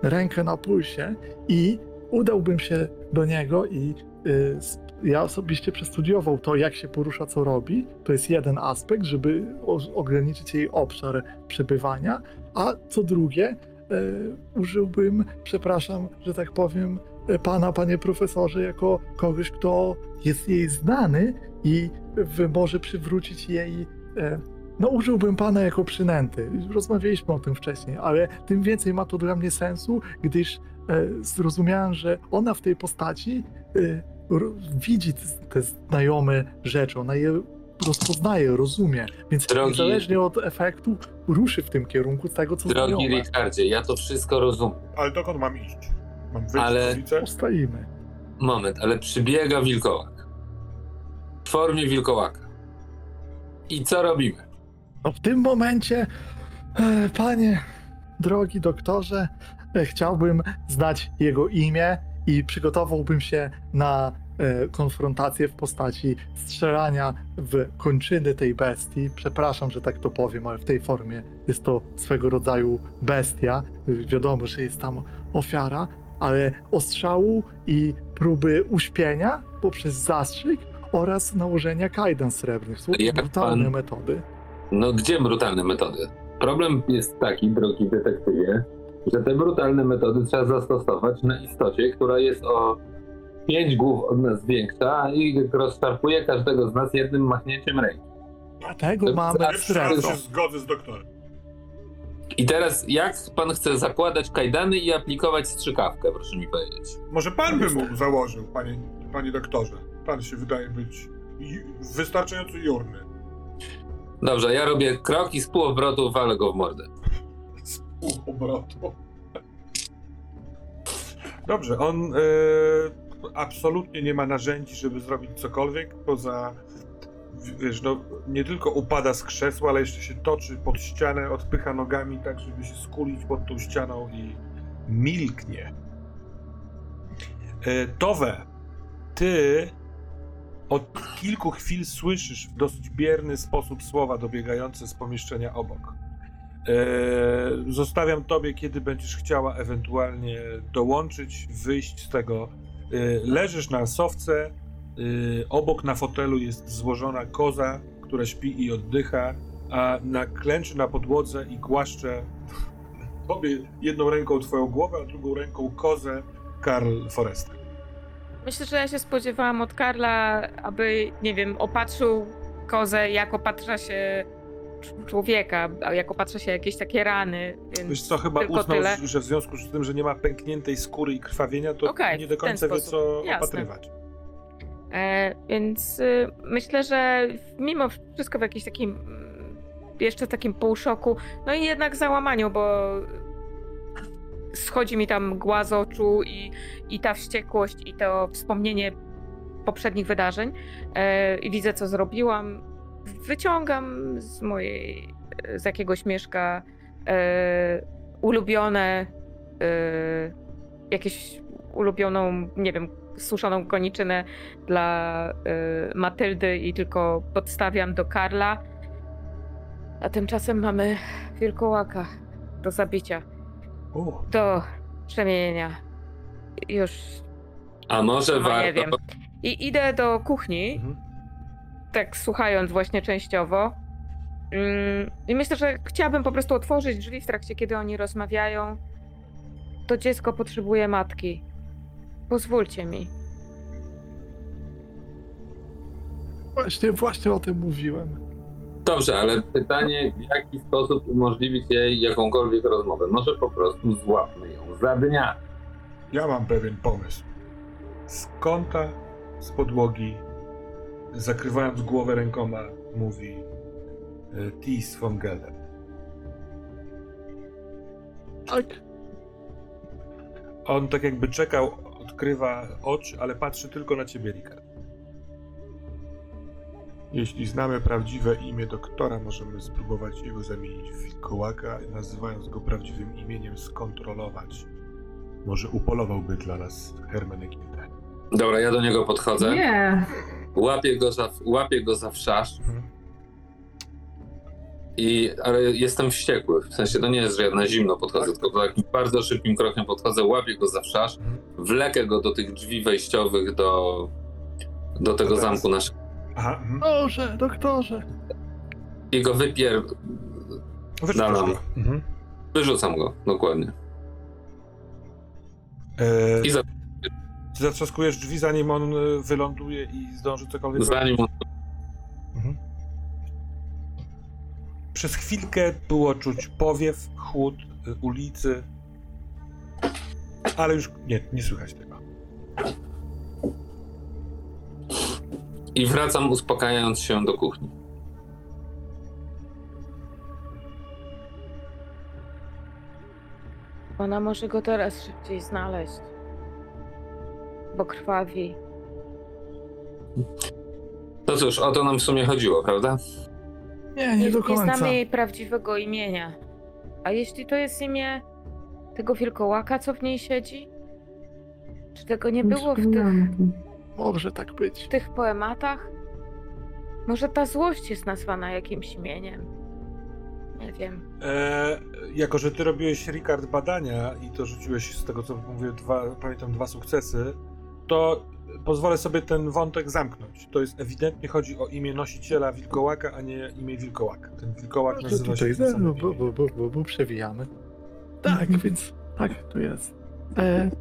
e, rękę na pulsie i udałbym się do niego i ja osobiście przestudiował to, jak się porusza, co robi. To jest jeden aspekt, żeby ograniczyć jej obszar przebywania, a co drugie, e, użyłbym, przepraszam, że tak powiem, e, pana, panie profesorze, jako kogoś, kto jest jej znany i może przywrócić jej. No, użyłbym pana jako przynęty. Rozmawialiśmy o tym wcześniej, ale tym więcej ma to dla mnie sensu, gdyż zrozumiałem, że ona w tej postaci widzi te, znajome rzeczy, ona je rozpoznaje, rozumie, więc Drogi- niezależnie od efektu ruszy w tym kierunku z tego, co Drogi znajome. Richardzie, ja to wszystko rozumiem. Ale dokąd mam iść? Mam wyjść Ale-? Ustoimy. Moment, ale przybiega wilkołak. W formie wilkołaka. I co robimy? No w tym momencie, e, panie, drogi doktorze, e, chciałbym znać jego imię i przygotowałbym się na e, konfrontację w postaci strzelania w kończyny tej bestii. Przepraszam, że tak to powiem, ale w tej formie jest to swego rodzaju bestia. Wiadomo, że jest tam ofiara, ale ostrzału i próby uśpienia poprzez zastrzyk oraz nałożenia kajdan srebrnych. Są Jak brutalne pan- metody. No gdzie brutalne metody? Problem jest taki, drogi detektywie, że te brutalne metody trzeba zastosować na istocie, która jest o pięć głów od nas większa i rozszarpuje każdego z nas jednym machnięciem ręki. Dlatego To mamy srebro. się zgodzę z doktorem. I teraz jak pan chce zakładać kajdany i aplikować strzykawkę, proszę mi powiedzieć? Może pan by mu założył, panie, panie doktorze. Pan się wydaje być wystarczająco jurny. Dobrze, ja robię krok i z półobrotu walę go w mordę. Obrotu. Dobrze, on e, absolutnie nie ma narzędzi, żeby zrobić cokolwiek, poza, wiesz, no, nie tylko upada z krzesła, ale jeszcze się toczy pod ścianę, odpycha nogami tak, żeby się skulić pod tą ścianą i milknie. E, Towe, ty od kilku chwil słyszysz w dosyć bierny sposób słowa dobiegające z pomieszczenia obok. Eee, zostawiam tobie, kiedy będziesz chciała ewentualnie dołączyć, wyjść z tego. Eee, leżysz na sowce, eee, obok na fotelu jest złożona koza, która śpi i oddycha, a na klęczy na podłodze i głaszcze tobie jedną ręką twoją głowę, a drugą ręką kozę Karl Forrester. Myślę, że ja się spodziewałam od Karla, aby, nie wiem, opatrzył kozę, jak opatrza się człowieka, a jak opatrza się jakieś takie rany. Więc Wiesz co, chyba tylko uznał, tyle. że w związku z tym, że nie ma pękniętej skóry i krwawienia, to Okej, nie do końca wie, co Jasne. opatrywać. E, więc y, myślę, że mimo wszystko w jakimś takim mm, jeszcze takim półszoku, no i jednak załamaniu, bo schodzi mi tam mgła z oczu i, i ta wściekłość i to wspomnienie poprzednich wydarzeń e, i widzę, co zrobiłam. Wyciągam z mojej, z jakiegoś mieszka e, ulubione, e, jakieś ulubioną, nie wiem, suszoną koniczynę dla y, Matyldy i tylko podstawiam do Karla. A tymczasem mamy wilkołaka do zabicia, O, do przemienienia. Już A może No, nie warto... wiem. i idę do kuchni, mhm. Tak słuchając właśnie częściowo. Mm, I myślę, że chciałabym po prostu otworzyć drzwi w trakcie, kiedy oni rozmawiają. To dziecko potrzebuje matki. Pozwólcie mi. Właśnie, właśnie o tym mówiłem. Dobrze, ale pytanie, w jaki sposób umożliwić jej jakąkolwiek rozmowę? Może po prostu złapmy ją za dnia. Ja mam pewien pomysł. Z kąta, z podłogi, zakrywając głowę rękoma, mówi e, Tis von Gelder. Tak. On tak jakby czekał, odkrywa oczy, ale patrzy tylko na ciebie, Rikard. Jeśli znamy prawdziwe imię doktora, możemy spróbować jego zamienić w wilkołaka, nazywając go prawdziwym imieniem, skontrolować. Może upolowałby dla nas Hermenegildę. Dobra, ja do niego podchodzę. Nie. Łapię go za, łapię go za wszasz. I, ale jestem wściekły. W sensie to nie jest, że ja na zimno podchodzę, Tak. tylko takim bardzo szybkim krokiem podchodzę, łapię go za wszasz, Mhm. wlekę go do tych drzwi wejściowych do, do tego zamku naszego Aha, mhm. Doktorze, doktorze. i go wypier... Wyrzucasz Dalam. go. Mhm. Wyrzucam go, dokładnie. E, I za, Ty zatrzaskujesz drzwi, zanim on e, wyląduje i zdąży cokolwiek zanim on... Mhm. Przez chwilkę było czuć powiew, chłód y, ulicy, ale już nie, nie słychać tego. I wracam uspokajając się do kuchni. Ona może go teraz szybciej znaleźć. Bo krwawi. To cóż, o to nam w sumie chodziło, prawda? Nie, Nie, nie do nie końca. znamy jej prawdziwego imienia. A jeśli to jest imię tego wilkołaka, co w niej siedzi? Czy tego nie było w tych. Może tak być. w tych poematach? Może ta złość jest nazwana jakimś imieniem? Nie wiem. E, jako, że ty robiłeś Ricard badania i to rzuciłeś z tego, co mówię, dwa, pamiętam, dwa sukcesy, to pozwolę sobie ten wątek zamknąć. To jest ewidentnie chodzi o imię nosiciela wilkołaka, a nie imię wilkołaka. Ten wilkołak To nazywa się tutaj no, bo, bo, bo, bo, bo przewijamy. Tak, Mhm. więc tak to jest. E,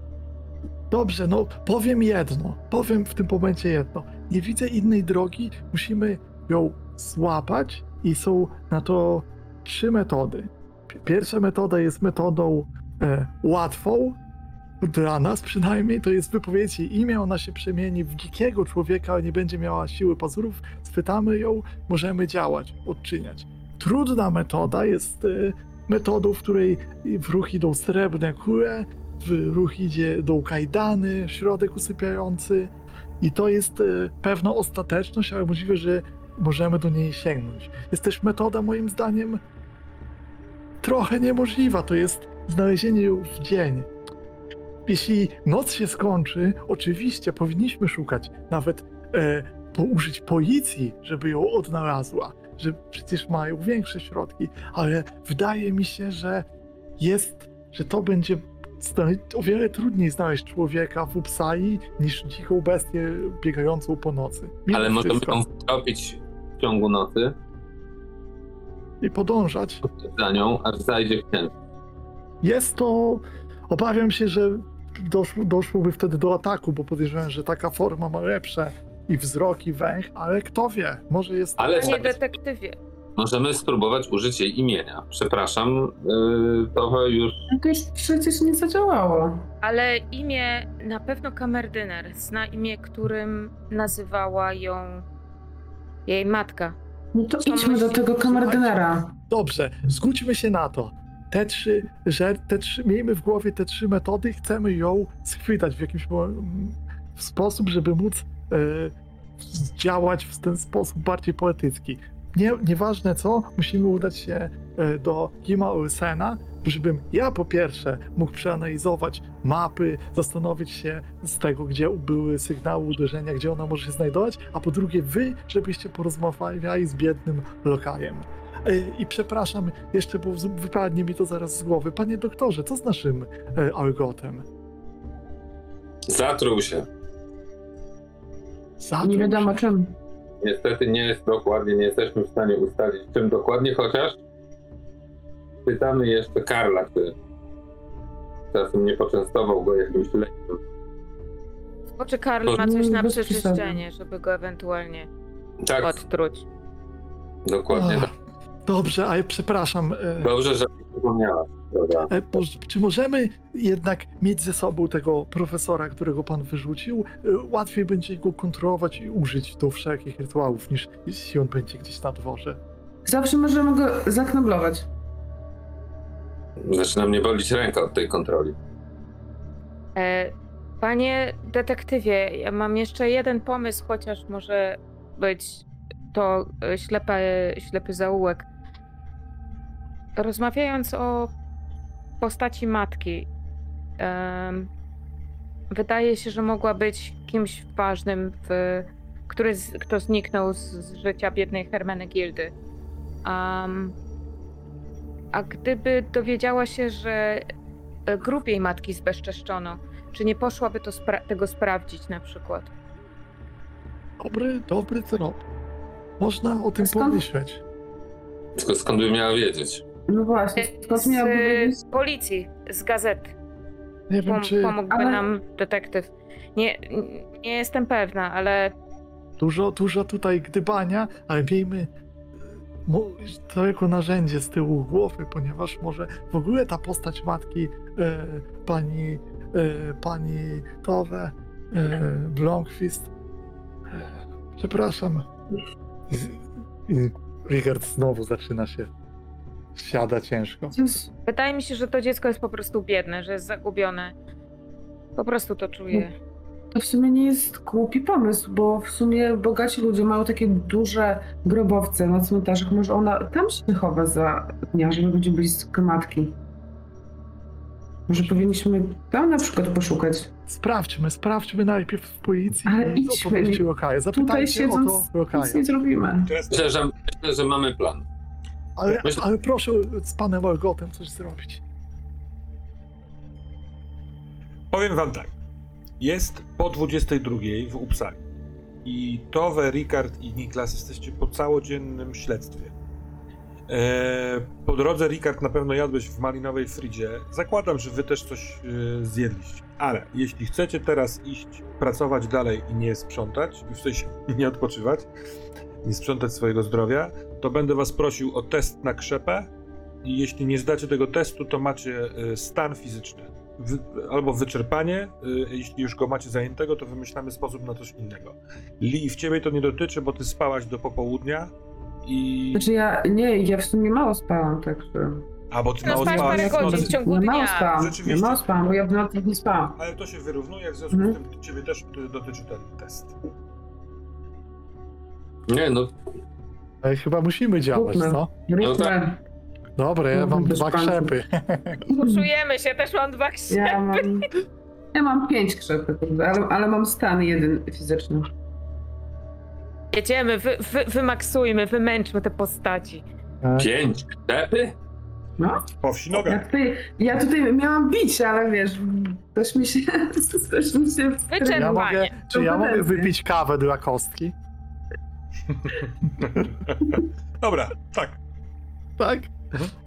dobrze, no powiem jedno. Powiem w tym momencie jedno. Nie widzę innej drogi. Musimy ją złapać i są na to trzy metody. Pi- Pierwsza metoda jest metodą e, łatwą, dla nas przynajmniej, to jest wypowiedź jej imię, ona się przemieni w dzikiego człowieka, nie będzie miała siły pazurów, schwytamy ją, możemy działać, odczyniać. Trudna metoda jest e, metodą, w której w ruch idą srebrne kule, w ruch idzie do kajdany, środek usypiający i to jest e, pewna ostateczność, ale możliwe, że możemy do niej sięgnąć. Jest też metoda moim zdaniem trochę niemożliwa, to jest znalezienie ją w dzień. Jeśli noc się skończy, oczywiście powinniśmy szukać, nawet e, to użyć policji, żeby ją odnalazła, że przecież mają większe środki, ale wydaje mi się, że jest, że to będzie o wiele trudniej znaleźć człowieka w Upsai niż dziką bestię biegającą po nocy. Mimo Ale możemy wszystko. ją wtopić w ciągu nocy I podążać. za nią, aż zajdzie w cień. Jest to. Obawiam się, że doszło, doszłoby wtedy do ataku, bo podejrzewam, że taka forma ma lepsze i wzrok, i węch, ale kto wie, może jest. Ale Panie tak, detektywie, możemy spróbować użyć jej imienia. Przepraszam, yy, trochę już to już przecież nie zadziałało. ale imię na pewno kamerdyner zna imię, którym nazywała ją jej matka. No to Co idźmy do tego kamerdynera. Dobrze, zgódźmy się na to. Te trzy, że te trzy, miejmy w głowie te trzy metody, chcemy ją schwytać w m, w sposób, żeby móc e, działać w ten sposób bardziej poetycki. Nie, nieważne co, musimy udać się e, do Kima Olsena, żebym ja po pierwsze mógł przeanalizować mapy, zastanowić się z tego, gdzie były sygnały uderzenia, gdzie ona może się znajdować, a po drugie wy, żebyście porozmawiali z biednym lokajem. I przepraszam jeszcze, bo wypadnie mi to zaraz z głowy. Panie doktorze, co z naszym e, Algotem? zatruł się. Zatruł Nie wiadomo się? czym. Niestety nie jest dokładnie, nie jesteśmy w stanie ustalić czym dokładnie, chociaż pytamy jeszcze Karla, czy czasem nie poczęstował go jakimś lekiem. Bo czy Karl ma coś na przeczyszczenie, żeby go ewentualnie Tak, odtruć? dokładnie tak. Dobrze, ale przepraszam. E, Dobrze, że przypomniałaś, e, czy możemy jednak mieć ze sobą tego profesora, którego pan wyrzucił? E, łatwiej będzie go kontrolować i użyć do wszelkich rytuałów, niż jeśli on będzie gdzieś na dworze. Zawsze możemy go zaknoblować. Zaczyna mnie bolić ręka od tej kontroli. E, panie detektywie, ja mam jeszcze jeden pomysł, chociaż może być to ślepe, ślepy zaułek. Rozmawiając o postaci matki, em, wydaje się, że mogła być kimś ważnym, w, który z, kto zniknął z, z życia biednej Hermenegildy. Um, a gdyby dowiedziała się, że e, grób jej matki zbezczeszczono, czy nie poszłaby to spra- tego sprawdzić na przykład? Dobry, dobry trop. Można o tym Skąd? pomyśleć. Skąd by miała wiedzieć? No właśnie, skąd Z miałby wiedzieć? e, policji, z gazet. Nie wiem, Pom- czy pomógłby Ale- nam detektyw. Nie, nie jestem pewna, ale dużo, dużo tutaj gdybania, ale miejmy mo- to jako narzędzie z tyłu głowy, ponieważ może w ogóle ta postać matki e, pani e, pani Towe e, Blomqvist e, przepraszam Z- i Richard znowu zaczyna się siada ciężko. Wydaje mi się, że to dziecko jest po prostu biedne, że jest zagubione. Po prostu to czuję. To w sumie nie jest głupi pomysł, bo w sumie bogaci ludzie mają takie duże grobowce na cmentarzach. Może ona tam się chowa za dnia, żeby ludzie blisko matki. Może powinniśmy tam na przykład poszukać. Sprawdźmy, sprawdźmy najpierw w policji Ale i idźmy. opowieści Lokaja. Tutaj Zapytajcie o siedząc to Lokaja. nic nie zrobimy. Myślę, że, myślę, że mamy plan. Ale, Myślę- ale proszę z panem Olgotem coś zrobić. powiem wam tak. Jest po 22 w Uppsali. I Tove, Rikard i Niklas jesteście po całodziennym śledztwie. Eee, po drodze, Rikard, na pewno jadłeś w malinowej fridzie. Zakładam, że wy też coś e, zjedliście. Ale jeśli chcecie teraz iść pracować dalej i nie sprzątać, i w sensie nie odpoczywać, nie sprzątać swojego zdrowia, to będę was prosił o test na krzepę. I jeśli nie zdacie tego testu, to macie e, stan fizyczny. Wy, albo wyczerpanie. e, Jeśli już go macie zajętego, to wymyślamy sposób na coś innego. Li, w ciebie to nie dotyczy, bo ty spałaś do popołudnia i. Znaczy ja, nie, ja w sumie mało spałam, także... A bo ty No mało spałaś parę godzin w ciągu Ja mało dnia. spałam, Rzeczywiście. mało spałam, bo ja w nocy nie spałam. Ale to się wyrównuje, w związku Mhm. z tym ciebie też dotyczy ten test. Nie, no Ale chyba musimy działać, co? Róbmy. tak. Dobra, ja No, mam bez dwa krzepy. Puszujemy się, też mam dwa krzepy. Ja mam, ja mam pięć krzepów, ale, ale mam stan jeden fizyczny. Jedziemy, wy, wy, wymaksujmy, wymęczmy te postaci. pięć krzepy? No, Po wsi ja nogach. tutaj, ja tutaj miałam bić, ale wiesz, też mi się, też mi się... Wyczerpanie. Ja mogę, czy ja mogę wypić kawę dla kostki? Dobra, tak. Tak?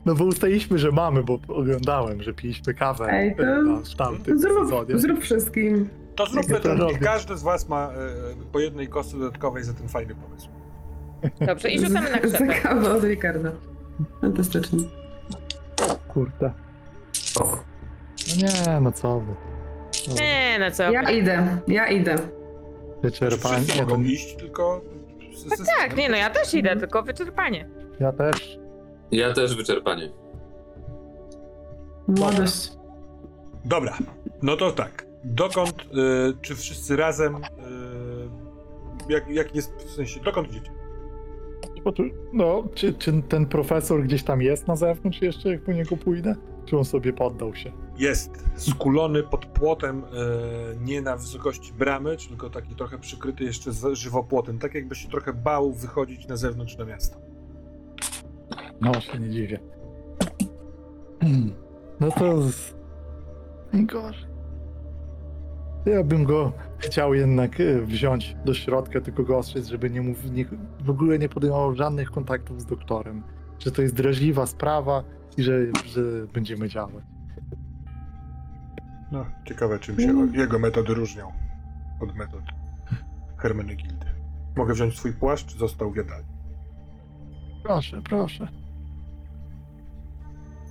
No bo ustaliliśmy, że mamy, bo oglądałem, że piliśmy kawę Ej, to- e, na- tamtym Zrób, sezonie. zrób wszystkim. To zróbmy to to. Niech każdy z was ma e, po jednej kostce dodatkowej za ten fajny pomysł. Dobrze, i rzucamy na Za krzepę. kawę od Ricarda. Fantastycznie. Kurde. No nie, no co wy. No, Nie, no co. Ja idę, ja idę. Wyczerpanie. Wszyscy Nie, mogą iść, tylko... z- z- Tak, nie no, ja też idę, tylko wyczerpanie. ja też. Ja też wyczerpanie. Młodość. Dobra, no to tak. Dokąd, y, czy wszyscy razem, y, jak, jak jest, w sensie, dokąd idziecie? Bo tu- No, czy, czy ten profesor gdzieś tam jest na zewnątrz jeszcze, jak po niego pójdę? Czy on sobie poddał się? Jest skulony pod płotem, y, nie na wysokości bramy, tylko taki trochę przykryty jeszcze z żywopłotem, tak jakby się trochę bał wychodzić na zewnątrz na miasto. No, się nie dziwię. No to... z- Najgorzej. Ja bym go chciał jednak e, wziąć do środka, tylko go ostrzec, żeby nie mów, nie, w ogóle nie podejmował żadnych kontaktów z doktorem. Że to jest drażliwa sprawa i że, że będziemy działać. No, ciekawe czym się Mm. jego metody różnią od metod Hermenegildy. Mogę wziąć swój płaszcz, czy został w jadalni? Proszę, proszę.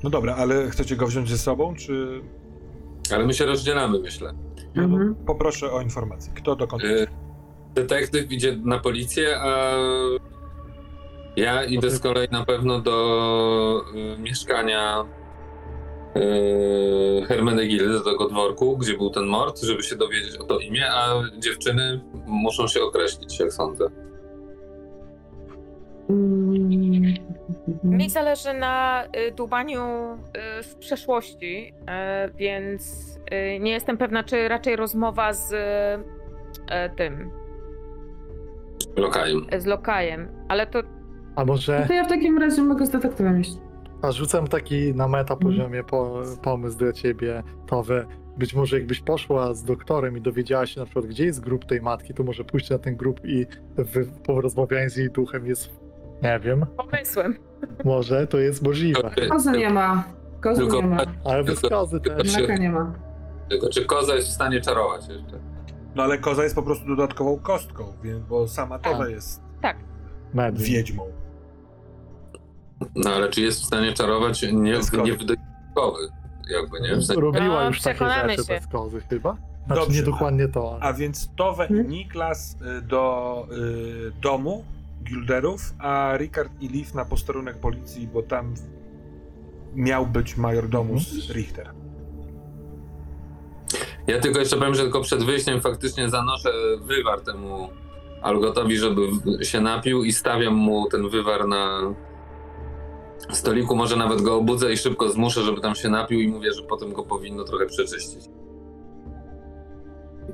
No dobra, ale chcecie go wziąć ze sobą, czy... Ale my się rozdzielamy, myślę. Mhm. poproszę o informację. Kto dokąd Y, Detektyw idzie na policję, a ja idę z kolei na pewno do y, mieszkania y, Hermenegildy, do tego dworku, gdzie był ten mord, żeby się dowiedzieć o to imię, a dziewczyny muszą się określić, jak sądzę. Mm. Mi zależy na y, dłubaniu y, w przeszłości, y, więc y, nie jestem pewna, czy raczej rozmowa z y, tym, Lokajem. z lokajem, ale to A może... To ja w takim razie mogę z detektywem iść. A rzucam taki na meta poziomie po, pomysł dla ciebie, Towe. Być może jakbyś poszła z doktorem i dowiedziała się na przykład, gdzie jest grup tej matki, to może pójść na ten grup i w, po rozmawianiu z jej duchem jest, nie wiem, pomysłem. może to jest możliwe. Kozy nie ma. Kozy Tylko- nie ma. Ale bez kozy też. Mleka nie ma. Tylko czy koza jest w stanie czarować jeszcze? No ale koza jest po prostu dodatkową kostką, więc, bo sama Towa jest Tak. Wiedźmą. No ale czy jest w stanie czarować nie, nie wydechkowy, jakby, nie? W sensie, Robiła No, już takie przekonamy rzeczy się. bez kozy chyba. Znaczy Dobrze. nie dokładnie to, ale... A więc Towe i Hmm? Niklas y, do y, domu Gilderów, a Rikard i Liv na posterunek policji, bo tam miał być majordomus Richter. Ja tylko jeszcze powiem, że tylko przed wyjściem faktycznie zanoszę wywar temu Algotowi, żeby w- się napił i stawiam mu ten wywar na stoliku. Może nawet go obudzę i szybko zmuszę, żeby tam się napił i mówię, że potem go powinno trochę przeczyścić.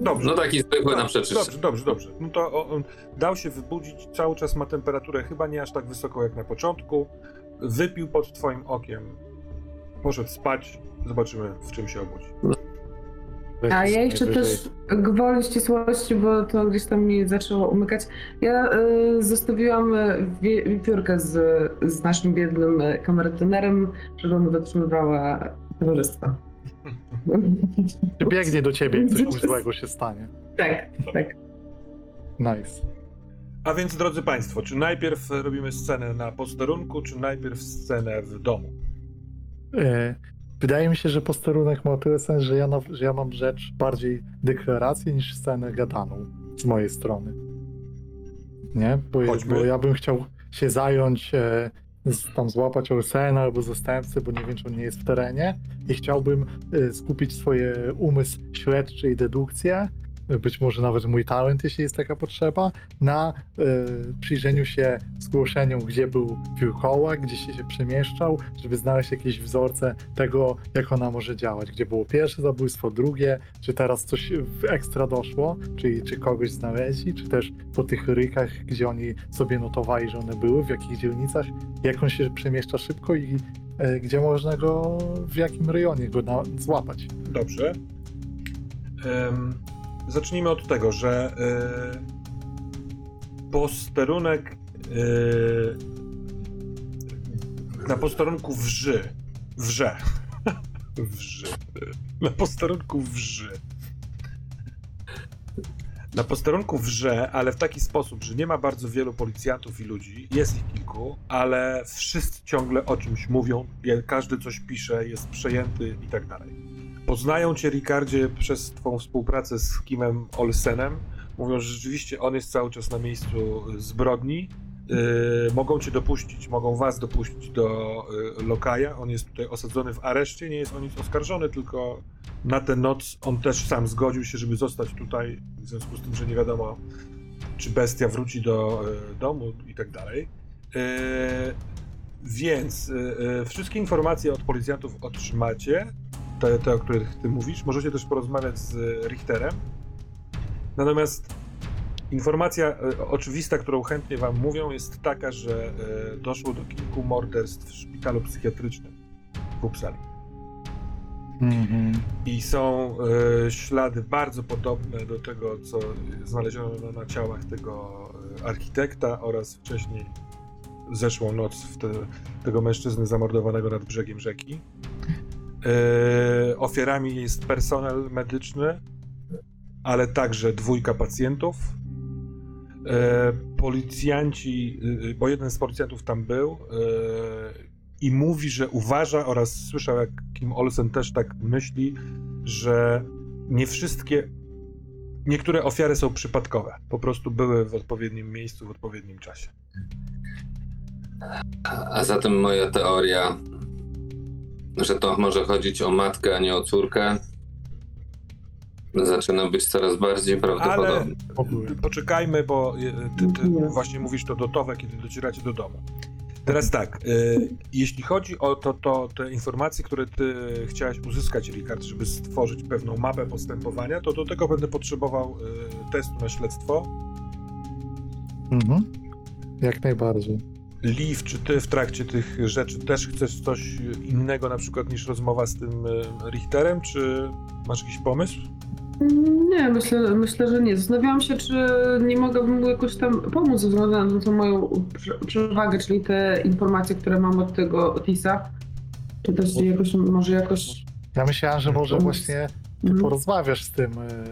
Dobrze. No taki zwykły na Dobrze, przeczyszczenie. Dobrze, dobrze, dobrze. No to on dał się wybudzić, cały czas ma temperaturę chyba nie aż tak wysoką jak na początku. Wypił pod twoim okiem. Poszedł spać. Zobaczymy, w czym się obudzi. A ja jeszcze też gwoli ścisłości, bo to gdzieś tam mi zaczęło umykać. Ja y, zostawiłam y, wi- wipiórkę z, z naszym biednym kamerdynerem, żeby ona dotrzymywała towarzystwa. Czy biegnie do ciebie, jak coś złego się stanie. tak, tak. Nice. A więc, drodzy Państwo, czy najpierw robimy scenę na posterunku, czy najpierw scenę w domu? Wydaje mi się, że posterunek ma tyle sens, że ja, że ja mam rzecz bardziej deklarację niż scenę gadaną z mojej strony. Nie? Bo, bo ja bym chciał się zająć, e, z, tam złapać Olsena albo zastępcę, bo nie wiem, czy on nie jest w terenie i chciałbym e, skupić swoje umysł śledczy i dedukcję, być może nawet mój talent, jeśli jest taka potrzeba, na e, przyjrzeniu się zgłoszeniom, gdzie był wilkołak, gdzie się, się przemieszczał, żeby znaleźć jakieś wzorce tego, jak ona może działać. Gdzie było pierwsze zabójstwo, drugie, czy teraz coś w ekstra doszło, czyli czy kogoś znaleźli, czy też po tych rykach, gdzie oni sobie notowali, że one były, w jakich dzielnicach, jak on się przemieszcza szybko i e, gdzie można go, w jakim rejonie go na, złapać. Dobrze. Zacznijmy od tego, że e, posterunek e, na posterunku wrzy. Wrze. Wrzy. Na posterunku wrzy. Na posterunku wrze, ale w taki sposób, że nie ma bardzo wielu policjantów i ludzi, jest ich kilku, ale wszyscy ciągle o czymś mówią, każdy coś pisze, jest przejęty i tak dalej. Poznają cię, Ricardzie, przez twą współpracę z Kimem Olsenem. Mówią, że rzeczywiście on jest cały czas na miejscu zbrodni. Yy, mogą cię dopuścić, mogą was dopuścić do yy, lokaja. On jest tutaj osadzony w areszcie, nie jest o nic oskarżony, tylko na tę noc on też sam zgodził się, żeby zostać tutaj, w związku z tym, że nie wiadomo, czy bestia wróci do yy, domu i tak dalej. Yy, więc yy, wszystkie informacje od policjantów otrzymacie te, te, o których ty mówisz. Możecie też porozmawiać z Richterem. Natomiast informacja e, oczywista, którą chętnie wam mówią, jest taka, że e, doszło do kilku morderstw w szpitalu psychiatrycznym w Uppsali. Mhm. I są e, ślady bardzo podobne do tego, co znaleziono na ciałach tego e, architekta oraz wcześniej zeszłą noc te, tego mężczyzny zamordowanego nad brzegiem rzeki. E, ofiarami jest personel medyczny, ale także dwójka pacjentów. E, policjanci, e, bo jeden z policjantów tam był i mówi, że uważa oraz słyszał, jak Kim Olsen też tak myśli, że nie wszystkie, niektóre ofiary są przypadkowe. Po prostu były w odpowiednim miejscu w odpowiednim czasie. A zatem moja teoria, że to może chodzić o matkę, a nie o córkę, zaczyna być coraz bardziej prawdopodobna. Ogólnie. Poczekajmy, bo e, ty, ty Nie. właśnie mówisz to dotowe, kiedy docieracie do domu. Teraz tak, e, jeśli chodzi o to, to, te informacje, które ty chciałeś uzyskać, Rikard, żeby stworzyć pewną mapę postępowania, to do tego będę potrzebował e, testu na śledztwo. Mhm. Jak najbardziej. Liv, czy ty w trakcie tych rzeczy też chcesz coś innego na przykład niż rozmowa z tym e, Richterem, czy masz jakiś pomysł? Nie, myślę, myślę, że nie. Zastanawiałam się, czy nie mogłabym mu jakoś tam pomóc ze względu na tą moją prze- przewagę, czyli te informacje, które mam od tego Otisa. Czy też jakoś, może jakoś... Ja myślałem, że może Pomóc. właśnie ty Mhm. porozmawiasz z tym e,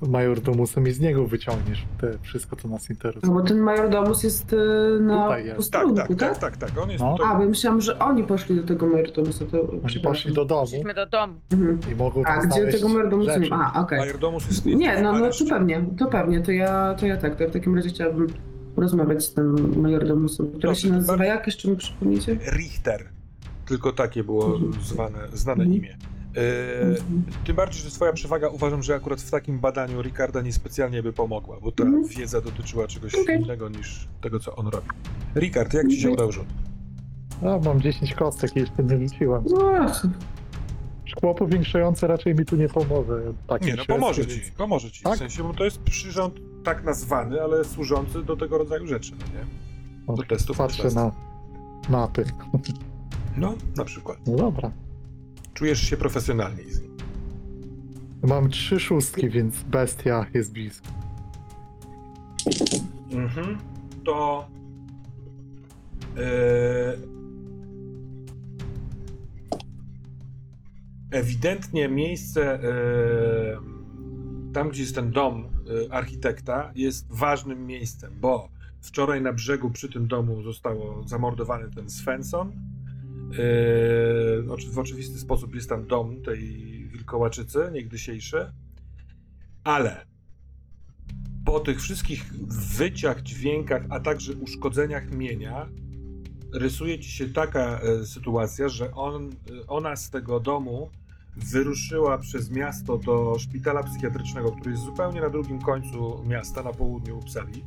majordomusem i z niego wyciągniesz te, wszystko, co nas No interesuje. bo ten majordomus jest e, na Tutaj jest. Tak, posterunku, tak, tak, tak, tak. On jest No. tutaj. A, bo ja myślałam, że oni poszli do tego majordomusa, to Oni poszli do domu Poszliśmy do domu. Mhm. i mogą A, tam gdzie znaleźć tego majordomusa nie rzeczy. ma? A, okej. Majordomus jest Nie, no, no to pewnie, to pewnie, to ja, to ja tak, to ja w takim razie chciałabym rozmawiać z tym majordomusem, który Dobrze, się to nazywa bardzo- jak, jeszcze mi przypomniecie? Richter. Tylko takie było Mhm. zwane, znane Mhm. imię. Tym bardziej, że twoja przewaga uważam, że akurat w takim badaniu Ricarda niespecjalnie by pomogła, bo ta Mhm. wiedza dotyczyła czegoś Okej. innego niż tego, co on robi. Ricard, jak ci się Mhm. udał rzut? A, mam 10 kostek i jeszcze nie liczyłem. No, Szkło powiększające raczej mi tu nie pomoże. Tak Nie, no pomoże ci, pomoże ci. W Tak? sensie, bo to jest przyrząd tak nazwany, ale służący do tego rodzaju rzeczy, no nie? Do O, testów Patrzę na mapy. No, na przykład. No dobra. Czujesz się profesjonalniej z nim. Mam trzy szóstki, więc bestia jest blisko. Mhm. To. E, ewidentnie miejsce. E, tam, gdzie jest ten dom e, architekta, jest ważnym miejscem, bo wczoraj na brzegu przy tym domu zostało zamordowany ten Svensson. E, oczy- w oczywisty sposób jest tam dom tej wilkołaczycy, niegdysiejszy. Ale po tych wszystkich wyciach, dźwiękach, a także uszkodzeniach mienia, rysuje ci się taka e, sytuacja, że on, e, ona z tego domu wyruszyła przez miasto do szpitala psychiatrycznego, który jest zupełnie na drugim końcu miasta, na południu Uppsali.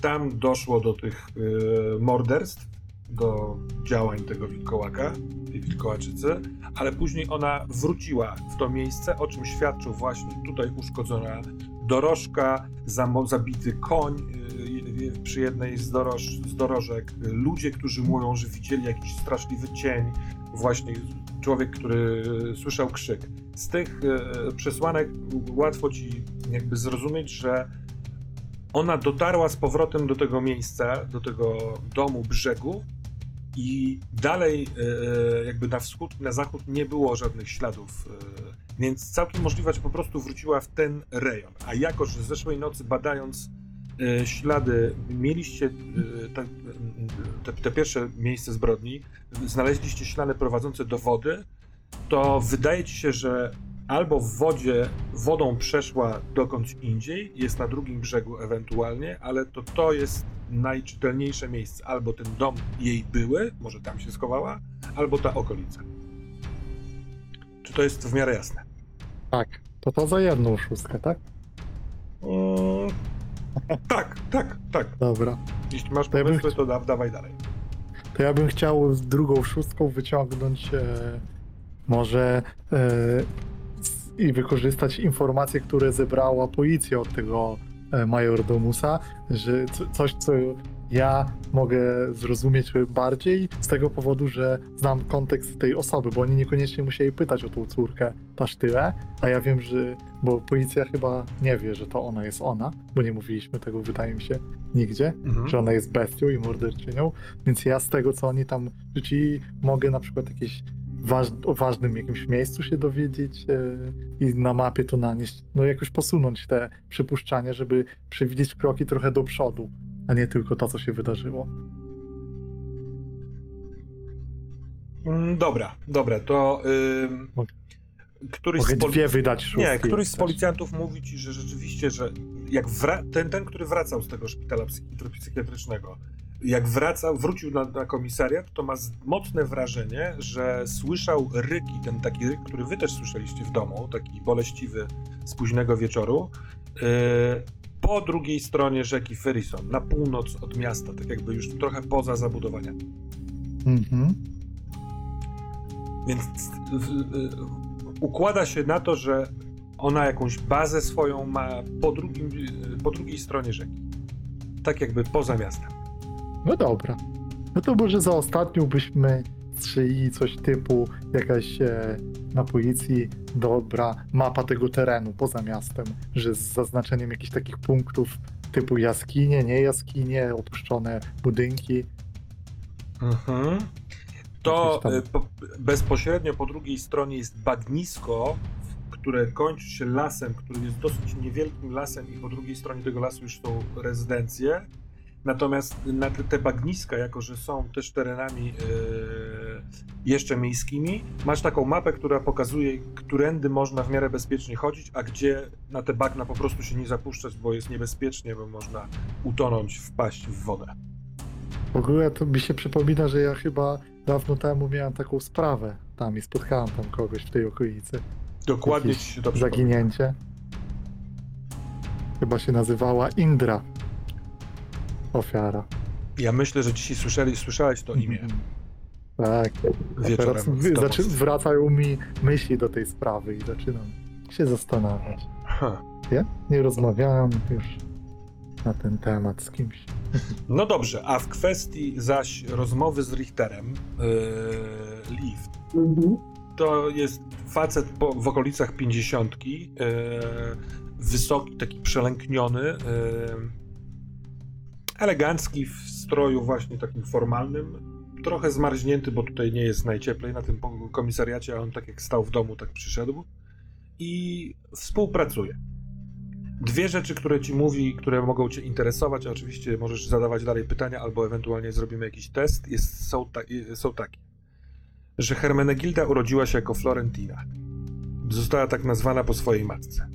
Tam doszło do tych e, morderstw, do działań tego wilkołaka, tej wilkołaczycy, ale później ona wróciła w to miejsce, o czym świadczył właśnie tutaj uszkodzona dorożka, zabity koń y, przy jednej z, doroż, z dorożek, ludzie, którzy mówią, że widzieli jakiś straszliwy cień, właśnie człowiek, który słyszał krzyk. Z tych y, przesłanek łatwo ci jakby zrozumieć, że ona dotarła z powrotem do tego miejsca, do tego domu brzegu i dalej y, jakby na wschód na zachód nie było żadnych śladów y, więc całkiem możliwe, że po prostu wróciła w ten rejon. A jako, że zeszłej nocy badając e, ślady, mieliście e, te, te, te pierwsze miejsce zbrodni, znaleźliście ślady prowadzące do wody, to wydaje ci się, że albo w wodzie, wodą przeszła dokądś indziej, jest na drugim brzegu ewentualnie, ale to to jest najczytelniejsze miejsce. Albo ten dom jej były, może tam się schowała, albo ta okolica. Czy to jest w miarę jasne? Tak, to to za jedną szóstkę, tak? Mm, tak, tak, tak. Dobra. Jeśli masz To ja bym pomysły, to da, dawaj dalej. To ja bym chciał z drugą szóstką wyciągnąć e, może e, i wykorzystać informacje, które zebrała policja od tego e, majordomusa, że co, coś, co ja mogę zrozumieć bardziej z tego powodu, że znam kontekst tej osoby, bo oni niekoniecznie musieli pytać o tą córkę Tasztyle, a ja wiem, że, bo policja chyba nie wie, że to ona jest ona, bo nie mówiliśmy tego, wydaje mi się, nigdzie Mhm. że ona jest bestią i morderczynią, więc ja z tego, co oni tam rzucili, mogę na przykład jakieś waż, o ważnym jakimś miejscu się dowiedzieć e, i na mapie to nanieść, no jakoś posunąć te przypuszczania, żeby przewidzieć kroki trochę do przodu, a nie tylko to, co się wydarzyło. Mm, Dobra, dobra, to ym, Mogę- któryś Mogę z poli- dwie wydać szóstki. Nie, któryś z policjantów mówi ci, że rzeczywiście, że jak wra- ten, ten, który wracał z tego szpitala psychi- psychiatrycznego, jak wracał, wrócił na, na komisariat, to ma mocne wrażenie, że słyszał ryki, ten taki ryk, który wy też słyszeliście w domu, taki boleściwy z późnego wieczoru, yy, po drugiej stronie rzeki Ferison, na północ od miasta, tak jakby już trochę poza zabudowaniami. Mhm. Więc w- w- układa się na to, że ona jakąś bazę swoją ma po, drugim, po drugiej stronie rzeki. Tak jakby poza miastem. No dobra. No to może za ostatnią byśmy strzelili coś typu jakaś e, na policji dobra mapa tego terenu poza miastem, że z zaznaczeniem jakichś takich punktów typu jaskinie, nie jaskinie, opuszczone budynki. Mhm. To y, po, bezpośrednio po drugiej stronie jest bagnisko, które kończy się lasem, który jest dosyć niewielkim lasem i po drugiej stronie tego lasu już są rezydencje. Natomiast na te, bagniska, jako że są też terenami y, jeszcze miejskimi, masz taką mapę, która pokazuje, którędy można w miarę bezpiecznie chodzić, a gdzie na te bagna po prostu się nie zapuszczać, bo jest niebezpiecznie, bo można utonąć, wpaść w wodę. W ogóle to mi się przypomina, że ja chyba dawno temu miałem taką sprawę tam i spotkałem tam kogoś w tej okolicy. Dokładnie Jakieś ci się to przypomina. Zaginięcie. Chyba się nazywała Indra. Ofiara. Ja myślę, że dzisiaj słyszeli, słyszałeś to imię Tak. A wieczorem. teraz zaczy- wracają mi myśli do tej sprawy i zaczynam się zastanawiać. Ha. Ja nie rozmawiałem już na ten temat z kimś. No dobrze, a w kwestii zaś rozmowy z Richterem, yy, Lift, Mhm. to jest facet po, w okolicach pięćdziesiątki, yy, wysoki, taki przelękniony, yy, elegancki w stroju właśnie takim formalnym, trochę zmarznięty, bo tutaj nie jest najcieplej na tym komisariacie, a on tak jak stał w domu, tak przyszedł i współpracuje. Dwie rzeczy, które ci mówi, które mogą cię interesować, oczywiście możesz zadawać dalej pytania, albo ewentualnie zrobimy jakiś test, jest, są, ta, są takie że Hermenegilda urodziła się jako Florentina. Została tak nazwana po swojej matce.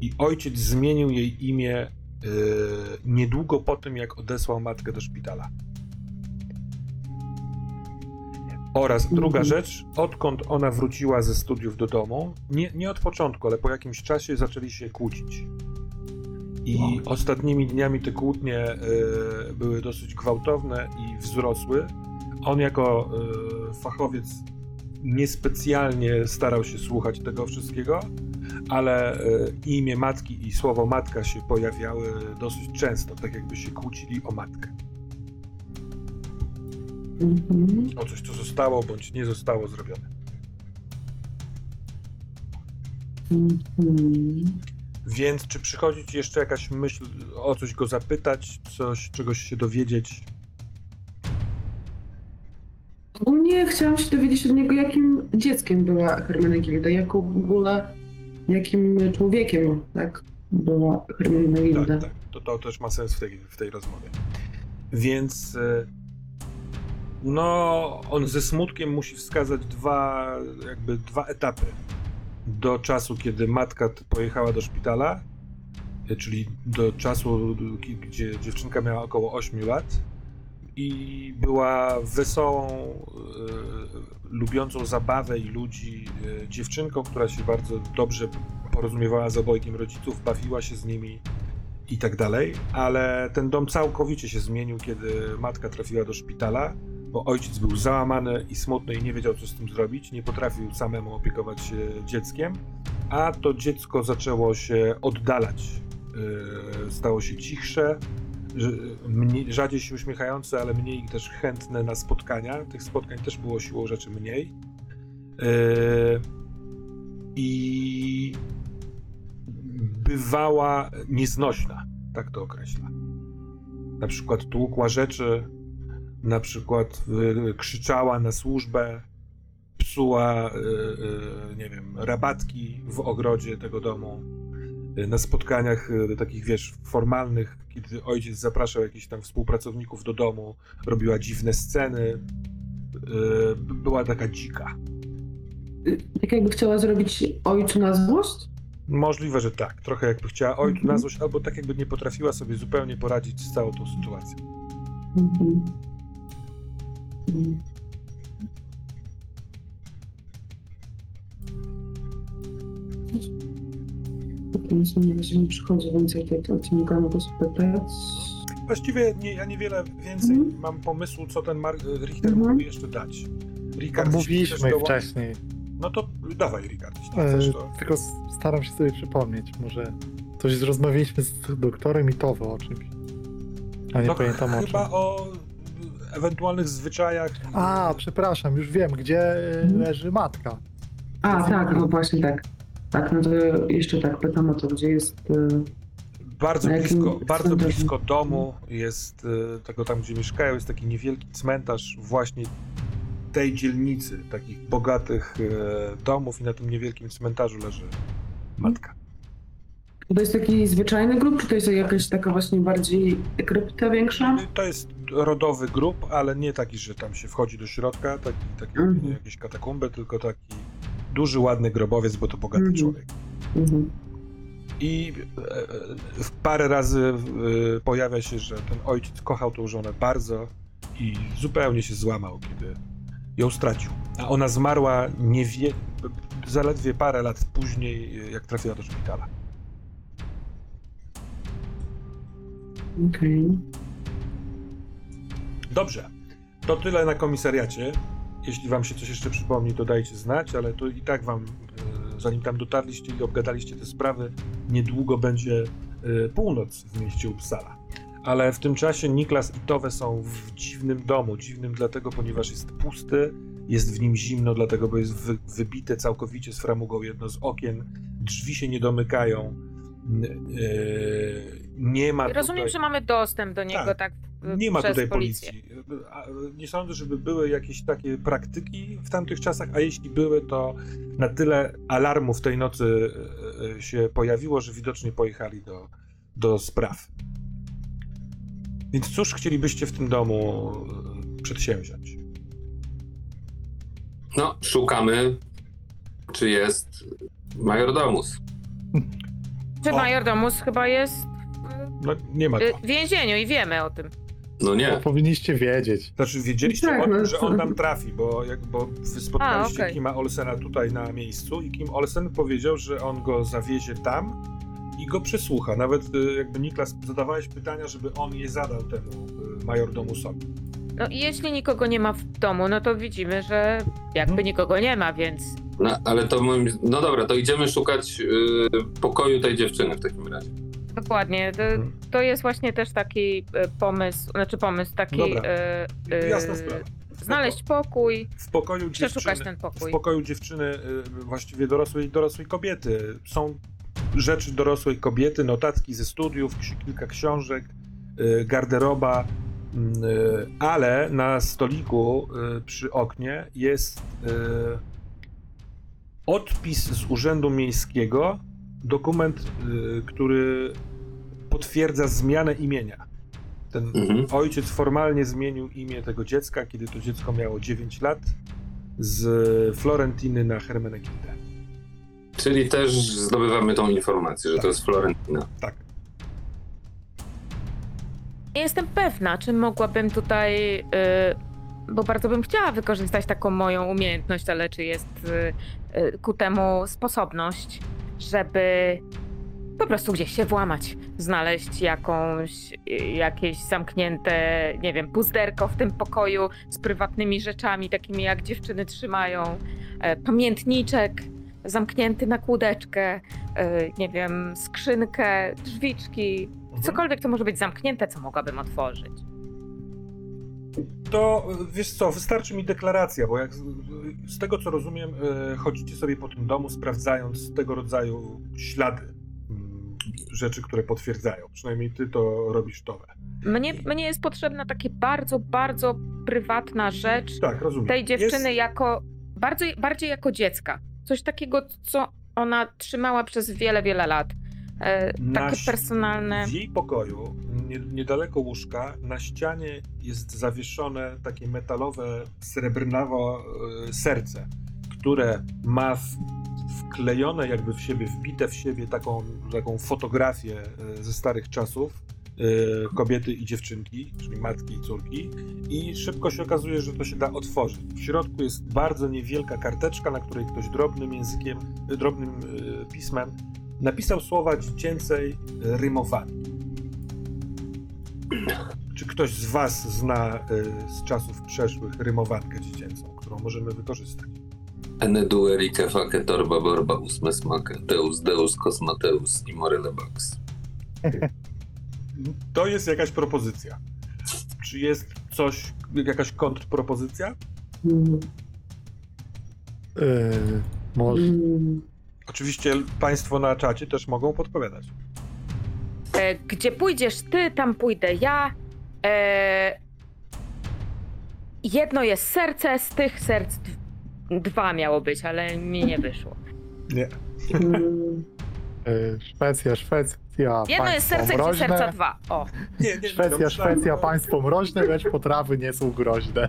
I ojciec zmienił jej imię niedługo po tym, jak odesłał matkę do szpitala. Oraz druga Mhm. rzecz, odkąd ona wróciła ze studiów do domu, nie, nie od początku, ale po jakimś czasie zaczęli się kłócić. I ostatnimi dniami te kłótnie yy, były dosyć gwałtowne i wzrosły. On jako y, fachowiec niespecjalnie starał się słuchać tego wszystkiego, ale y, imię matki i słowo matka się pojawiały dosyć często, tak jakby się kłócili o matkę. Mhm. O coś, co zostało bądź nie zostało zrobione. Mhm. Więc czy przychodzi ci jeszcze jakaś myśl, o coś go zapytać, coś, czegoś się dowiedzieć? Ogólnie chciałam się dowiedzieć od niego, jakim dzieckiem była Hermenegilda, jaką w ogóle, jakim człowiekiem, tak, była Hermenegilda. Tak, tak. To, to też ma sens w tej, w tej rozmowie. Więc e, no, on ze smutkiem musi wskazać dwa, jakby dwa etapy. Do czasu, kiedy matka pojechała do szpitala, e, czyli do czasu, gdzie dziewczynka miała około 8 lat i była wesołą, e, lubiącą zabawę i ludzi e, dziewczynką, która się bardzo dobrze porozumiewała z obojgiem rodziców, bawiła się z nimi i tak dalej, ale ten dom całkowicie się zmienił, kiedy matka trafiła do szpitala, bo ojciec był załamany i smutny i nie wiedział, co z tym zrobić, nie potrafił samemu opiekować się dzieckiem, a to dziecko zaczęło się oddalać. Yy, Stało się cichsze, rzadziej się uśmiechające, ale mniej też chętne na spotkania. Tych spotkań też było siłą rzeczy mniej. Yy, I bywała nieznośna, tak to określa. Na przykład tłukła rzeczy, na przykład y, krzyczała na służbę, psuła, y, nie wiem, rabatki w ogrodzie tego domu. Y, Na spotkaniach y, takich, wiesz, formalnych, kiedy ojciec zapraszał jakichś tam współpracowników do domu, robiła dziwne sceny. y, Była taka dzika. Tak jakby chciała zrobić ojcu na złość? Możliwe, że tak. Trochę jakby chciała ojcu Mhm. na złość, albo tak jakby nie potrafiła sobie zupełnie poradzić z całą tą sytuacją. Mhm. Mhm. Nic mi na razie nie przychodzi więcej tego, co mogę go spytać. Właściwie nie, ja niewiele więcej Mhm. mam pomysłu, co ten Mar- Richter Mhm. mógłby jeszcze dać. No, mówiliśmy wcześniej, No to dawaj, jeśli e, chcesz to. tylko staram się sobie przypomnieć. Może coś rozmawialiśmy z doktorem i to o czymś. A nie No, pamiętam o czym. chyba o ewentualnych zwyczajach. A, przepraszam, już wiem, gdzie Mhm. leży matka. A, tak, no właśnie tak. Tak, no to jeszcze tak pytam o to, gdzie jest... y, Bardzo blisko, bardzo cmentarzu? blisko domu jest y, tego tam, gdzie mieszkają, jest taki niewielki cmentarz właśnie tej dzielnicy, takich bogatych y, domów i na tym niewielkim cmentarzu leży matka. To jest taki zwyczajny grup, czy to jest jakaś taka właśnie bardziej krypta większa? To jest rodowy grób, ale nie taki, że tam się wchodzi do środka, taki, taki Mhm. jakieś katakumby, tylko taki duży, ładny grobowiec, bo to bogaty Mhm. człowiek. Mhm. I e, e, parę razy e, pojawia się, że ten ojciec kochał tą żonę bardzo i zupełnie się złamał, kiedy ją stracił. A ona zmarła niewie... zaledwie parę lat później, jak trafiła do szpitala. Okej. Dobrze, to tyle na komisariacie. Jeśli wam się coś jeszcze przypomni, to dajcie znać, ale to i tak wam, e, zanim tam dotarliście i obgadaliście te sprawy, niedługo będzie e, północ w mieście Uppsala. Ale w tym czasie Niklas i Towe są w dziwnym domu. Dziwnym dlatego, ponieważ jest pusty, jest w nim zimno, dlatego, bo jest wy, wybite całkowicie z framugą jedno z okien, drzwi się nie domykają. e, nie ma rozumiem, tutaj... że mamy dostęp do niego Tak. tak, Nie ma przez tutaj policję. policji. Nie sądzę, żeby były jakieś takie praktyki w tamtych czasach, a jeśli były, to na tyle alarmów tej nocy e, e, się pojawiło, że widocznie pojechali do, do spraw. Więc cóż chcielibyście w tym domu e, przedsięwziąć? No, szukamy, czy jest majordomus. Czy majordomus chyba jest No nie ma y, to. w więzieniu i wiemy o tym. No To nie. powinniście wiedzieć. Znaczy wiedzieliście Tak, o tym, no, że on tam trafi, bo, jak, bo wy spotkaliście A, okej. Kima Olsena tutaj na miejscu i Kim Olsen powiedział, że on go zawiezie tam i go przesłucha. Nawet y, jakby Niklas zadawałeś pytania, żeby on je zadał temu y, majordomusowi. No i jeśli nikogo nie ma w domu, no to widzimy, że jakby Mhm. nikogo nie ma, więc No, ale to moim... No dobra, to idziemy szukać y, pokoju tej dziewczyny w takim razie. Dokładnie. To, Mhm. to jest właśnie też taki y, pomysł, znaczy pomysł taki. Dobra. y, y, Jasna sprawa. Znaleźć pokój, W pokoju przeszukać dziewczyny, ten pokój. w pokoju dziewczyny, właściwie dorosłej, dorosłej kobiety. Są rzeczy dorosłej kobiety, notatki ze studiów, kilka książek, garderoba, ale na stoliku przy oknie jest odpis z Urzędu Miejskiego, dokument, y, który potwierdza zmianę imienia. Ten Mhm. ojciec formalnie zmienił imię tego dziecka, kiedy to dziecko miało 9 lat, z Florentiny na Hermenegildę. Czyli też zdobywamy tą informację, że to jest Florentina. Tak. Nie jestem pewna, czy mogłabym tutaj, y, bo bardzo bym chciała wykorzystać taką moją umiejętność, ale czy jest y, y, ku temu sposobność, żeby po prostu gdzieś się włamać, znaleźć jakąś, jakieś zamknięte, nie wiem, puzderko w tym pokoju z prywatnymi rzeczami, takimi jak dziewczyny trzymają, e, pamiętniczek zamknięty na kłódeczkę, e, nie wiem, skrzynkę, drzwiczki, Mhm. Cokolwiek, co może być zamknięte, co mogłabym otworzyć. To wiesz co, wystarczy mi deklaracja, bo jak z, z tego co rozumiem, e, chodzicie sobie po tym domu, sprawdzając tego rodzaju ślady, mm, rzeczy, które potwierdzają. Przynajmniej ty to robisz towe. Mnie, mnie jest potrzebna taka bardzo, bardzo prywatna rzecz Tak, rozumiem. tej dziewczyny Jest, jako, bardzo, bardziej jako dziecka. Coś takiego, co ona trzymała przez wiele, wiele lat. E, takie personalne. W jej pokoju, niedaleko łóżka, na ścianie jest zawieszone takie metalowe, srebrnawo e, serce, które ma wklejone jakby w siebie, wbite w siebie taką, taką fotografię e, ze starych czasów e, kobiety i dziewczynki, czyli matki i córki i szybko się okazuje, że to się da otworzyć. W środku jest bardzo niewielka karteczka, na której ktoś drobnym językiem, drobnym pismem napisał słowa dziecięcej e, rymowanki. Czy ktoś z Was zna e, z czasów przeszłych rymowankę dziecięcą, którą możemy wykorzystać? Enedu Erike Fake Torba Borba Usme Smake Deus Deus Cosmateus i Morelebax. To jest jakaś propozycja. Czy jest coś, jakaś kontrpropozycja? Mm, Yy, może, Oczywiście Państwo na czacie też mogą podpowiadać. E, gdzie pójdziesz ty, tam pójdę ja. E, jedno jest serce, z tych serc d- dwa miało być, ale mi nie wyszło. Nie. mm. yy, Szwecja, Szwecja, Jedno jest państwo serce, gdzie mroźne. serca dwa. O. Nie, nie, Szwecja, no, Szwecja, państwo mroźne, lecz potrawy nie są groźne.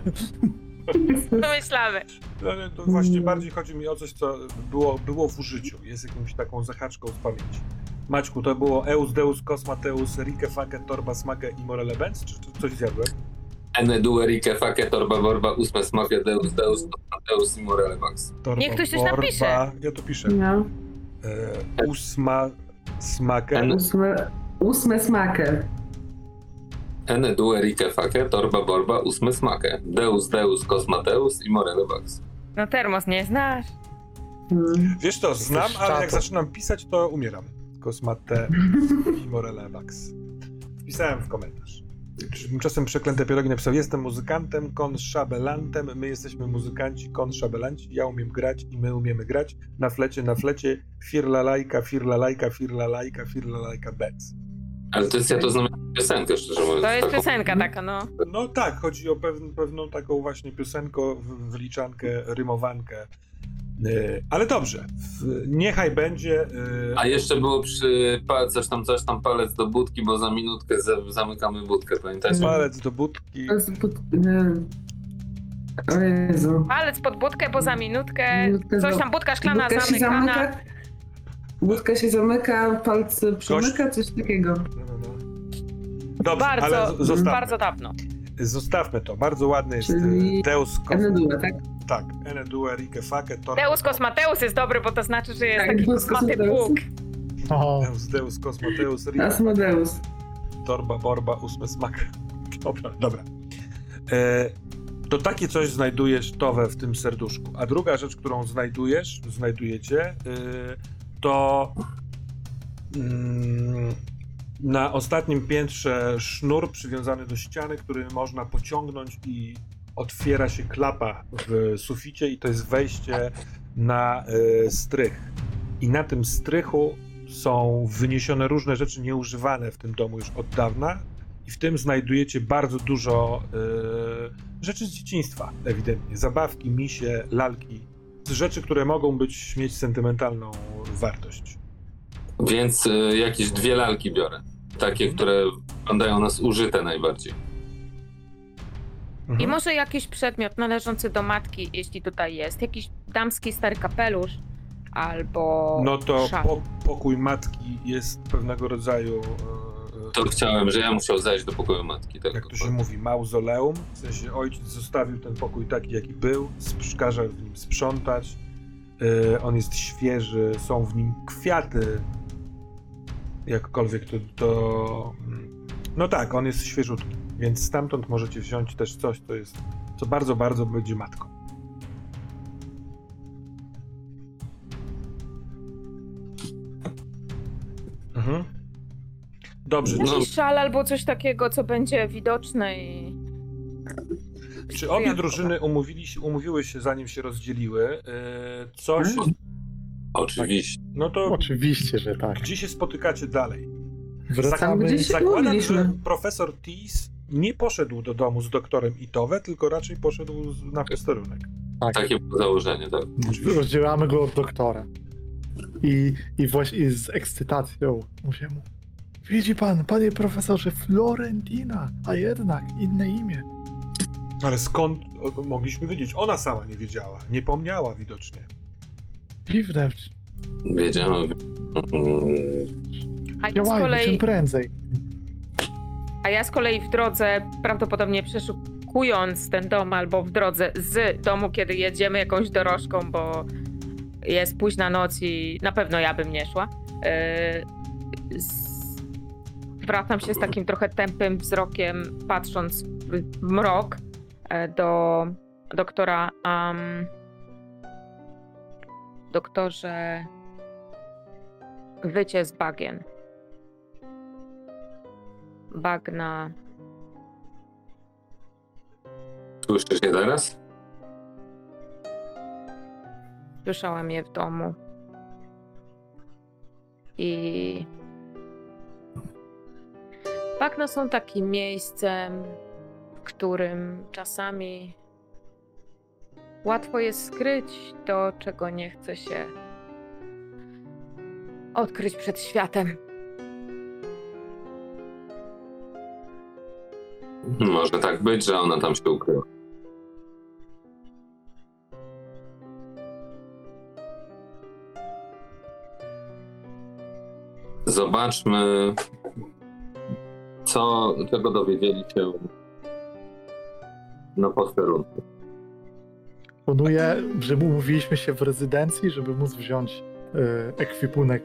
Pomyślamy. No, no, to właśnie bardziej chodzi mi o coś, co było, było w użyciu. Jest jakąś taką zahaczką z pamięci. Maćku, to było Eus Deus Cosmateus Rike Fake Torba Smake i Morele Benz? Czy, czy coś zjadłem? Ene duerike fake torba borba usme smake deus deus deus immorele max. Torba, Niech ktoś coś borba. napisze. Ja to piszę. No. E, ósma smakę. N- Ósme, ósme Ene duerike fake torba borba usme smake. Deus deus cosmateus immorele max. No termos nie znasz. Mm. Wiesz to, znam, ale jak zaczynam pisać, to umieram. Kosmate i Morelevax. Wpisałem w komentarz. Tymczasem przeklęte pierogi napisał, jestem muzykantem, kon szabelantem, my jesteśmy muzykanci, kon szabelanci, ja umiem grać i my umiemy grać. Na flecie, na flecie, firla lajka, firla lajka, firla lajka, firla lajka, bec. Ale to jest, ja to znam piosenkę, szczerze mówiąc. To jest taką. piosenka taka, no. No tak, chodzi o pewn, pewną taką właśnie piosenko, w- wyliczankę, rymowankę. Yy, ale dobrze, w, niechaj będzie. Yy, A jeszcze było przy pa- coś tam, coś tam palec do budki, bo za minutkę za, zamykamy budkę, pamiętasz? palec do budki. To jest pod... y, O Jezu. Palec pod budkę, bo za minutkę. Minutkę Coś tam, budka szklana Budka się zamykana. zamyka, budka się zamyka, palce przemyka, coś takiego. Dobrze, Bardzo, ale zostawmy, bardzo dawno. zostawmy to. Bardzo ładny jest Czyli Czyli... Deus Cos... Enedule, tak? Tak, Ene Due Rike Fake Tor... Deus Cosmateus jest dobry, bo to znaczy, że jest Tak, taki kosmaty Cosmateus. Bóg. Deus, Deus Cosmoteus Rike Asmodeus. Torba Borba Ósmy Smak. Dobra, dobra. E, to takie coś znajdujesz, Towe, w tym serduszku. A druga rzecz, którą znajdujesz, znajdujecie, e, to mm, na ostatnim piętrze sznur przywiązany do ściany, który można pociągnąć i otwiera się klapa w suficie i to jest wejście na e, strych. I na tym strychu są wyniesione różne rzeczy nieużywane w tym domu już od dawna i w tym znajdujecie bardzo dużo e, rzeczy z dzieciństwa, ewidentnie. Zabawki, misie, lalki. Rzeczy, które mogą być, mieć sentymentalną wartość. Więc y, jakieś dwie lalki biorę. Takie, które wyglądają nas użyte najbardziej. Mhm. I może jakiś przedmiot należący do matki, jeśli tutaj jest. Jakiś damski stary kapelusz albo No to szal. po, pokój matki jest pewnego rodzaju, e, To chciałem, że ja musiał zajść do pokoju matki. Tak jak to się mówi, mauzoleum. W sensie ojciec zostawił ten pokój taki, jaki był, sp- każe w nim sprzątać. E, on jest świeży, są w nim kwiaty. Jakkolwiek to, to. No tak, on jest świeżutki, więc stamtąd możecie wziąć też coś, co jest. co bardzo, bardzo będzie matką. Mhm. Dobrze, No. Jakiś szal albo coś takiego, co będzie widoczne i... Czy obie drużyny umówili się, umówiły się, zanim się rozdzieliły? e, Coś. Oczywiście. No to oczywiście, że tak. gdzie się spotykacie dalej? Wracamy. gdzie się- Zakładam, że profesor Tees nie poszedł do domu z doktorem Itowe, tylko raczej poszedł z- na posterunek. Tak, Takie było założenie, tak. rozdzielamy go od doktora. I, i właśnie z ekscytacją mówię mu. Widzi pan, panie profesorze, Florentina, a jednak inne imię. Ale skąd o, mogliśmy wiedzieć? Ona sama nie wiedziała, nie pomniała widocznie. Dziwne, Wiedziałem. A ja, z działajmy czym kolei, prędzej. a ja z kolei w drodze, prawdopodobnie przeszukując ten dom albo w drodze z domu, kiedy jedziemy jakąś dorożką, bo jest późna noc i na pewno ja bym nie szła. Yy, z... Wracam się z takim trochę tępym wzrokiem, patrząc w mrok e, do doktora. Um, doktorze, wycie z bagien. Bagna. Słyszysz je teraz? Słyszałam je w domu. I. Bagna są takim miejscem, w którym czasami łatwo jest skryć to, czego nie chce się odkryć przed światem. Może tak być, że ona tam się ukryła. Zobaczmy, co, czego dowiedzieli się na posterunku. Proponuję, że umówiliśmy się w rezydencji, żeby móc wziąć e, ekwipunek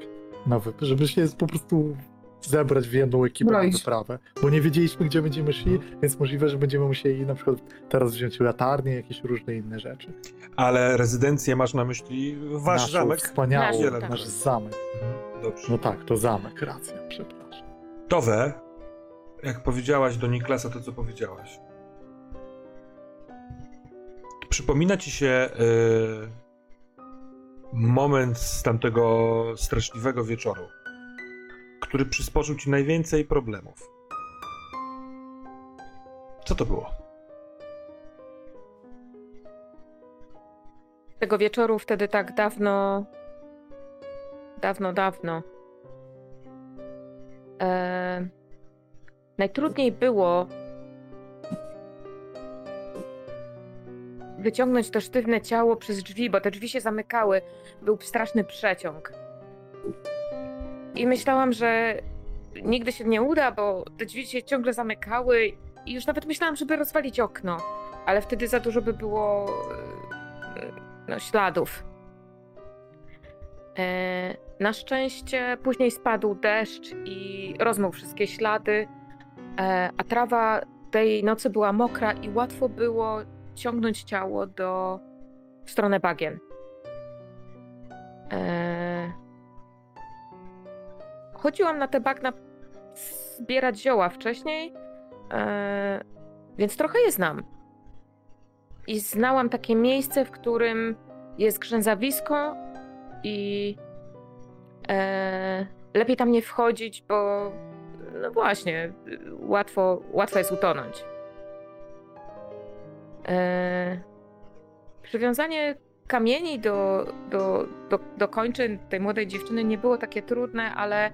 na wyprawę, żeby się po prostu zebrać w jedną ekipę na wyprawę. Bo nie wiedzieliśmy, gdzie będziemy szli, więc możliwe, że będziemy musieli na przykład teraz wziąć latarnie, jakieś różne inne rzeczy. Ale rezydencję masz na myśli wasz Naszą zamek? Wspaniały, Nasz, tak. nasz zamek. Dobrze. No tak, to zamek, racja, przepraszam. Towe, jak powiedziałaś do Niklasa to, co powiedziałaś. Przypomina ci się y, moment z tamtego straszliwego wieczoru, który przysporzył ci najwięcej problemów. Co to było? Tego wieczoru wtedy tak dawno. Dawno, dawno. E, najtrudniej było wyciągnąć to sztywne ciało przez drzwi, bo te drzwi się zamykały. Był straszny przeciąg. I myślałam, że nigdy się nie uda, bo te drzwi się ciągle zamykały i już nawet myślałam, żeby rozwalić okno, ale wtedy za dużo by było e, no, śladów. E, na szczęście później spadł deszcz i rozmył wszystkie ślady, e, a trawa tej nocy była mokra i łatwo było ciągnąć ciało do w stronę bagien. E, chodziłam na te bagna zbierać zioła wcześniej, e, więc trochę je znam. I znałam takie miejsce, w którym jest grzęzawisko i e, lepiej tam nie wchodzić, bo no właśnie, łatwo, łatwo jest utonąć. E, przywiązanie kamieni do, do, do, do kończyn tej młodej dziewczyny nie było takie trudne, ale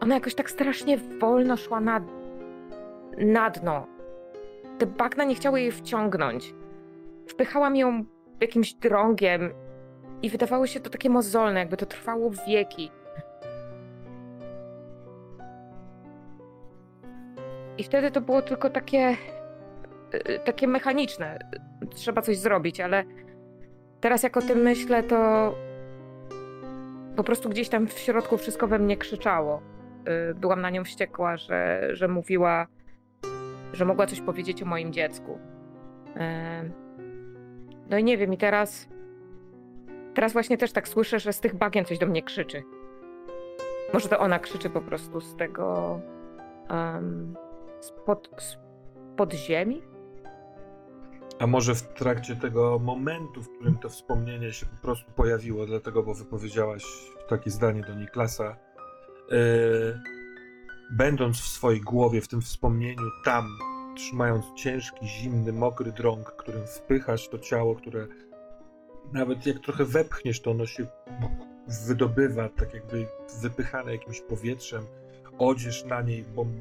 ona jakoś tak strasznie wolno szła na, na dno. Te bagna nie chciały jej wciągnąć. Wpychałam ją jakimś drągiem i wydawało się to takie mozolne, jakby to trwało wieki. I wtedy to było tylko takie. Y, takie mechaniczne. Trzeba coś zrobić, ale teraz jak o tym myślę, to po prostu gdzieś tam w środku wszystko we mnie krzyczało. Y, Byłam na nią wściekła, że, że mówiła, że mogła coś powiedzieć o moim dziecku. No i nie wiem, i teraz. Teraz właśnie też tak słyszę, że z tych bagien coś do mnie krzyczy. Może to ona krzyczy po prostu z tego. Um, spod, spod ziemi? A może w trakcie tego momentu, w którym to wspomnienie się po prostu pojawiło, dlatego, bo wypowiedziałaś takie zdanie do Niklasa, yy, będąc w swojej głowie, w tym wspomnieniu, tam, trzymając ciężki, zimny, mokry drąg, którym wpychasz to ciało, które nawet jak trochę wepchniesz, to ono się wydobywa, tak jakby wypychane jakimś powietrzem, odzież na niej bom,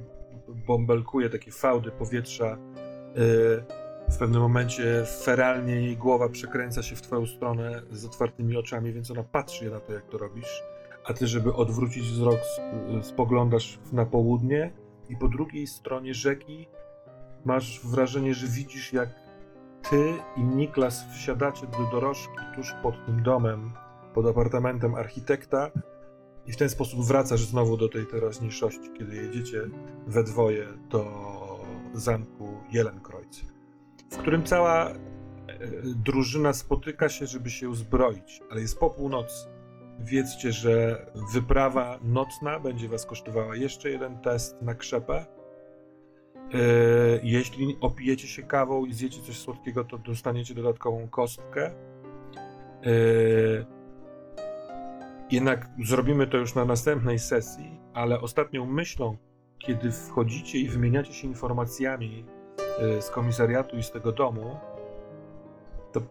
bąbelkuje takie fałdy powietrza. Yy, w pewnym momencie feralnie jej głowa przekręca się w twoją stronę z otwartymi oczami, więc ona patrzy na to, jak to robisz. A ty, żeby odwrócić wzrok, spoglądasz na południe i po drugiej stronie rzeki masz wrażenie, że widzisz, jak ty i Niklas wsiadacie do dorożki tuż pod tym domem, pod apartamentem architekta i w ten sposób wracasz znowu do tej teraźniejszości, kiedy jedziecie we dwoje do zamku Jelenkreuz w którym cała e, drużyna spotyka się, żeby się uzbroić, ale jest po północy. Wiedzcie, że wyprawa nocna będzie was kosztowała jeszcze jeden test na krzepę. E, Jeśli opijecie się kawą i zjecie coś słodkiego, to dostaniecie dodatkową kostkę. E, Jednak zrobimy to już na następnej sesji, ale ostatnią myślą, kiedy wchodzicie i wymieniacie się informacjami z komisariatu i z tego domu, to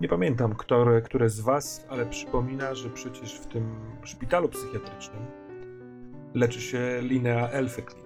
nie, pamiętam, które, które z was, ale przypomina, że przecież w tym szpitalu psychiatrycznym leczy się Linnea Elfekli.